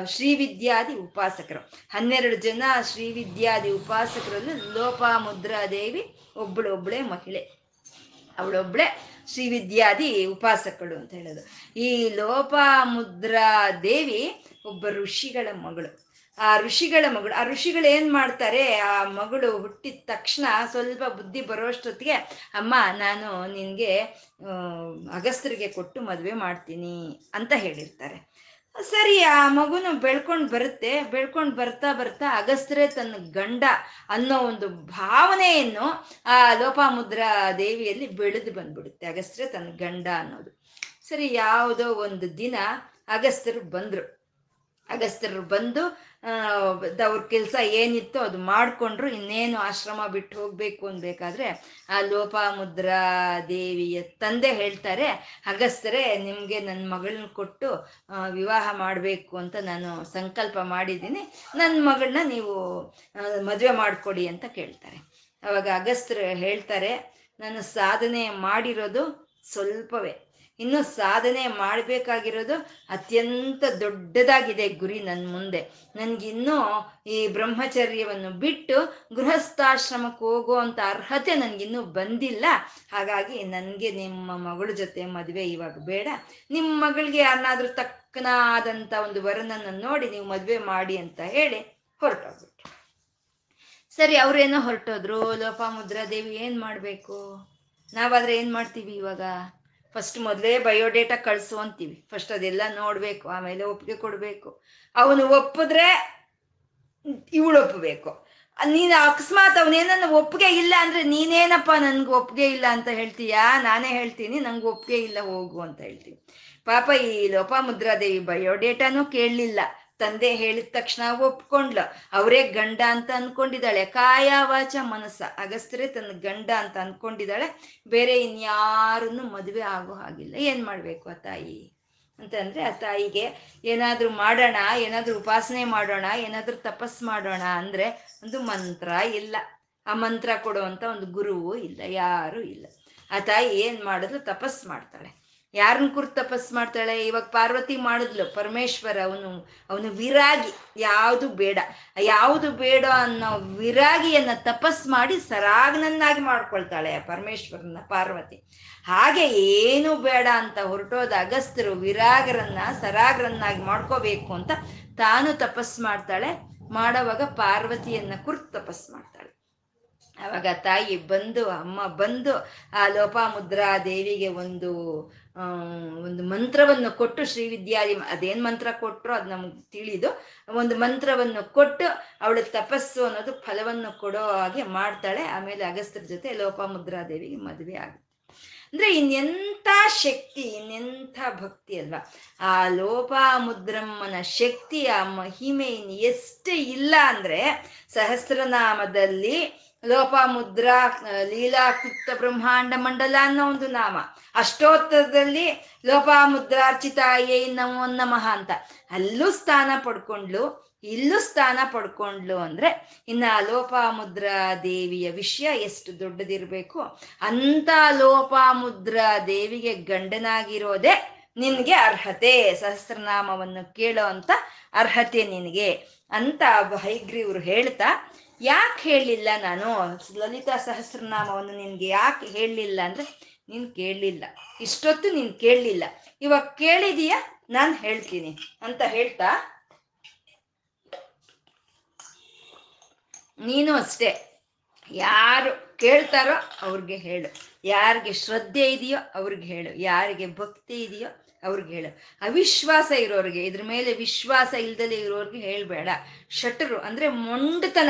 S1: ಶ್ರೀವಿದ್ಯಾದಿ ಉಪಾಸಕರು. ಹನ್ನೆರಡು ಜನ ಶ್ರೀವಿದ್ಯಾದಿ ಉಪಾಸಕರಲ್ಲಿ ಲೋಪಾಮುದ್ರಾದೇವಿ ಒಬ್ಬಳು ಒಬ್ಬಳೇ ಮಹಿಳೆ. ಅವಳೊಬ್ಳೆ ಶ್ರೀವಿದ್ಯಾದಿ ಉಪಾಸಕಳು ಅಂತ ಹೇಳೋದು. ಈ ಲೋಪಾಮುದ್ರಾ ದೇವಿ ಒಬ್ಬ ಋಷಿಗಳ ಮಗಳು. ಆ ಋಷಿಗಳ ಮಗಳು, ಆ ಋಷಿಗಳು ಏನ್ ಮಾಡ್ತಾರೆ, ಆ ಮಗಳು ಹುಟ್ಟಿದ ತಕ್ಷಣ ಸ್ವಲ್ಪ ಬುದ್ಧಿ ಬರೋಷ್ಟೊತ್ತಿಗೆ, ಅಮ್ಮ, ನಾನು ನಿನ್ಗೆ ಅಗಸ್ತ್ರಿಗೆ ಕೊಟ್ಟು ಮದುವೆ ಮಾಡ್ತೀನಿ ಅಂತ ಹೇಳಿರ್ತಾರೆ. ಸರಿ, ಆ ಮಗುನು ಬೆಳ್ಕೊಂಡು ಬರುತ್ತೆ. ಬೆಳ್ಕೊಂಡು ಬರ್ತಾ ಬರ್ತಾ ಅಗಸ್ತ್ರೆ ತನ್ನ ಗಂಡ ಅನ್ನೋ ಒಂದು ಭಾವನೆಯನ್ನು ಆ ಲೋಪಾಮುದ್ರಾ ದೇವಿಯಲ್ಲಿ ಬೆಳೆದು ಬಂದ್ಬಿಡುತ್ತೆ. ಅಗಸ್ತ್ರೆ ತನ್ನ ಗಂಡ ಅನ್ನೋದು. ಸರಿ, ಯಾವುದೋ ಒಂದು ದಿನ ಅಗಸ್ತರು ಬಂದ್ರು. ಅಗಸ್ತ್ಯರು ಬಂದು ಅವ್ರ ಕೆಲಸ ಏನಿತ್ತು ಅದು ಮಾಡಿಕೊಂಡ್ರು, ಇನ್ನೇನು ಆಶ್ರಮ ಬಿಟ್ಟು ಹೋಗ್ಬೇಕು ಅನ್ಬೇಕಾದ್ರೆ ಆ ಲೋಪಾಮುದ್ರಾ ದೇವಿಯ ತಂದೆ ಹೇಳ್ತಾರೆ, ಅಗಸ್ತ್ಯರೇ, ನಿಮಗೆ ನನ್ನ ಮಗಳನ್ನ ಕೊಟ್ಟು ವಿವಾಹ ಮಾಡಬೇಕು ಅಂತ ನಾನು ಸಂಕಲ್ಪ ಮಾಡಿದ್ದೀನಿ. ನನ್ನ ಮಗಳನ್ನ ನೀವು ಮದುವೆ ಮಾಡಿಕೊಡಿ ಅಂತ ಕೇಳ್ತಾರೆ. ಅವಾಗ ಅಗಸ್ತ್ಯರು ಹೇಳ್ತಾರೆ, ನಾನು ಸಾಧನೆ ಮಾಡಿರೋದು ಸ್ವಲ್ಪವೇ. ಇನ್ನು ಸಾಧನೆ ಮಾಡಬೇಕಾಗಿರೋದು ಅತ್ಯಂತ ದೊಡ್ಡದಾಗಿದೆ ಗುರಿ ನನ್ನ ಮುಂದೆ. ನನಗಿನ್ನೂ ಈ ಬ್ರಹ್ಮಚರ್ಯವನ್ನು ಬಿಟ್ಟು ಗೃಹಸ್ಥಾಶ್ರಮಕ್ಕೆ ಅಂತ ಅರ್ಹತೆ ನನಗಿನ್ನೂ ಬಂದಿಲ್ಲ. ಹಾಗಾಗಿ ನನಗೆ ನಿಮ್ಮ ಮಗಳ ಜೊತೆ ಮದುವೆ ಇವಾಗ ಬೇಡ. ನಿಮ್ಮ ಮಗಳಿಗೆ ಯಾರನ್ನಾದ್ರೂ ತಕ್ಕನಾದಂಥ ಒಂದು ವರನನ್ನು ನೋಡಿ ನೀವು ಮದುವೆ ಮಾಡಿ ಅಂತ ಹೇಳಿ ಹೊರಟೋಗ್ಬಿಟ್ರು. ಸರಿ, ಅವರೇನೋ ಹೊರಟೋದ್ರು. ಲೋಪಾಮುದ್ರಾ ದೇವಿ ಏನು ಮಾಡಬೇಕು? ನಾವಾದರೆ ಏನು ಮಾಡ್ತೀವಿ ಇವಾಗ? ಫಸ್ಟ್ ಮೊದಲೇ ಬಯೋಡೇಟಾ ಕಳಿಸು ಅಂತೀವಿ. ಫಸ್ಟ್ ಅದೆಲ್ಲ ನೋಡಬೇಕು, ಆಮೇಲೆ ಒಪ್ಪಿಗೆ ಕೊಡಬೇಕು. ಅವನು ಒಪ್ಪಿದ್ರೆ ಇವಳು ಒಪ್ಪಬೇಕು. ನೀನು ಅಕಸ್ಮಾತ್ ಅವನೇನ ಒಪ್ಪಿಗೆ ಇಲ್ಲ ಅಂದ್ರೆ ನೀನೇನಪ್ಪ ನನ್ಗೆ ಒಪ್ಪಿಗೆ ಇಲ್ಲ ಅಂತ ಹೇಳ್ತೀಯಾ? ನಾನೇ ಹೇಳ್ತೀನಿ, ನಂಗೆ ಒಪ್ಪಿಗೆ ಇಲ್ಲ ಹೋಗು ಅಂತ ಹೇಳ್ತೀನಿ ಪಾಪ ಈ ಲೋಪಾಮುದ್ರಾದೇವಿ ಬಯೋಡೇಟಾನು ಕೇಳಲಿಲ್ಲ. ತಂದೆ ಹೇಳಿದ ತಕ್ಷಣ ಒಪ್ಕೊಂಡ್ಲು. ಅವರೇ ಗಂಡ ಅಂತ ಅನ್ಕೊಂಡಿದ್ದಾಳೆ. ಕಾಯಾವಾಚ ಮನಸ್ಸ. ಅಗಸ್ತ್ರೆ ತನ್ನ ಗಂಡ ಅಂತ ಅನ್ಕೊಂಡಿದ್ದಾಳೆ. ಬೇರೆ ಇನ್ಯಾರನ್ನು ಮದುವೆ ಆಗೋ ಹಾಗಿಲ್ಲ. ಏನ್ ಮಾಡ್ಬೇಕು ಆ ತಾಯಿ? ಅಂತಂದ್ರೆ ಆ ತಾಯಿಗೆ ಏನಾದ್ರೂ ಮಾಡೋಣ, ಏನಾದ್ರೂ ಉಪಾಸನೆ ಮಾಡೋಣ, ಏನಾದ್ರೂ ತಪಸ್ ಮಾಡೋಣ ಅಂದ್ರೆ ಒಂದು ಮಂತ್ರ ಇಲ್ಲ. ಆ ಮಂತ್ರ ಕೊಡುವಂತ ಒಂದು ಗುರುವು ಇಲ್ಲ, ಯಾರು ಇಲ್ಲ. ಆ ತಾಯಿ ಏನ್ ಮಾಡಿದ್ರು ತಪಸ್ ಮಾಡ್ತಾಳೆ. ಯಾರನ್ನ ಕುರ್ತು ತಪಸ್ ಮಾಡ್ತಾಳೆ? ಇವಾಗ ಪಾರ್ವತಿ ಮಾಡಿದ್ಲು, ಪರಮೇಶ್ವರ ಅವನು ಅವನು ವಿರಾಗಿ. ಯಾವುದು ಬೇಡ. ಯಾವುದು ಬೇಡ ಅನ್ನೋ ವಿರಾಗಿಯನ್ನ ತಪಸ್ ಮಾಡಿ ಸರಾಗನನ್ನಾಗಿ ಮಾಡ್ಕೊಳ್ತಾಳೆ ಪರಮೇಶ್ವರನ, ಪಾರ್ವತಿ. ಹಾಗೆ ಏನು ಬೇಡ ಅಂತ ಹೊರಟೋದ ಅಗಸ್ತರು ವಿರಾಗರನ್ನ, ಸರಾಗರನ್ನಾಗಿ ಮಾಡ್ಕೋಬೇಕು ಅಂತ ತಾನು ತಪಸ್ ಮಾಡ್ತಾಳೆ. ಮಾಡೋವಾಗ ಪಾರ್ವತಿಯನ್ನ ಕುರ್ತು ತಪಸ್ ಮಾಡ್ತಾಳೆ. ಅವಾಗ ತಾಯಿ ಬಂದು, ಅಮ್ಮ ಬಂದು ಆ ಲೋಪಾಮುದ್ರಾ ದೇವಿಗೆ ಒಂದು ಒಂದು ಮಂತ್ರವನ್ನು ಕೊಟ್ಟು ಶ್ರೀ ವಿದ್ಯಾದಿ ಅದೇನ್ ಮಂತ್ರ ಕೊಟ್ಟರು ಅದು ನಮ್ಗೆ ತಿಳಿದು ಒಂದು ಮಂತ್ರವನ್ನು ಕೊಟ್ಟು ಅವಳ ತಪಸ್ಸು ಅನ್ನೋದು ಫಲವನ್ನು ಕೊಡೋ ಹಾಗೆ ಮಾಡ್ತಾಳೆ. ಆಮೇಲೆ ಅಗಸ್ತ್ರ ಜೊತೆ ಲೋಪಮುದ್ರಾದೇವಿಗೆ ಮದುವೆ ಆಗುತ್ತೆ. ಅಂದ್ರೆ ಇನ್ನೆಂಥ ಶಕ್ತಿ, ಇನ್ನೆಂಥ ಭಕ್ತಿ ಅಲ್ವಾ? ಆ ಲೋಪಾಮುದ್ರಮ್ಮನ ಶಕ್ತಿ, ಆ ಮಹಿಮೆ ಎಷ್ಟು ಇಲ್ಲ ಅಂದ್ರೆ ಸಹಸ್ರನಾಮದಲ್ಲಿ ಲೋಪಾಮುದ್ರಾ ಲೀಲಾಕೃತ ಬ್ರಹ್ಮಾಂಡ ಮಂಡಲ ಅನ್ನೋ ಒಂದು ನಾಮ. ಅಷ್ಟೋತ್ತರದಲ್ಲಿ ಲೋಪಾಮುದ್ರಾರ್ಚಿತಾಯೇ ನಮೋ ನಮಃ ಅಂತ. ಅಲ್ಲೂ ಸ್ಥಾನ ಪಡ್ಕೊಂಡ್ಲು, ಇಲ್ಲೂ ಸ್ಥಾನ ಪಡ್ಕೊಂಡ್ಲು ಅಂದ್ರೆ ಇನ್ನ ಲೋಪಾಮುದ್ರಾ ದೇವಿಯ ವಿಷಯ ಎಷ್ಟು ದೊಡ್ಡದಿರ್ಬೇಕು ಅಂತ ಲೋಪಾಮುದ್ರಾ ದೇವಿಗೆ ಗಂಡನಾಗಿರೋದೇ ನಿನ್ಗೆ ಅರ್ಹತೆ. ಸಹಸ್ರನಾಮವನ್ನು ಕೇಳೋ ಅಂತ ಅರ್ಹತೆ ನಿನಗೆ ಅಂತ ಹೈಗ್ರೀವ್ರು ಹೇಳ್ತಾ ಯಾಕೆ ಹೇಳಲಿಲ್ಲ ನಾನು? ಲಲಿತಾ ಸಹಸ್ರನಾಮವನ್ನು ನಿನ್ಗೆ ಯಾಕೆ ಹೇಳಲಿಲ್ಲ ಅಂದ್ರೆ ನೀನ್ ಕೇಳಲಿಲ್ಲ. ಇಷ್ಟೊತ್ತು ನೀನ್ ಕೇಳಲಿಲ್ಲ. ಇವಾಗ ಕೇಳಿದೀಯ? ನಾನು ಹೇಳ್ತೀನಿ. ಅಂತ ಹೇಳ್ತಾ? ನೀನು ಅಷ್ಟೇ. ಯಾರು ಕೇಳ್ತಾರೋ ಅವ್ರಿಗೆ ಹೇಳು. ಯಾರಿಗೆ ಶ್ರದ್ಧೆ ಇದೆಯೋ ಅವ್ರಿಗೆ ಹೇಳು. ಯಾರಿಗೆ ಭಕ್ತಿ ಇದೆಯೋ ಅವ್ರಿಗೆ ಹೇಳು. ಅವಿಶ್ವಾಸ ಇರೋರಿಗೆ, ಇದ್ರ ಮೇಲೆ ವಿಶ್ವಾಸ ಇಲ್ದಲೇ ಇರೋರಿಗೆ ಹೇಳಬೇಡ. ಶಟರು ಅಂದರೆ ಮೊಂಡತನ.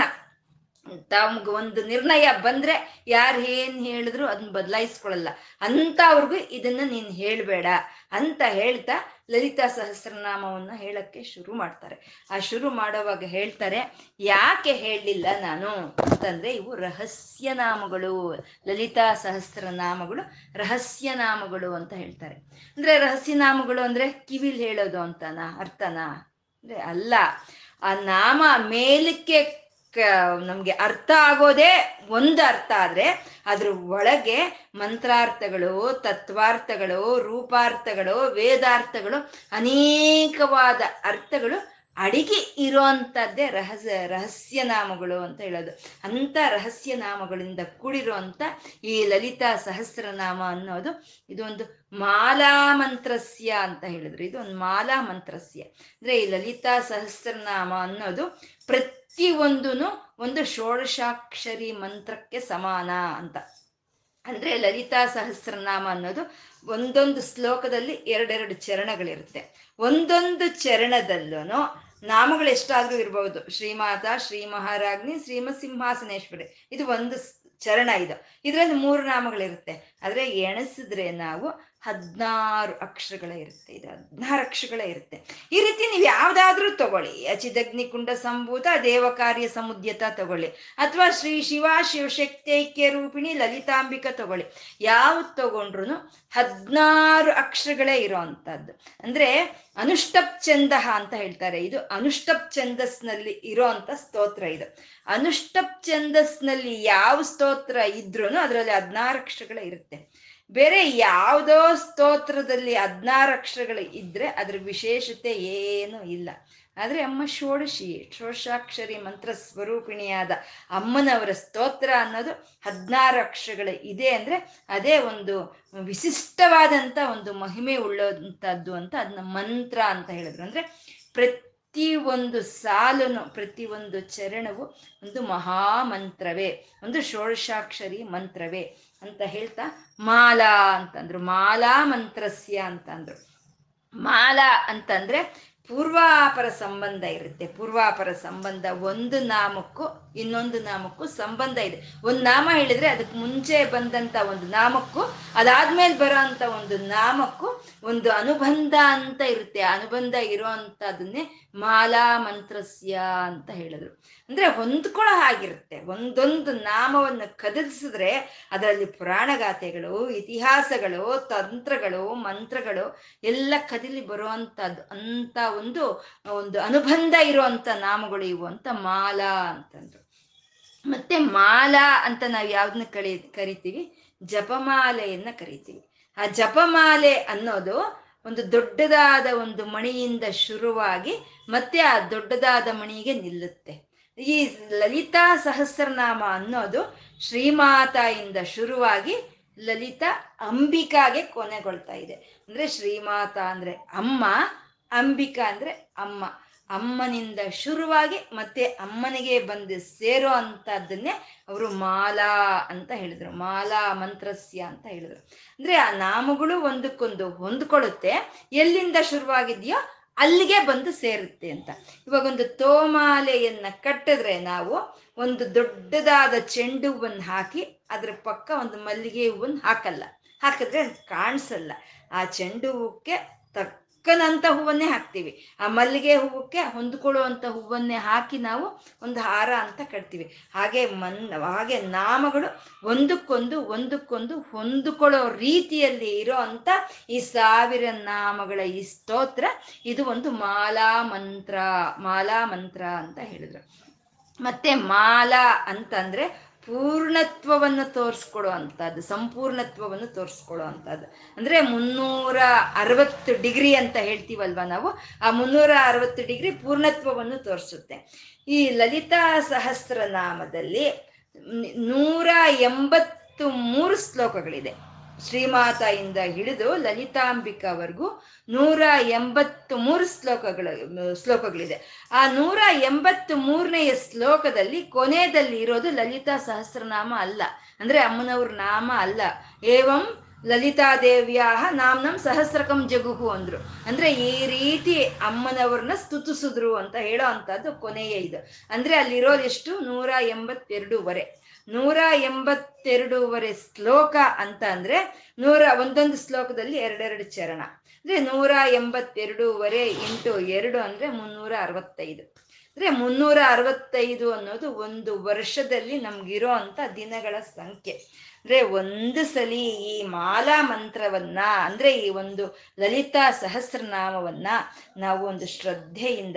S1: ತಮ್ಗೆ ಒಂದು ನಿರ್ಣಯ ಬಂದ್ರೆ ಯಾರು ಏನ್ ಹೇಳಿದ್ರು ಅದನ್ನ ಬದಲಾಯಿಸ್ಕೊಳಲ್ಲ. ಅಂತ ಅವ್ರಿಗೂ ಇದನ್ನ ನೀನ್ ಹೇಳ್ಬೇಡ ಅಂತ ಹೇಳ್ತಾ ಲಲಿತಾ ಸಹಸ್ರನಾಮವನ್ನ ಹೇಳಕ್ಕೆ ಶುರು ಮಾಡ್ತಾರೆ. ಆ ಶುರು ಮಾಡೋವಾಗ ಹೇಳ್ತಾರೆ, ಯಾಕೆ ಹೇಳಲಿಲ್ಲ ನಾನು? ಅಂತಂದ್ರೆ ಇವು ರಹಸ್ಯ ನಾಮಗಳು. ಲಲಿತಾ ಸಹಸ್ರನಾಮಗಳು ರಹಸ್ಯ ನಾಮಗಳು ಅಂತ ಹೇಳ್ತಾರೆ. ಅಂದ್ರೆ ರಹಸ್ಯ ನಾಮಗಳು ಅಂದ್ರೆ ಕಿವಿಲ್ ಹೇಳೋದು ಅಂತನಾ, ಅರ್ಥನಾ? ಅಂದ್ರೆ ಅಲ್ಲ, ಆ ನಾಮ ಮೇಲಕ್ಕೆ ನಮ್ಗೆ ಅರ್ಥ ಆಗೋದೇ ಒಂದು ಅರ್ಥ ಆದ್ರೆ ಅದ್ರ ಒಳಗೆ ಮಂತ್ರಾರ್ಥಗಳು, ತತ್ವಾರ್ಥಗಳು, ರೂಪಾರ್ಥಗಳು, ವೇದಾರ್ಥಗಳು ಅನೇಕವಾದ ಅರ್ಥಗಳು ಅಡಿಗೆ ಇರೋಂಥದ್ದೇ ರಹಸ್ಯ ರಹಸ್ಯ ನಾಮಗಳು ಅಂತ ಹೇಳೋದು. ಅಂಥ ರಹಸ್ಯ ನಾಮಗಳಿಂದ ಕೂಡಿರುವಂಥ ಈ ಲಲಿತಾ ಸಹಸ್ರನಾಮ ಅನ್ನೋದು ಇದೊಂದು ಮಾಲಾ ಮಂತ್ರಸ್ಯ ಅಂತ ಹೇಳಿದ್ರು. ಇದು ಒಂದು ಮಾಲಾ ಮಂತ್ರಸ್ಯ. ಅಂದ್ರೆ ಈ ಲಲಿತಾ ಸಹಸ್ರನಾಮ ಅನ್ನೋದು ಪ್ರತಿ ಒಂದೂ ಒಂದು ಷೋಡಶಾಕ್ಷರಿ ಮಂತ್ರಕ್ಕೆ ಸಮಾನ ಅಂತ. ಅಂದ್ರೆ ಲಲಿತಾ ಸಹಸ್ರನಾಮ ಅನ್ನೋದು ಒಂದೊಂದು ಶ್ಲೋಕದಲ್ಲಿ ಎರಡೆರಡು ಚರಣಗಳಿರುತ್ತೆ. ಒಂದೊಂದು ಚರಣದಲ್ಲೂ ನಾಮಗಳು ಎಷ್ಟಾದ್ರೂ ಇರಬಹುದು ಶ್ರೀಮಾತ ಶ್ರೀ ಮಹಾರಾಜ್ನಿ ಶ್ರೀಮ ಸಿಂಹಾಸನೇಶ್ವರಿ ಇದು ಒಂದು ಚರಣ ಇದು. ಇದರಲ್ಲಿ ಮೂರು ನಾಮಗಳಿರುತ್ತೆ. ಆದರೆ ಎಣಿಸಿದ್ರೆ ನಾವು ಹದಿನಾರು ಅಕ್ಷರಗಳೇ ಇರುತ್ತೆ, ಇದು ಹದಿನಾರು ಅಕ್ಷರಗಳೇ ಇರುತ್ತೆ. ಈ ರೀತಿ ನೀವು ಯಾವ್ದಾದ್ರೂ ತಗೊಳ್ಳಿ. ಅಚಿದಗ್ನಿಕುಂಡ ಸಂಭೂತ, ದೇವಕಾರ್ಯ ಸಮುದ್ಯತ ತಗೊಳ್ಳಿ. ಅಥವಾ ಶ್ರೀ ಶಿವ ಶಿವಶಕ್ತೈಕ್ಯ ರೂಪಿಣಿ ಲಲಿತಾಂಬಿಕ ತಗೊಳ್ಳಿ. ಯಾವ್ದು ತಗೊಂಡ್ರು ಹದಿನಾರು ಅಕ್ಷರಗಳೇ ಇರೋ ಅಂಥದ್ದು. ಅಂದ್ರೆ ಅನುಷ್ಟಪ್ ಛಂದ ಅಂತ ಹೇಳ್ತಾರೆ. ಇದು ಅನುಷ್ಟಪ್ ಛಂದಸ್ನಲ್ಲಿ ಇರೋ ಸ್ತೋತ್ರ ಇದು. ಅನುಷ್ಟಪ್ ಛಂದಸ್ನಲ್ಲಿ ಯಾವ ಸ್ತೋತ್ರ ಇದ್ರೂ ಅದರಲ್ಲಿ ಹದಿನಾರು ಅಕ್ಷರಗಳೇ ಇರುತ್ತೆ. ಬೇರೆ ಯಾವುದೋ ಸ್ತೋತ್ರದಲ್ಲಿ ಹದಿನಾರು ಅಕ್ಷರಗಳು ಇದ್ರೆ ಅದ್ರ ವಿಶೇಷತೆ ಏನೂ ಇಲ್ಲ. ಆದರೆ ಅಮ್ಮ ಷೋಡಶಿ, ಷೋಡಶಾಕ್ಷರಿ ಮಂತ್ರ ಸ್ವರೂಪಿಣಿಯಾದ ಅಮ್ಮನವರ ಸ್ತೋತ್ರ ಅನ್ನೋದು ಹದಿನಾರು ಅಕ್ಷರಗಳು ಇದೆ ಅಂದರೆ ಅದೇ ಒಂದು ವಿಶಿಷ್ಟವಾದಂಥ ಒಂದು ಮಹಿಮೆ ಉಳ್ಳಂಥದ್ದು ಅಂತ ಅದನ್ನ ಮಂತ್ರ ಅಂತ ಹೇಳಿದ್ರು. ಅಂದರೆ ಪ್ರತಿ ಒಂದು ಸಾಲನು, ಪ್ರತಿ ಒಂದು ಚರಣವು ಒಂದು ಮಹಾಮಂತ್ರವೇ, ಒಂದು ಷೋಡಶಾಕ್ಷರಿ ಮಂತ್ರವೇ. ಅಂತ ಹೇಳ್ತಾ, ಮಾಲಾ ಅಂತಂದ್ರು. ಮಾಲಾ ಮಂತ್ರಸ್ಯ ಅಂತಂದ್ರು. ಮಾಲಾ ಅಂತಂದ್ರೆ ಪೂರ್ವಾಪರ ಸಂಬಂಧ ಇರುತ್ತೆ. ಪೂರ್ವಾಪರ ಸಂಬಂಧ ಒಂದು ನಾಮಕ್ಕೂ ಇನ್ನೊಂದು ನಾಮಕ್ಕೂ ಸಂಬಂಧ ಇದೆ. ಒಂದು ನಾಮ ಹೇಳಿದ್ರೆ ಅದಕ್ಕೆ ಮುಂಚೆ ಬಂದಂತ ಒಂದು ನಾಮಕ್ಕೂ, ಅದಾದ್ಮೇಲೆ ಬರೋ ಅಂತ ಒಂದು ನಾಮಕ್ಕೂ ಒಂದು ಅನುಬಂಧ ಅಂತ ಇರುತ್ತೆ. ಅನುಬಂಧ ಇರೋ ಮಾಲಾ ಮಂತ್ರಸ್ಯ ಅಂತ ಹೇಳಿದ್ರು. ಅಂದ್ರೆ ಹೊಂದ್ಕೊಳ್ಳೋ ಹಾಗಿರುತ್ತೆ. ಒಂದೊಂದು ನಾಮವನ್ನು ಕದಲಿಸಿದ್ರೆ ಅದರಲ್ಲಿ ಪುರಾಣಗಾಥೆಗಳು, ಇತಿಹಾಸಗಳು, ತಂತ್ರಗಳು, ಮಂತ್ರಗಳು ಎಲ್ಲ ಕದಿಲಿ ಬರುವಂತದ್ದು ಅಂತ ಒಂದು ಒಂದು ಅನುಬಂಧ ಇರುವಂತ ನಾಮಗಳು ಇವು ಅಂತ ಮಾಲಾ ಅಂತಂದ್ರು. ಮತ್ತೆ ಮಾಲಾ ಅಂತ ನಾವು ಯಾವ್ದನ್ನ ಕಳಿ, ಕರಿತೀವಿ? ಜಪಮಾಲೆಯನ್ನ ಕರಿತೀವಿ. ಆ ಜಪಮಾಲೆ ಅನ್ನೋದು ಒಂದು ದೊಡ್ಡದಾದ ಒಂದು ಮಣಿಯಿಂದ ಶುರುವಾಗಿ ಮತ್ತೆ ಆ ದೊಡ್ಡದಾದ ಮಣಿಗೆ ನಿಲ್ಲುತ್ತೆ. ಈ ಲಲಿತಾ ಸಹಸ್ರನಾಮ ಅನ್ನೋದು ಶ್ರೀಮಾತಾಯಿಂದ ಶುರುವಾಗಿ ಲಲಿತಾ ಅಂಬಿಕಾಗೆ ಕೊನೆಗೊಳ್ತಾ ಇದೆ. ಅಂದ್ರೆ ಶ್ರೀಮಾತ ಅಂದ್ರೆ ಅಮ್ಮ, ಅಂಬಿಕಾ ಅಂದ್ರೆ ಅಮ್ಮ. ಅಮ್ಮನಿಂದ ಶುರುವಾಗಿ ಮತ್ತೆ ಅಮ್ಮನಿಗೆ ಬಂದು ಸೇರೋ ಅಂತದನ್ನೇ ಅವರು ಮಾಲಾ ಅಂತ ಹೇಳಿದ್ರು. ಮಾಲಾ ಮಂತ್ರಸ್ಯ ಅಂತ ಹೇಳಿದ್ರು. ಅಂದ್ರೆ ಆ ನಾಮಗಳು ಒಂದಕ್ಕೊಂದು ಹೊಂದ್ಕೊಳ್ಳುತ್ತೆ. ಎಲ್ಲಿಂದ ಶುರುವಾಗಿದೆಯೋ ಅಲ್ಲಿಗೆ ಬಂದು ಸೇರುತ್ತೆ ಅಂತ. ಇವಾಗ ಒಂದು ತೋಮಾಲೆಯನ್ನ ಕಟ್ಟಿದ್ರೆ ನಾವು ಒಂದು ದೊಡ್ಡದಾದ ಚೆಂಡು ಹೂವನ್ನು ಹಾಕಿ ಅದ್ರ ಪಕ್ಕ ಒಂದು ಮಲ್ಲಿಗೆ ಹೂವನ್ನು ಹಾಕಲ್ಲ. ಹಾಕಿದ್ರೆ ಕಾಣಿಸಲ್ಲ. ಆ ಚೆಂಡು ಹೂವಕ್ಕೆ ತಕ್ಕನಂತ ಹೂವನ್ನೇ ಹಾಕ್ತೀವಿ. ಆ ಮಲ್ಲಿಗೆ ಹೂವಕ್ಕೆ ಹೊಂದ್ಕೊಳ್ಳುವಂಥ ಹೂವನ್ನೇ ಹಾಕಿ ನಾವು ಒಂದು ಹಾರ ಅಂತ ಕಟ್ತೀವಿ. ಹಾಗೆ ಮನ್, ಹಾಗೆ ನಾಮಗಳು ಒಂದಕ್ಕೊಂದು ಒಂದಕ್ಕೊಂದು ಹೊಂದಿಕೊಳ್ಳೋ ರೀತಿಯಲ್ಲಿ ಇರೋ ಅಂತ ಈ ಸಾವಿರ ನಾಮಗಳ ಈ ಸ್ತೋತ್ರ. ಇದು ಒಂದು ಮಾಲಾ ಮಂತ್ರ ಮಾಲಾ ಮಂತ್ರ ಅಂತ ಹೇಳಿದ್ರು. ಮತ್ತೆ ಮಾಲಾ ಅಂತಂದ್ರೆ ಪೂರ್ಣತ್ವವನ್ನು ತೋರಿಸ್ಕೊಡೋ ಅಂಥದ್ದು ಸಂಪೂರ್ಣತ್ವವನ್ನು ತೋರಿಸ್ಕೊಡೋ ಅಂಥದ್ದು ಅಂದರೆ ಮುನ್ನೂರ ಅರವತ್ತು ಡಿಗ್ರಿ ಅಂತ ಹೇಳ್ತೀವಲ್ವ ನಾವು? ಆ ಮುನ್ನೂರ ಅರವತ್ತು ಡಿಗ್ರಿ ಪೂರ್ಣತ್ವವನ್ನು ತೋರಿಸುತ್ತೆ. ಈ ಲಲಿತಾ ಸಹಸ್ರನಾಮದಲ್ಲಿ ನೂರ ಎಂಬತ್ತು ಮೂರು ಶ್ಲೋಕಗಳಿದೆ. ಶ್ರೀಮಾತೆಯಿಂದ ಹಿಡಿದು ಲಲಿತಾಂಬಿಕಾವರೆಗೂ ನೂರ ಎಂಬತ್ತು ಮೂರು ಶ್ಲೋಕಗಳ, ಶ್ಲೋಕಗಳಿದೆ. ಆ ನೂರ ಎಂಬತ್ತು ಮೂರನೆಯ ಶ್ಲೋಕದಲ್ಲಿ ಕೊನೆಯಲ್ಲಿ ಇರೋದು ಲಲಿತಾ ಸಹಸ್ರನಾಮ ಅಲ್ಲ. ಅಂದ್ರೆ ಅಮ್ಮನವ್ರ ನಾಮ ಅಲ್ಲ. ಏವಂ ಲಲಿತಾದೇವಿಯ ನಾಮ್ನಂ ಸಹಸ್ರಕಂ ಜಗುಹು ಅಂದ್ರು. ಅಂದ್ರೆ ಈ ರೀತಿ ಅಮ್ಮನವ್ರನ್ನ ಸ್ತುತಿಸಿದ್ರು ಅಂತ ಹೇಳೋ ಅಂತದ್ದು ಕೊನೆಯ ಇದು. ಅಂದ್ರೆ ಅಲ್ಲಿರೋದು ಎಷ್ಟು? ನೂರ ಎಂಬತ್ತೆರಡೂವರೆ. ನೂರ ಎಂಬತ್ತೆರಡೂವರೆ ಶ್ಲೋಕ ಅಂತ ಅಂದ್ರೆ ನೂರ, ಒಂದೊಂದು ಶ್ಲೋಕದಲ್ಲಿ ಎರಡೆರಡು ಚರಣ. ಅಂದ್ರೆ ನೂರ ಎಂಬತ್ತೆರಡೂವರೆ ಇಂಟು ಎರಡು ಅಂದ್ರೆ ಮುನ್ನೂರ ಅರವತ್ತೈದು. ಅಂದ್ರೆ ಮುನ್ನೂರ ಅರವತ್ತೈದು ಅನ್ನೋದು ಒಂದು ವರ್ಷದಲ್ಲಿ ನಮ್ಗಿರೋ ಅಂತ ದಿನಗಳ ಸಂಖ್ಯೆ. ಅಂದ್ರೆ ಒಂದು ಸಲಿ ಈ ಮಾಲಾ ಮಂತ್ರವನ್ನ, ಅಂದ್ರೆ ಈ ಒಂದು ಲಲಿತಾ ಸಹಸ್ರನಾಮವನ್ನ ನಾವು ಒಂದು ಶ್ರದ್ಧೆಯಿಂದ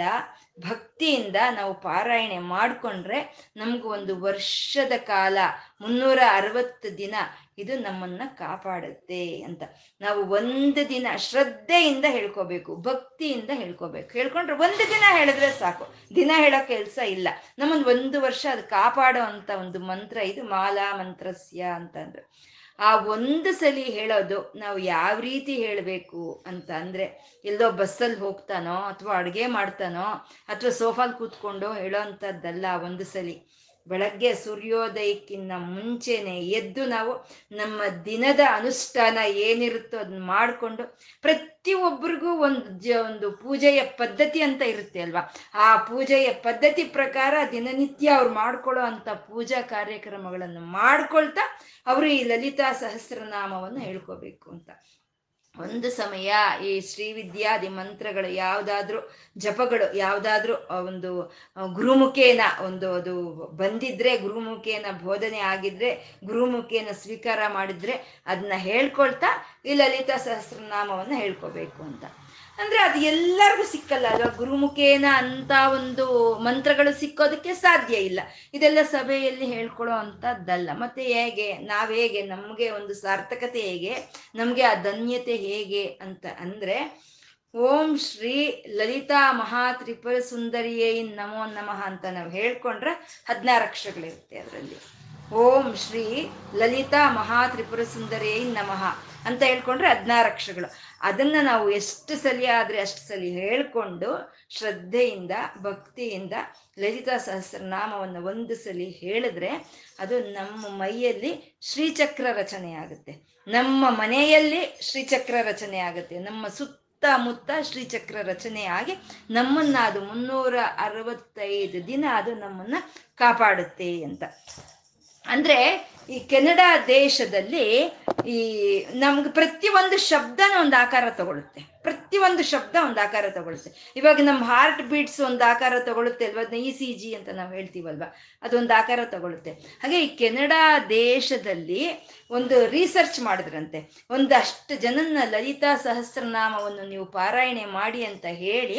S1: ಭಕ್ತಿಯಿಂದ ನಾವು ಪಾರಾಯಣೆ ಮಾಡಿಕೊಂಡ್ರೆ ನಮ್ಗೆ ಒಂದು ವರ್ಷದ ಕಾಲ, ಮುನ್ನೂರ ಅರವತ್ತು ದಿನ ಇದು ನಮ್ಮನ್ನ ಕಾಪಾಡುತ್ತೆ ಅಂತ. ನಾವು ಒಂದು ದಿನ ಶ್ರದ್ಧೆಯಿಂದ ಹೇಳ್ಕೋಬೇಕು, ಭಕ್ತಿಯಿಂದ ಹೇಳ್ಕೋಬೇಕು. ಹೇಳ್ಕೊಂಡ್ರೆ ಒಂದು ದಿನ ಹೇಳಿದ್ರೆ ಸಾಕು. ದಿನ ಹೇಳೋ ಕೆಲಸ ಇಲ್ಲ. ನಮ್ಮೊಂದು ಒಂದು ವರ್ಷ ಅದು ಕಾಪಾಡೋ ಅಂತ ಒಂದು ಮಂತ್ರ ಇದು ಮಾಲಾ ಮಂತ್ರಸ್ಯ ಅಂತಂದ್ರೆ. ಆ ಒಂದು ಸಲಿ ಹೇಳೋದು ನಾವು ಯಾವ ರೀತಿ ಹೇಳಬೇಕು ಅಂತ ಅಂದರೆ ಎಲ್ಲೋ ಬಸ್ಸಲ್ಲಿ ಹೋಗ್ತಾನೋ ಅಥವಾ ಅಡುಗೆ ಮಾಡ್ತಾನೋ ಅಥವಾ ಸೋಫಾಲ್ ಕೂತ್ಕೊಂಡು ಹೇಳೋ ಅಂಥದ್ದಲ್ಲ ಒಂದು ಸಲಿ. ಬೆಳಗ್ಗೆ ಸೂರ್ಯೋದಯಕ್ಕಿಂತ ಮುಂಚೆನೆ ಎದ್ದು ನಾವು ನಮ್ಮ ದಿನದ ಅನುಷ್ಠಾನ ಏನಿರುತ್ತೋ ಅದನ್ನ ಮಾಡಿಕೊಂಡು ಪ್ರತಿಯೊಬ್ಬರಿಗೂ ಒಂದು ಜ, ಒಂದು ಪೂಜೆಯ ಪದ್ಧತಿ ಅಂತ ಇರುತ್ತೆ ಅಲ್ವಾ? ಆ ಪೂಜೆಯ ಪದ್ಧತಿ ಪ್ರಕಾರ ದಿನನಿತ್ಯ ಅವ್ರು ಮಾಡ್ಕೊಳ್ಳೋ ಅಂಥ ಪೂಜಾ ಕಾರ್ಯಕ್ರಮಗಳನ್ನು ಮಾಡ್ಕೊಳ್ತಾ ಅವರು ಈ ಲಲಿತಾ ಸಹಸ್ರನಾಮವನ್ನು ಹೇಳ್ಕೋಬೇಕು ಅಂತ. ಒಂದು ಸಮಯ ಈ ಶ್ರೀವಿದ್ಯಾದಿ ಮಂತ್ರಗಳು ಯಾವುದಾದ್ರೂ ಜಪಗಳು ಯಾವುದಾದ್ರೂ ಒಂದು ಗುರುಮುಖೇನ ಒಂದು ಅದು ಬಂದಿದ್ರೆ, ಗುರುಮುಖೇನ ಬೋಧನೆ ಆಗಿದ್ರೆ, ಗುರುಮುಖೇನ ಸ್ವೀಕಾರ ಮಾಡಿದ್ರೆ ಅದನ್ನ ಹೇಳ್ಕೊಳ್ತಾ ಈ ಲಲಿತಾ ಸಹಸ್ರನಾಮವನ್ನು ಹೇಳ್ಕೋಬೇಕು ಅಂತ. ಅಂದ್ರೆ ಅದು ಎಲ್ಲರಿಗೂ ಸಿಕ್ಕಲ್ಲ ಅಲ್ವಾ? ಗುರುಮುಖೇನ ಅಂತ ಒಂದು ಮಂತ್ರಗಳು ಸಿಕ್ಕೋದಕ್ಕೆ ಸಾಧ್ಯ ಇಲ್ಲ. ಇದೆಲ್ಲ ಸಭೆಯಲ್ಲಿ ಹೇಳ್ಕೊಳ್ಳೋ ಅಂಥದ್ದಲ್ಲ ಮತ್ತೆ ಹೇಗೆ? ನಾವ್ ಹೇಗೆ? ನಮಗೆ ಒಂದು ಸಾರ್ಥಕತೆ ಹೇಗೆ? ನಮಗೆ ಆ ಧನ್ಯತೆ ಹೇಗೆ ಅಂತ ಅಂದ್ರೆ, ಓಂ ಶ್ರೀ ಲಲಿತಾ ಮಹಾ ತ್ರಿಪುರ ಸುಂದರಿಯೇ ನಮೋ ನಮಃ ಅಂತ ನಾವು ಹೇಳ್ಕೊಂಡ್ರೆ ಹದಿನಾರು ಅಕ್ಷರಗಳಿರುತ್ತೆ ಅದರಲ್ಲಿ. ಓಂ ಶ್ರೀ ಲಲಿತಾ ಮಹಾ ತ್ರಿಪುರ ಸುಂದರಿಯೇ ನಮಃ ಅಂತ ಹೇಳ್ಕೊಂಡ್ರೆ ಹದಿನಾರು ಅಕ್ಷರಗಳು. ಅದನ್ನ ನಾವು ಎಷ್ಟು ಸಲಿ ಆದ್ರೆ ಅಷ್ಟು ಸಲಿ ಹೇಳ್ಕೊಂಡು ಶ್ರದ್ಧೆಯಿಂದ, ಭಕ್ತಿಯಿಂದ ಲಲಿತಾ ಸಹಸ್ರನಾಮವನ್ನು ಒಂದು ಸಲಿ ಹೇಳಿದ್ರೆ ಅದು ನಮ್ಮ ಮೈಯಲ್ಲಿ ಶ್ರೀಚಕ್ರ ರಚನೆ ಆಗುತ್ತೆ. ನಮ್ಮ ಮನೆಯಲ್ಲಿ ಶ್ರೀಚಕ್ರ ರಚನೆ ಆಗುತ್ತೆ. ನಮ್ಮ ಸುತ್ತಮುತ್ತ ಶ್ರೀಚಕ್ರ ರಚನೆ ಆಗಿ ನಮ್ಮನ್ನ ಅದು ಮುನ್ನೂರ ಅರವತ್ತೈದು ದಿನ ಅದು ನಮ್ಮನ್ನ ಕಾಪಾಡುತ್ತೆ ಅಂತ. ಅಂದ್ರೆ ಈ ಕೆನಡಾ ದೇಶದಲ್ಲಿ ಈ ನಮ್ಗೆ ಪ್ರತಿಯೊಂದು ಶಬ್ದನ ಒಂದು ಆಕಾರ ತಗೊಳುತ್ತೆ ಪ್ರತಿಯೊಂದು ಶಬ್ದ ಒಂದು ಆಕಾರ ತಗೊಳುತ್ತೆ ಇವಾಗ ನಮ್ಮ ಹಾರ್ಟ್ ಬೀಟ್ಸ್ ಒಂದು ಆಕಾರ ತಗೊಳುತ್ತೆ ಅಲ್ವಾ? ಅದನ್ನ ಇ ಸಿ ಜಿ ಅಂತ ನಾವು ಹೇಳ್ತೀವಲ್ವಾ? ಅದೊಂದು ಆಕಾರ ತಗೊಳುತ್ತೆ ಹಾಗೆ ಈ ಕೆನಡಾ ದೇಶದಲ್ಲಿ ಒಂದು ರಿಸರ್ಚ್ ಮಾಡಿದ್ರಂತೆ. ಒಂದಷ್ಟು ಜನನ್ನ ಲಲಿತಾ ಸಹಸ್ರನಾಮವನ್ನು ನೀವು ಪಾರಾಯಣೆ ಮಾಡಿ ಅಂತ ಹೇಳಿ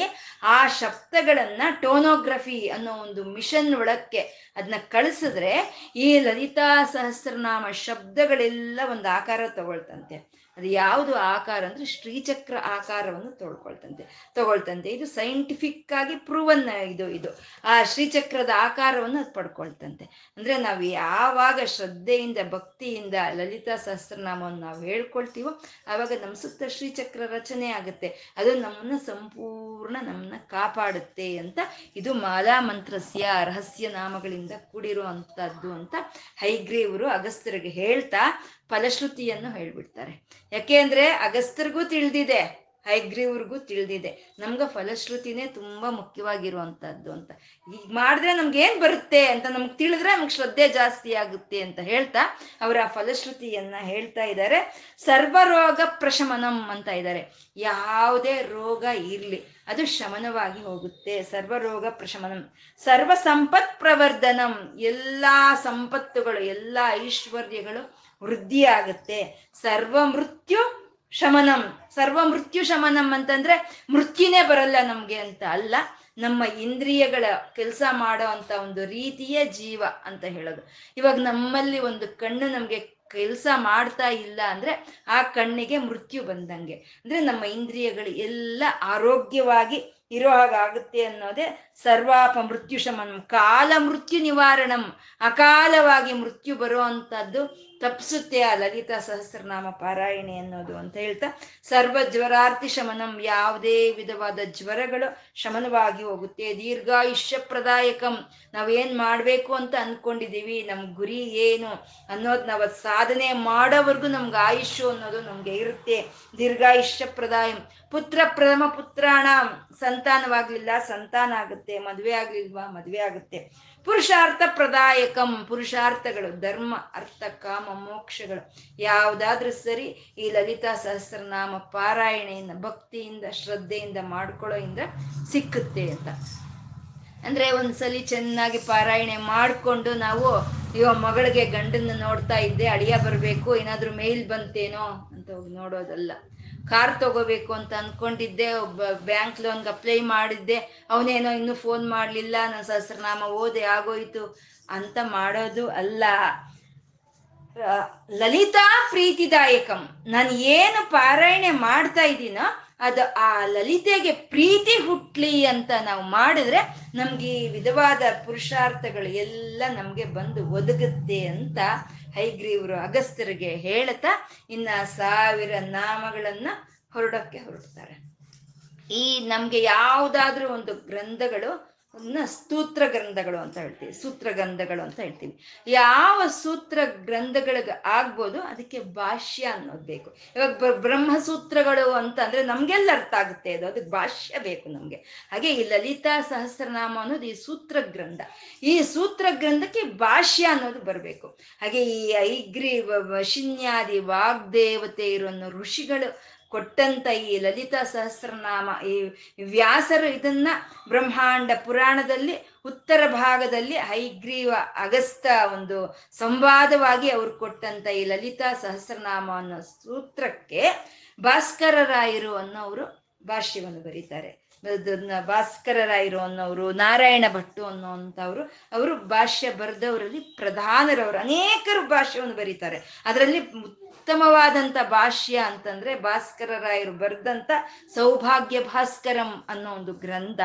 S1: ಆ ಶಬ್ದಗಳನ್ನ ಟೋನೋಗ್ರಫಿ ಅನ್ನೋ ಒಂದು ಮಿಷನ್ ಒಳಕ್ಕೆ ಅದನ್ನ ಕಳಿಸಿದ್ರೆ ಈ ಲಲಿತಾ ಸಹಸ್ರನಾಮ ಶಬ್ದಗಳೆಲ್ಲ ಒಂದು ಆಕಾರ ತಗೊಳ್ತಂತೆ. ಅದು ಯಾವುದು ಆಕಾರ ಅಂದ್ರೆ ಶ್ರೀಚಕ್ರ ಆಕಾರವನ್ನು ತೊಳ್ಕೊಳ್ತಂತೆ. ತಗೊಳ್ತಂತೆ. ಇದು ಸೈಂಟಿಫಿಕ್ ಆಗಿ ಪ್ರೂವನ್ ಇದು ಇದು. ಆ ಶ್ರೀಚಕ್ರದ ಆಕಾರವನ್ನು ಅದು ಪಡ್ಕೊಳ್ತಂತೆ. ಅಂದ್ರೆ ನಾವು ಯಾವಾಗ ಶ್ರದ್ಧೆಯಿಂದ, ಭಕ್ತಿಯಿಂದ ಲಲಿತಾ ಸಹಸ್ರನಾಮವನ್ನು ನಾವು ಹೇಳ್ಕೊಳ್ತೀವೋ ಆವಾಗ ನಮ್ಮ ಸುತ್ತ ಶ್ರೀಚಕ್ರ ರಚನೆ ಆಗುತ್ತೆ. ಅದು ನಮ್ಮನ್ನ ಸಂಪೂರ್ಣ ನಮ್ಮನ್ನ ಕಾಪಾಡುತ್ತೆ ಅಂತ ಇದು ಮಾಲಾ ಮಂತ್ರಸ್ಯ, ರಹಸ್ಯ ನಾಮಗಳಿಂದ ಕೂಡಿರುವಂತದ್ದು ಅಂತ ಹೈಗ್ರೀವರು ಅಗಸ್ತ್ಯರಿಗೆ ಹೇಳ್ತಾ ಫಲಶ್ರುತಿಯನ್ನು ಹೇಳ್ಬಿಡ್ತಾರೆ. ಯಾಕೆ ಅಂದ್ರೆ ಅಗಸ್ತ್ಯರಿಗೂ ತಿಳಿದಿದೆ, ಹೈಗ್ರೀವ್ರಿಗೂ ತಿಳಿದಿದೆ. ನಮ್ಗೆ ಫಲಶ್ರುತಿನೇ ತುಂಬಾ ಮುಖ್ಯವಾಗಿರುವಂತಹದ್ದು ಅಂತ. ಈಗ ಮಾಡಿದ್ರೆ ನಮ್ಗೆ ಏನ್ ಬರುತ್ತೆ ಅಂತ ನಮ್ಗೆ ತಿಳಿದ್ರೆ ನಮ್ಗೆ ಶ್ರದ್ಧೆ ಜಾಸ್ತಿ ಆಗುತ್ತೆ ಅಂತ ಹೇಳ್ತಾ ಅವರ ಫಲಶ್ರುತಿಯನ್ನ ಹೇಳ್ತಾ ಇದ್ದಾರೆ. ಸರ್ವರೋಗ ಪ್ರಶಮನಂ ಅಂತ ಇದ್ದಾರೆ. ಯಾವುದೇ ರೋಗ ಇರ್ಲಿ, ಅದು ಶಮನವಾಗಿ ಹೋಗುತ್ತೆ. ಸರ್ವರೋಗ ಪ್ರಶಮನಂ. ಸರ್ವ ಸಂಪತ್ ಪ್ರವರ್ಧನಂ ಎಲ್ಲಾ ಸಂಪತ್ತುಗಳು, ಎಲ್ಲಾ ಐಶ್ವರ್ಯಗಳು ವೃದ್ಧಿ ಆಗುತ್ತೆ. ಸರ್ವ ಮೃತ್ಯು ಶಮನಂ. ಸರ್ವ ಮೃತ್ಯು ಶಮನಂ ಅಂತಂದ್ರೆ ಮೃತ್ಯುನೇ ಬರಲ್ಲ ನಮ್ಗೆ ಅಂತ ಅಲ್ಲ, ನಮ್ಮ ಇಂದ್ರಿಯಗಳ ಕೆಲಸ ಮಾಡೋ ಅಂತ ಒಂದು ರೀತಿಯೇ ಜೀವ ಅಂತ ಹೇಳೋದು. ಇವಾಗ ನಮ್ಮಲ್ಲಿ ಒಂದು ಕಣ್ಣು ನಮ್ಗೆ ಕೆಲಸ ಮಾಡ್ತಾ ಇಲ್ಲ ಅಂದ್ರೆ ಆ ಕಣ್ಣಿಗೆ ಮೃತ್ಯು ಬಂದಂಗೆ. ಅಂದ್ರೆ ನಮ್ಮ ಇಂದ್ರಿಯಗಳು ಎಲ್ಲ ಆರೋಗ್ಯವಾಗಿ ಇರೋ ಹಾಗಾಗುತ್ತೆ ಅನ್ನೋದೇ ಸರ್ವಾಪ ಮೃತ್ಯು ಶಮನಂ. ಕಾಲ ಮೃತ್ಯು ನಿವಾರಣಂ. ಅಕಾಲವಾಗಿ ಮೃತ್ಯು ಬರೋ ಅಂಥದ್ದು ತಪ್ಪಿಸುತ್ತೆ ಆ ಲಲಿತಾ ಸಹಸ್ರನಾಮ ಪಾರಾಯಣೆ ಅನ್ನೋದು ಅಂತ ಹೇಳ್ತಾ, ಸರ್ವ ಜ್ವರಾರ್ಥಿ ಶಮನಂ, ಯಾವುದೇ ವಿಧವಾದ ಜ್ವರಗಳು ಶಮನವಾಗಿ ಹೋಗುತ್ತೆ. ದೀರ್ಘಾಯುಷ್ಯ ಪ್ರದಾಯಕಂ, ನಾವೇನ್ ಮಾಡ್ಬೇಕು ಅಂತ ಅನ್ಕೊಂಡಿದೀವಿ ನಮ್ ಗುರಿ ಏನು ಅನ್ನೋದು ನಾವು ಸಾಧನೆ ಮಾಡೋವರೆಗೂ ನಮ್ಗೆ ಆಯುಷ್ಯ ಅನ್ನೋದು ನಮ್ಗೆ ಇರುತ್ತೆ. ದೀರ್ಘಾಯುಷ್ಯ ಪ್ರದಾಯಂ. ಪುತ್ರ ಪ್ರಥಮ ಪುತ್ರಾಣ. ಸಂತಾನವಾಗ್ಲಿಲ್ಲ, ಸಂತಾನ ಆಗುತ್ತೆ, ಮದುವೆ ಆಗ್ಲಿಲ್ವಾ, ಮದುವೆ ಆಗುತ್ತೆ. ಪುರುಷಾರ್ಥ ಪ್ರದಾಯಕಂ ಪುರುಷಾರ್ಥಗಳು, ಧರ್ಮ, ಅರ್ಥ, ಕಾಮ, ಮೋಕ್ಷಗಳು. ಯಾವುದಾದ್ರೂ ಸರಿ ಈ ಲಲಿತಾ ಸಹಸ್ರನಾಮ ಪಾರಾಯಣೆಯಿಂದ, ಭಕ್ತಿಯಿಂದ, ಶ್ರದ್ಧೆಯಿಂದ, ಮಾಡ್ಕೊಳ್ಳೋಯಿಂದ ಸಿಕ್ಕುತ್ತೆ ಅಂತ. ಅಂದ್ರೆ ಒಂದ್ಸಲಿ ಚೆನ್ನಾಗಿ ಪಾರಾಯಣೆ ಮಾಡಿಕೊಂಡು ನಾವು, ಅಯ್ಯೋ, ಮಗಳಿಗೆ ಗಂಡನ್ನ ನೋಡ್ತಾ ಇದ್ದೆ, ಅಳಿಯ ಬರಬೇಕು, ಏನಾದ್ರೂ ಮೇಲ್ ಬಂತೇನೋ ಅಂತ ಹೋಗಿ ನೋಡೋದಲ್ಲ. ಕಾರ್ ತಗೋಬೇಕು ಅಂತ ಅನ್ಕೊಂಡಿದ್ದೆ, ಒಬ್ಬ ಬ್ಯಾಂಕ್ ಲೋನ್ಗೆ ಅಪ್ಲೈ ಮಾಡಿದ್ದೆ. ಅವನೇನೋ ಇನ್ನೂ ಫೋನ್ ಮಾಡಲಿಲ್ಲ, ನನ್ನ ಸಹಸ್ರನಾಮ ಓದೆ ಆಗೋಯ್ತು ಅಂತ ಮಾಡೋದು ಅಲ್ಲ. ಲಲಿತಾ ಪ್ರೀತಿದಾಯಕಂ. ನಾನು ಏನು ಪಾರಾಯಣೆ ಮಾಡ್ತಾ ಇದ್ದೀನೋ ಅದು ಆ ಲಲಿತೆಗೆ ಪ್ರೀತಿ ಹುಟ್ಲಿ ಅಂತ ನಾವು ಮಾಡಿದ್ರೆ ನಮ್ಗೆ ಈ ವಿಧವಾದ ಪುರುಷಾರ್ಥಗಳು ಎಲ್ಲ ನಮಗೆ ಬಂದು ಒದಗುತ್ತೆ ಅಂತ ಹೈಗ್ರೀವರು ಅಗಸ್ತ್ಯರಿಗೆ ಹೇಳ್ತಾ ಇನ್ನ ಸಾವಿರ ನಾಮಗಳನ್ನ ಹೊರಡಕ್ಕೆ ಹೊರಡ್ತಾರೆ. ಈ ನಮ್ಗೆ ಯಾವುದಾದ್ರೂ ಒಂದು ಗ್ರಂಥಗಳು ಸ್ತೂತ್ರ ಗ್ರಂಥಗಳು ಅಂತ ಹೇಳ್ತೀವಿ ಸೂತ್ರ ಗ್ರಂಥಗಳು ಅಂತ ಹೇಳ್ತೀವಿ. ಯಾವ ಸೂತ್ರ ಗ್ರಂಥಗಳಿಗೆ ಆಗ್ಬೋದು ಅದಕ್ಕೆ ಭಾಷ್ಯ ಅನ್ನೋದು ಬೇಕು. ಇವಾಗ ಬ್ರಹ್ಮಸೂತ್ರಗಳು ಅಂತ ಅಂದ್ರೆ ನಮ್ಗೆಲ್ಲ ಅರ್ಥ ಆಗುತ್ತೆ ಅದು, ಅದಕ್ಕೆ ಭಾಷ್ಯ ಬೇಕು ನಮ್ಗೆ. ಹಾಗೆ ಈ ಲಲಿತಾ ಸಹಸ್ರನಾಮ ಅನ್ನೋದು ಈ ಸೂತ್ರ ಗ್ರಂಥ ಈ ಸೂತ್ರ ಗ್ರಂಥಕ್ಕೆ ಭಾಷ್ಯ ಅನ್ನೋದು ಬರಬೇಕು. ಹಾಗೆ ಈ ಐಗ್ರಿ ಶಿನ್ಯಾದಿ ವಾಗ್ದೇವತೆ ಇರೋ ಋಷಿಗಳು ಕೊಟ್ಟಂತ ಈ ಲಲಿತಾ ಸಹಸ್ರನಾಮ, ಈ ವ್ಯಾಸರು ಇದನ್ನ ಬ್ರಹ್ಮಾಂಡ ಪುರಾಣದಲ್ಲಿ ಉತ್ತರ ಭಾಗದಲ್ಲಿ ಹೈಗ್ರೀವ ಅಗಸ್ತ ಒಂದು ಸಂವಾದವಾಗಿ ಅವ್ರು ಕೊಟ್ಟಂತ ಈ ಲಲಿತಾ ಸಹಸ್ರನಾಮ ಅನ್ನೋ ಸೂತ್ರಕ್ಕೆ ಭಾಸ್ಕರರಾಯರು ಅನ್ನೋರು ಭಾಷ್ಯವನ್ನು ಬರೀತಾರೆ. ಅದನ್ನ ಭಾಸ್ಕರರಾಯರು ಅನ್ನೋರು ನಾರಾಯಣ ಭಟ್ಟು ಅನ್ನೋಂಥವ್ರು, ಅವರು ಭಾಷ್ಯ ಬರೆದವರಲ್ಲಿ ಪ್ರಧಾನರವರು, ಅನೇಕರು ಭಾಷ್ಯವನ್ನು ಬರೀತಾರೆ. ಅದರಲ್ಲಿ ಉತ್ತಮವಾದಂಥ ಭಾಷ್ಯ ಅಂತಂದ್ರೆ ಭಾಸ್ಕರರಾಯರು ಬರೆದಂಥ ಸೌಭಾಗ್ಯ ಭಾಸ್ಕರಂ ಅನ್ನೋ ಒಂದು ಗ್ರಂಥ.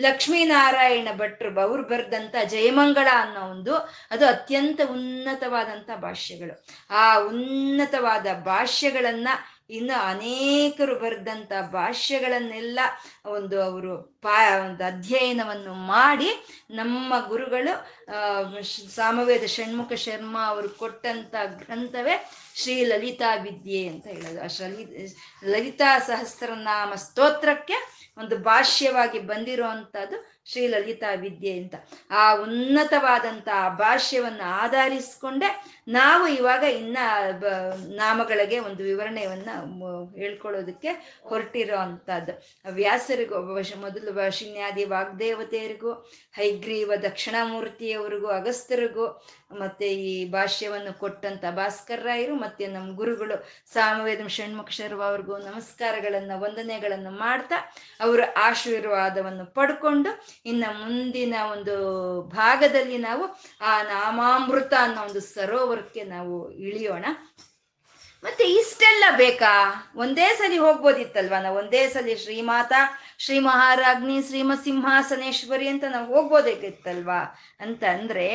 S1: ಲಕ್ಷ್ಮೀನಾರಾಯಣ ಭಟ್ರು ಅವ್ರು ಬರೆದಂತ ಜಯಮಂಗಳ ಅನ್ನೋ ಒಂದು, ಅದು ಅತ್ಯಂತ ಉನ್ನತವಾದಂಥ ಭಾಷ್ಯಗಳು. ಆ ಉನ್ನತವಾದ ಭಾಷ್ಯಗಳನ್ನ ಇನ್ನು ಅನೇಕರು ಬರೆದಂಥ ಭಾಷ್ಯಗಳನ್ನೆಲ್ಲ ಒಂದು ಅವರು ಪಾ, ಒಂದು ಅಧ್ಯಯನವನ್ನು ಮಾಡಿ ನಮ್ಮ ಗುರುಗಳು ಸಾಮವೇದ ಷಣ್ಮುಖ ಶರ್ಮಾ ಅವರು ಕೊಟ್ಟಂತ ಗ್ರಂಥವೇ ಶ್ರೀ ಲಲಿತಾ ವಿದ್ಯೆ ಅಂತ ಹೇಳೋದು. ಆ ಲಲಿತಾ ಸಹಸ್ರನಾಮ ಸ್ತೋತ್ರಕ್ಕೆ ಒಂದು ಭಾಷ್ಯವಾಗಿ ಬಂದಿರುವಂಥದ್ದು ಶ್ರೀ ಲಲಿತಾ ವಿದ್ಯೆ ಅಂತ. ಆ ಉನ್ನತವಾದಂಥ ಆ ಭಾಷ್ಯವನ್ನು ಆಧರಿಸ್ಕೊಂಡೆ ನಾವು ಇವಾಗ ಇನ್ನ ನಾಮಗಳಿಗೆ ಒಂದು ವಿವರಣೆಯನ್ನ ಹೇಳ್ಕೊಳ್ಳೋದಕ್ಕೆ ಹೊರಟಿರೋ ಅಂಥದ್ದು ವ್ಯಾಸರಿಗೂ ಮೊದಲು ಶಿನ್ಯಾದಿ ವಾಗ್ದೇವತೆಯರಿಗೂ, ಹೈಗ್ರೀವ ದಕ್ಷಿಣಾಮೂರ್ತಿಯವರಿಗೂ, ಅಗಸ್ತ್ಯರಿಗೂ, ಮತ್ತೆ ಈ ಭಾಷ್ಯವನ್ನು ಕೊಟ್ಟಂತ ಭಾಸ್ಕರ್ ರಾಯರು, ಮತ್ತೆ ನಮ್ಮ ಗುರುಗಳು ಸಾಮವೇದ ಷಣ್ಮುಖ ಶರ್ವ ಅವ್ರಿಗೂ ನಮಸ್ಕಾರಗಳನ್ನು, ವಂದನೆಗಳನ್ನು ಮಾಡ್ತಾ ಅವರ ಆಶೀರ್ವಾದವನ್ನು ಪಡ್ಕೊಂಡು ಇನ್ನು ಮುಂದಿನ ಒಂದು ಭಾಗದಲ್ಲಿ ನಾವು ಆ ನಾಮಾಮೃತ ಅನ್ನೋ ಒಂದು ಸರೋವರಕ್ಕೆ ನಾವು ಇಳಿಯೋಣ. ಮತ್ತೆ ಇಷ್ಟೆಲ್ಲ ಬೇಕಾ? ಒಂದೇ ಸಲಿ ಹೋಗ್ಬೋದಿತ್ತಲ್ವ? ನಾವು ಒಂದೇ ಸಲಿ ಶ್ರೀಮಾತ ಶ್ರೀ ಮಹಾರಾಜ್ನಿ ಶ್ರೀಮ ಸಿಂಹಾಸನೇಶ್ವರಿ ಅಂತ ನಾವು ಹೋಗ್ಬೋದಾಗಿತ್ತಲ್ವಾ ಅಂತ ಅಂದ್ರೆ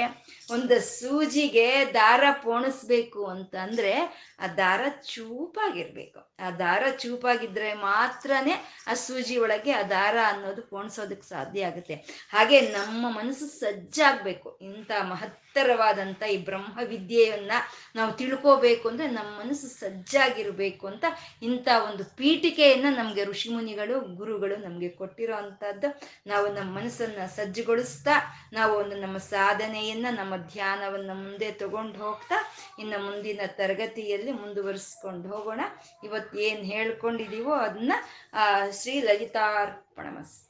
S1: ಒಂದು ಸೂಜಿಗೆ ದಾರ ಪೋಣಿಸ್ಬೇಕು ಅಂತಂದ್ರೆ ಆ ದಾರ ಚೂಪಾಗಿರ್ಬೇಕು. ಆ ದಾರ ಚೂಪಾಗಿದ್ರೆ ಮಾತ್ರನೇ ಆ ಸೂಜಿ ಒಳಗೆ ಆ ದಾರ ಅನ್ನೋದು ಪೋಣಿಸೋದಕ್ಕೆ ಸಾಧ್ಯ ಆಗುತ್ತೆ. ಹಾಗೆ ನಮ್ಮ ಮನಸ್ಸು ಸಜ್ಜಾಗ್ಬೇಕು. ಇಂಥ ಮಹತ್ತರವಾದಂಥ ಈ ಬ್ರಹ್ಮ ವಿದ್ಯೆಯನ್ನ ನಾವು ತಿಳ್ಕೋಬೇಕು ಅಂದ್ರೆ ನಮ್ಮ ಮನಸ್ಸು ಸಜ್ಜಾಗಿರ್ಬೇಕು ಅಂತ ಇಂಥ ಒಂದು ಪೀಠಿಕೆಯನ್ನ ನಮ್ಗೆ ಋಷಿಮುನಿಗಳು, ಗುರುಗಳು ನಮ್ಗೆ ಕೊಟ್ಟಿರೋ ಅಂಥದ್ದು. ನಾವು ನಮ್ಮ ಮನಸ್ಸನ್ನ ಸಜ್ಜುಗೊಳಿಸ್ತಾ, ನಾವು ಒಂದು ನಮ್ಮ ಸಾಧನೆಯನ್ನ ನಮ್ಮ ಧ್ಯಾನವನ್ನ ಮುಂದೆ ತಗೊಂಡು ಹೋಗ್ತಾ, ಇನ್ನು ಮುಂದಿನ ತರಗತಿಯಲ್ಲಿ ಮುಂದುವರಿಸ್ಕೊಂಡು ಹೋಗೋಣ. ಇವತ್ತು ಏನು ಹೇಳ್ಕೊಂಡಿದ್ದೀವೋ ಅದನ್ನ ಶ್ರೀ ಲಲಿತಾರ್ಪಣ ಮಸ್ತು